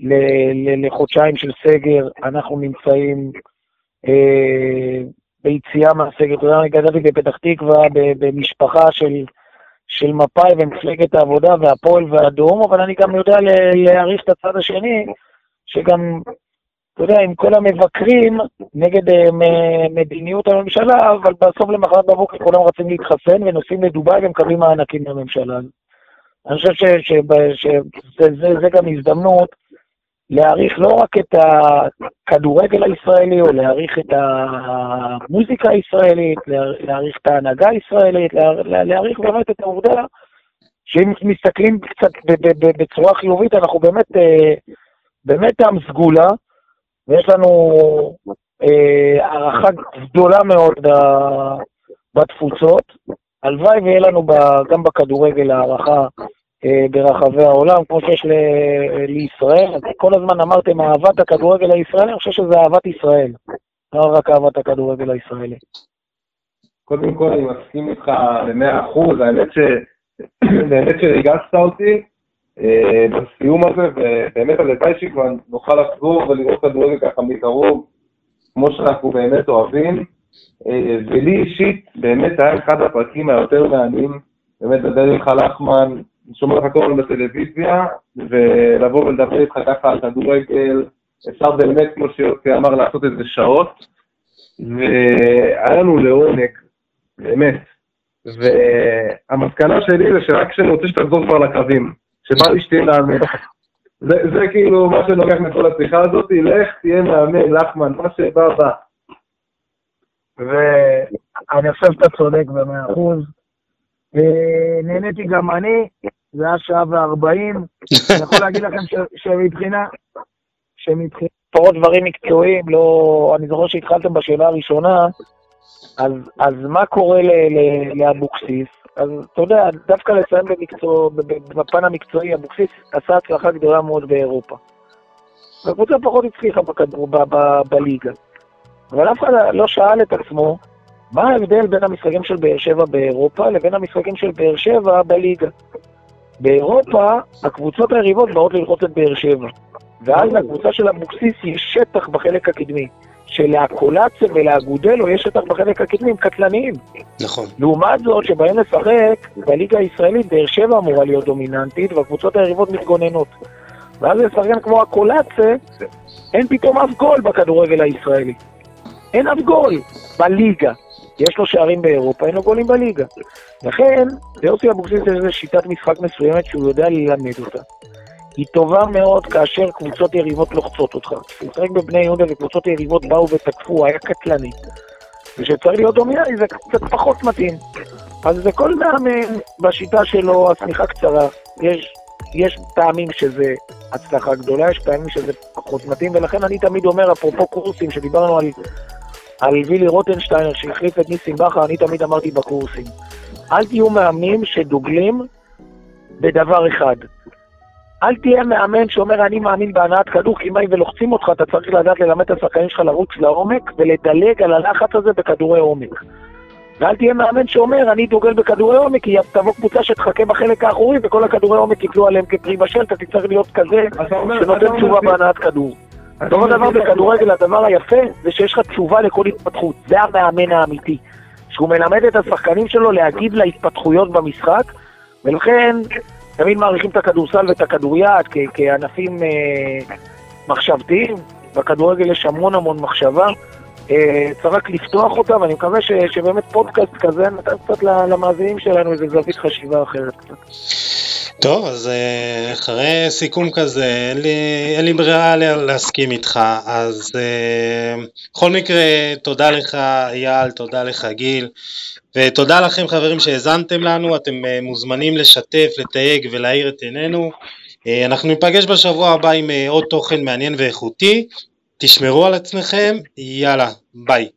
ל, ל, לחודשיים של סגר, אנחנו נמצאים אה, ביציאה מהסגר. אתה יודע, אני גדלתי בפתח תקווה במשפחה של, של מפא"י ומפלגת העבודה והפועל והאדום, אבל אני גם יודע להעריך את הצד השני, שגם, אתה יודע, עם כל המבקרים נגד אה, מדיניות הממשלה, אבל בסוף למחרת בבוקר כולם רוצים להתחסן ונוסעים לדובאי ומקבלים מענקים מהממשלה. אני חושב שזה זה, זה גם הזדמנות להעריך לא רק את הכדורגל הישראלי, או להעריך את המוזיקה הישראלית, לה- להעריך את ההנהגה הישראלית, לה- לה- להעריך באמת את העובדה שאם מסתכלים קצת בצורה חיובית, אנחנו באמת, אה, באמת עם סגולה, ויש לנו אה, הערכה גדולה מאוד בתפוצות. הלוואי ויהיה לנו גם בכדורגל הערכה ברחבי העולם, כמו שיש ל- לישראל. אז כל הזמן אמרתם אהבת הכדורגל הישראלי, אני חושב שזה אהבת ישראל, לא רק אהבת הכדורגל הישראלי. קודם כל אני מסכים איתך במאה אחוז, האמת ש... באמת שהרגשת אותי אה, בסיום הזה, ובאמת הלוואי שכבר נוכל לחזור ולראות כדורגל ככה מקרוב, כמו שאנחנו באמת אוהבים. אה, ולי אישית, באמת היה אחד הפרקים היותר מעניינים, באמת לדבר עם חלחמן, שומע לך כל הזמן בטלוויזיה, ולבוא ולדבר איתך ככה על כדורגל, אפשר באמת, כמו שיוסי אמר, לעשות את זה שעות, והיה לנו לעונג, באמת. והמסקנה שלי זה שרק כשאני רוצה שתחזור כבר לקווים, שבא לי שתהיה מאמן. זה, זה כאילו מה שאני לוקח מכל השיחה הזאת, לך תהיה מאמן, לחמן, מה שבא בא. ואני חושב שאתה צודק במאה אחוז. נהניתי גם אני, זה היה שעה וארבעים. אני יכול להגיד לכם שמבחינה, שמבחינת פה דברים מקצועיים, לא... אני זוכר שהתחלתם בשאלה הראשונה, אז, אז מה קורה לאבוקסיס? אז אתה יודע, דווקא לסיים במקצוע, בפן המקצועי, אבוקסיס עשה הצלחה גדולה מאוד באירופה. הקבוצה פחות הצליחה בכדור, ב, ב, בליגה. אבל אף אחד לא שאל את עצמו, מה ההבדל בין המשחקים של באר שבע באירופה לבין המשחקים של באר שבע בליגה? באירופה, הקבוצות היריבות באות ללחוץ את באר שבע. ואז לקבוצה של אבוקסיס יש שטח בחלק הקדמי. שלאקולציה ולאגודלו יש שטח בחלק הקדמי, הם קטלניים. נכון. לעומת זאת, שבאים לשחק, בליגה הישראלית באר שבע אמורה להיות דומיננטית, והקבוצות היריבות מתגוננות. ואז לשחקן כמו אקולציה, אין פתאום אף גול בכדורגל הישראלי. אין אף גול בליגה. יש לו שערים באירופה, אין לו גולים בליגה. לכן, ליוסי אבוקסיס יש איזו שיטת משחק מסוימת שהוא יודע ללמד אותה. היא טובה מאוד כאשר קבוצות יריבות לוחצות אותך. כשמשחק בבני יהודה וקבוצות יריבות באו ותקפו, היה קטלני. וכשצריך להיות דומינלי זה קצת פחות מתאים. אז זה כל מאמן בשיטה שלו, השמיכה קצרה. יש, יש פעמים שזה הצלחה גדולה, יש פעמים שזה פחות מתאים, ולכן אני תמיד אומר, אפרופו קורסים, שדיברנו על, על וילי רוטנשטיינר שהחליף את ניסים בכר, אני תמיד אמרתי בקורסים, אל תהיו מאמנים שדוגלים בדבר אחד. אל תהיה מאמן שאומר אני מאמין בהנעת כדור, כי אם באים ולוחצים אותך, אתה צריך לדעת ללמד את השחקנים שלך לרוץ לעומק ולדלג על הלחץ הזה בכדורי עומק. ואל תהיה מאמן שאומר אני דוגל בכדורי עומק, כי תבוא קבוצה שתחכה בחלק האחורי וכל הכדורי עומק יקלו עליהם כפרי בשל, אתה תצטרך להיות כזה שנותן תשובה בהנעת כדור. אותו דבר בכדורגל, הדבר היפה זה שיש לך תשובה לכל התפתחות, זה המאמן האמיתי. שהוא מלמד את השחקנים שלו להגיב להתפתחויות במשחק, ולכן תמיד מעריכים את הכדורסל ואת הכדוריד כענפים אה, מחשבתיים, בכדורגל יש המון המון מחשבה. אה, צריך רק לפתוח אותה, ואני מקווה ש, שבאמת פודקאסט כזה נתן קצת למאזינים שלנו איזה זווית חשיבה אחרת קצת. טוב, אז אה, אחרי סיכום כזה, אין לי, אין לי ברירה להסכים איתך, אז אה, בכל מקרה, תודה לך אייל, תודה לך גיל, ותודה לכם חברים שהאזנתם לנו, אתם אה, מוזמנים לשתף, לתייג ולהאיר את עינינו. אנחנו ניפגש בשבוע הבא עם עוד תוכן מעניין ואיכותי, תשמרו על עצמכם, יאללה, ביי.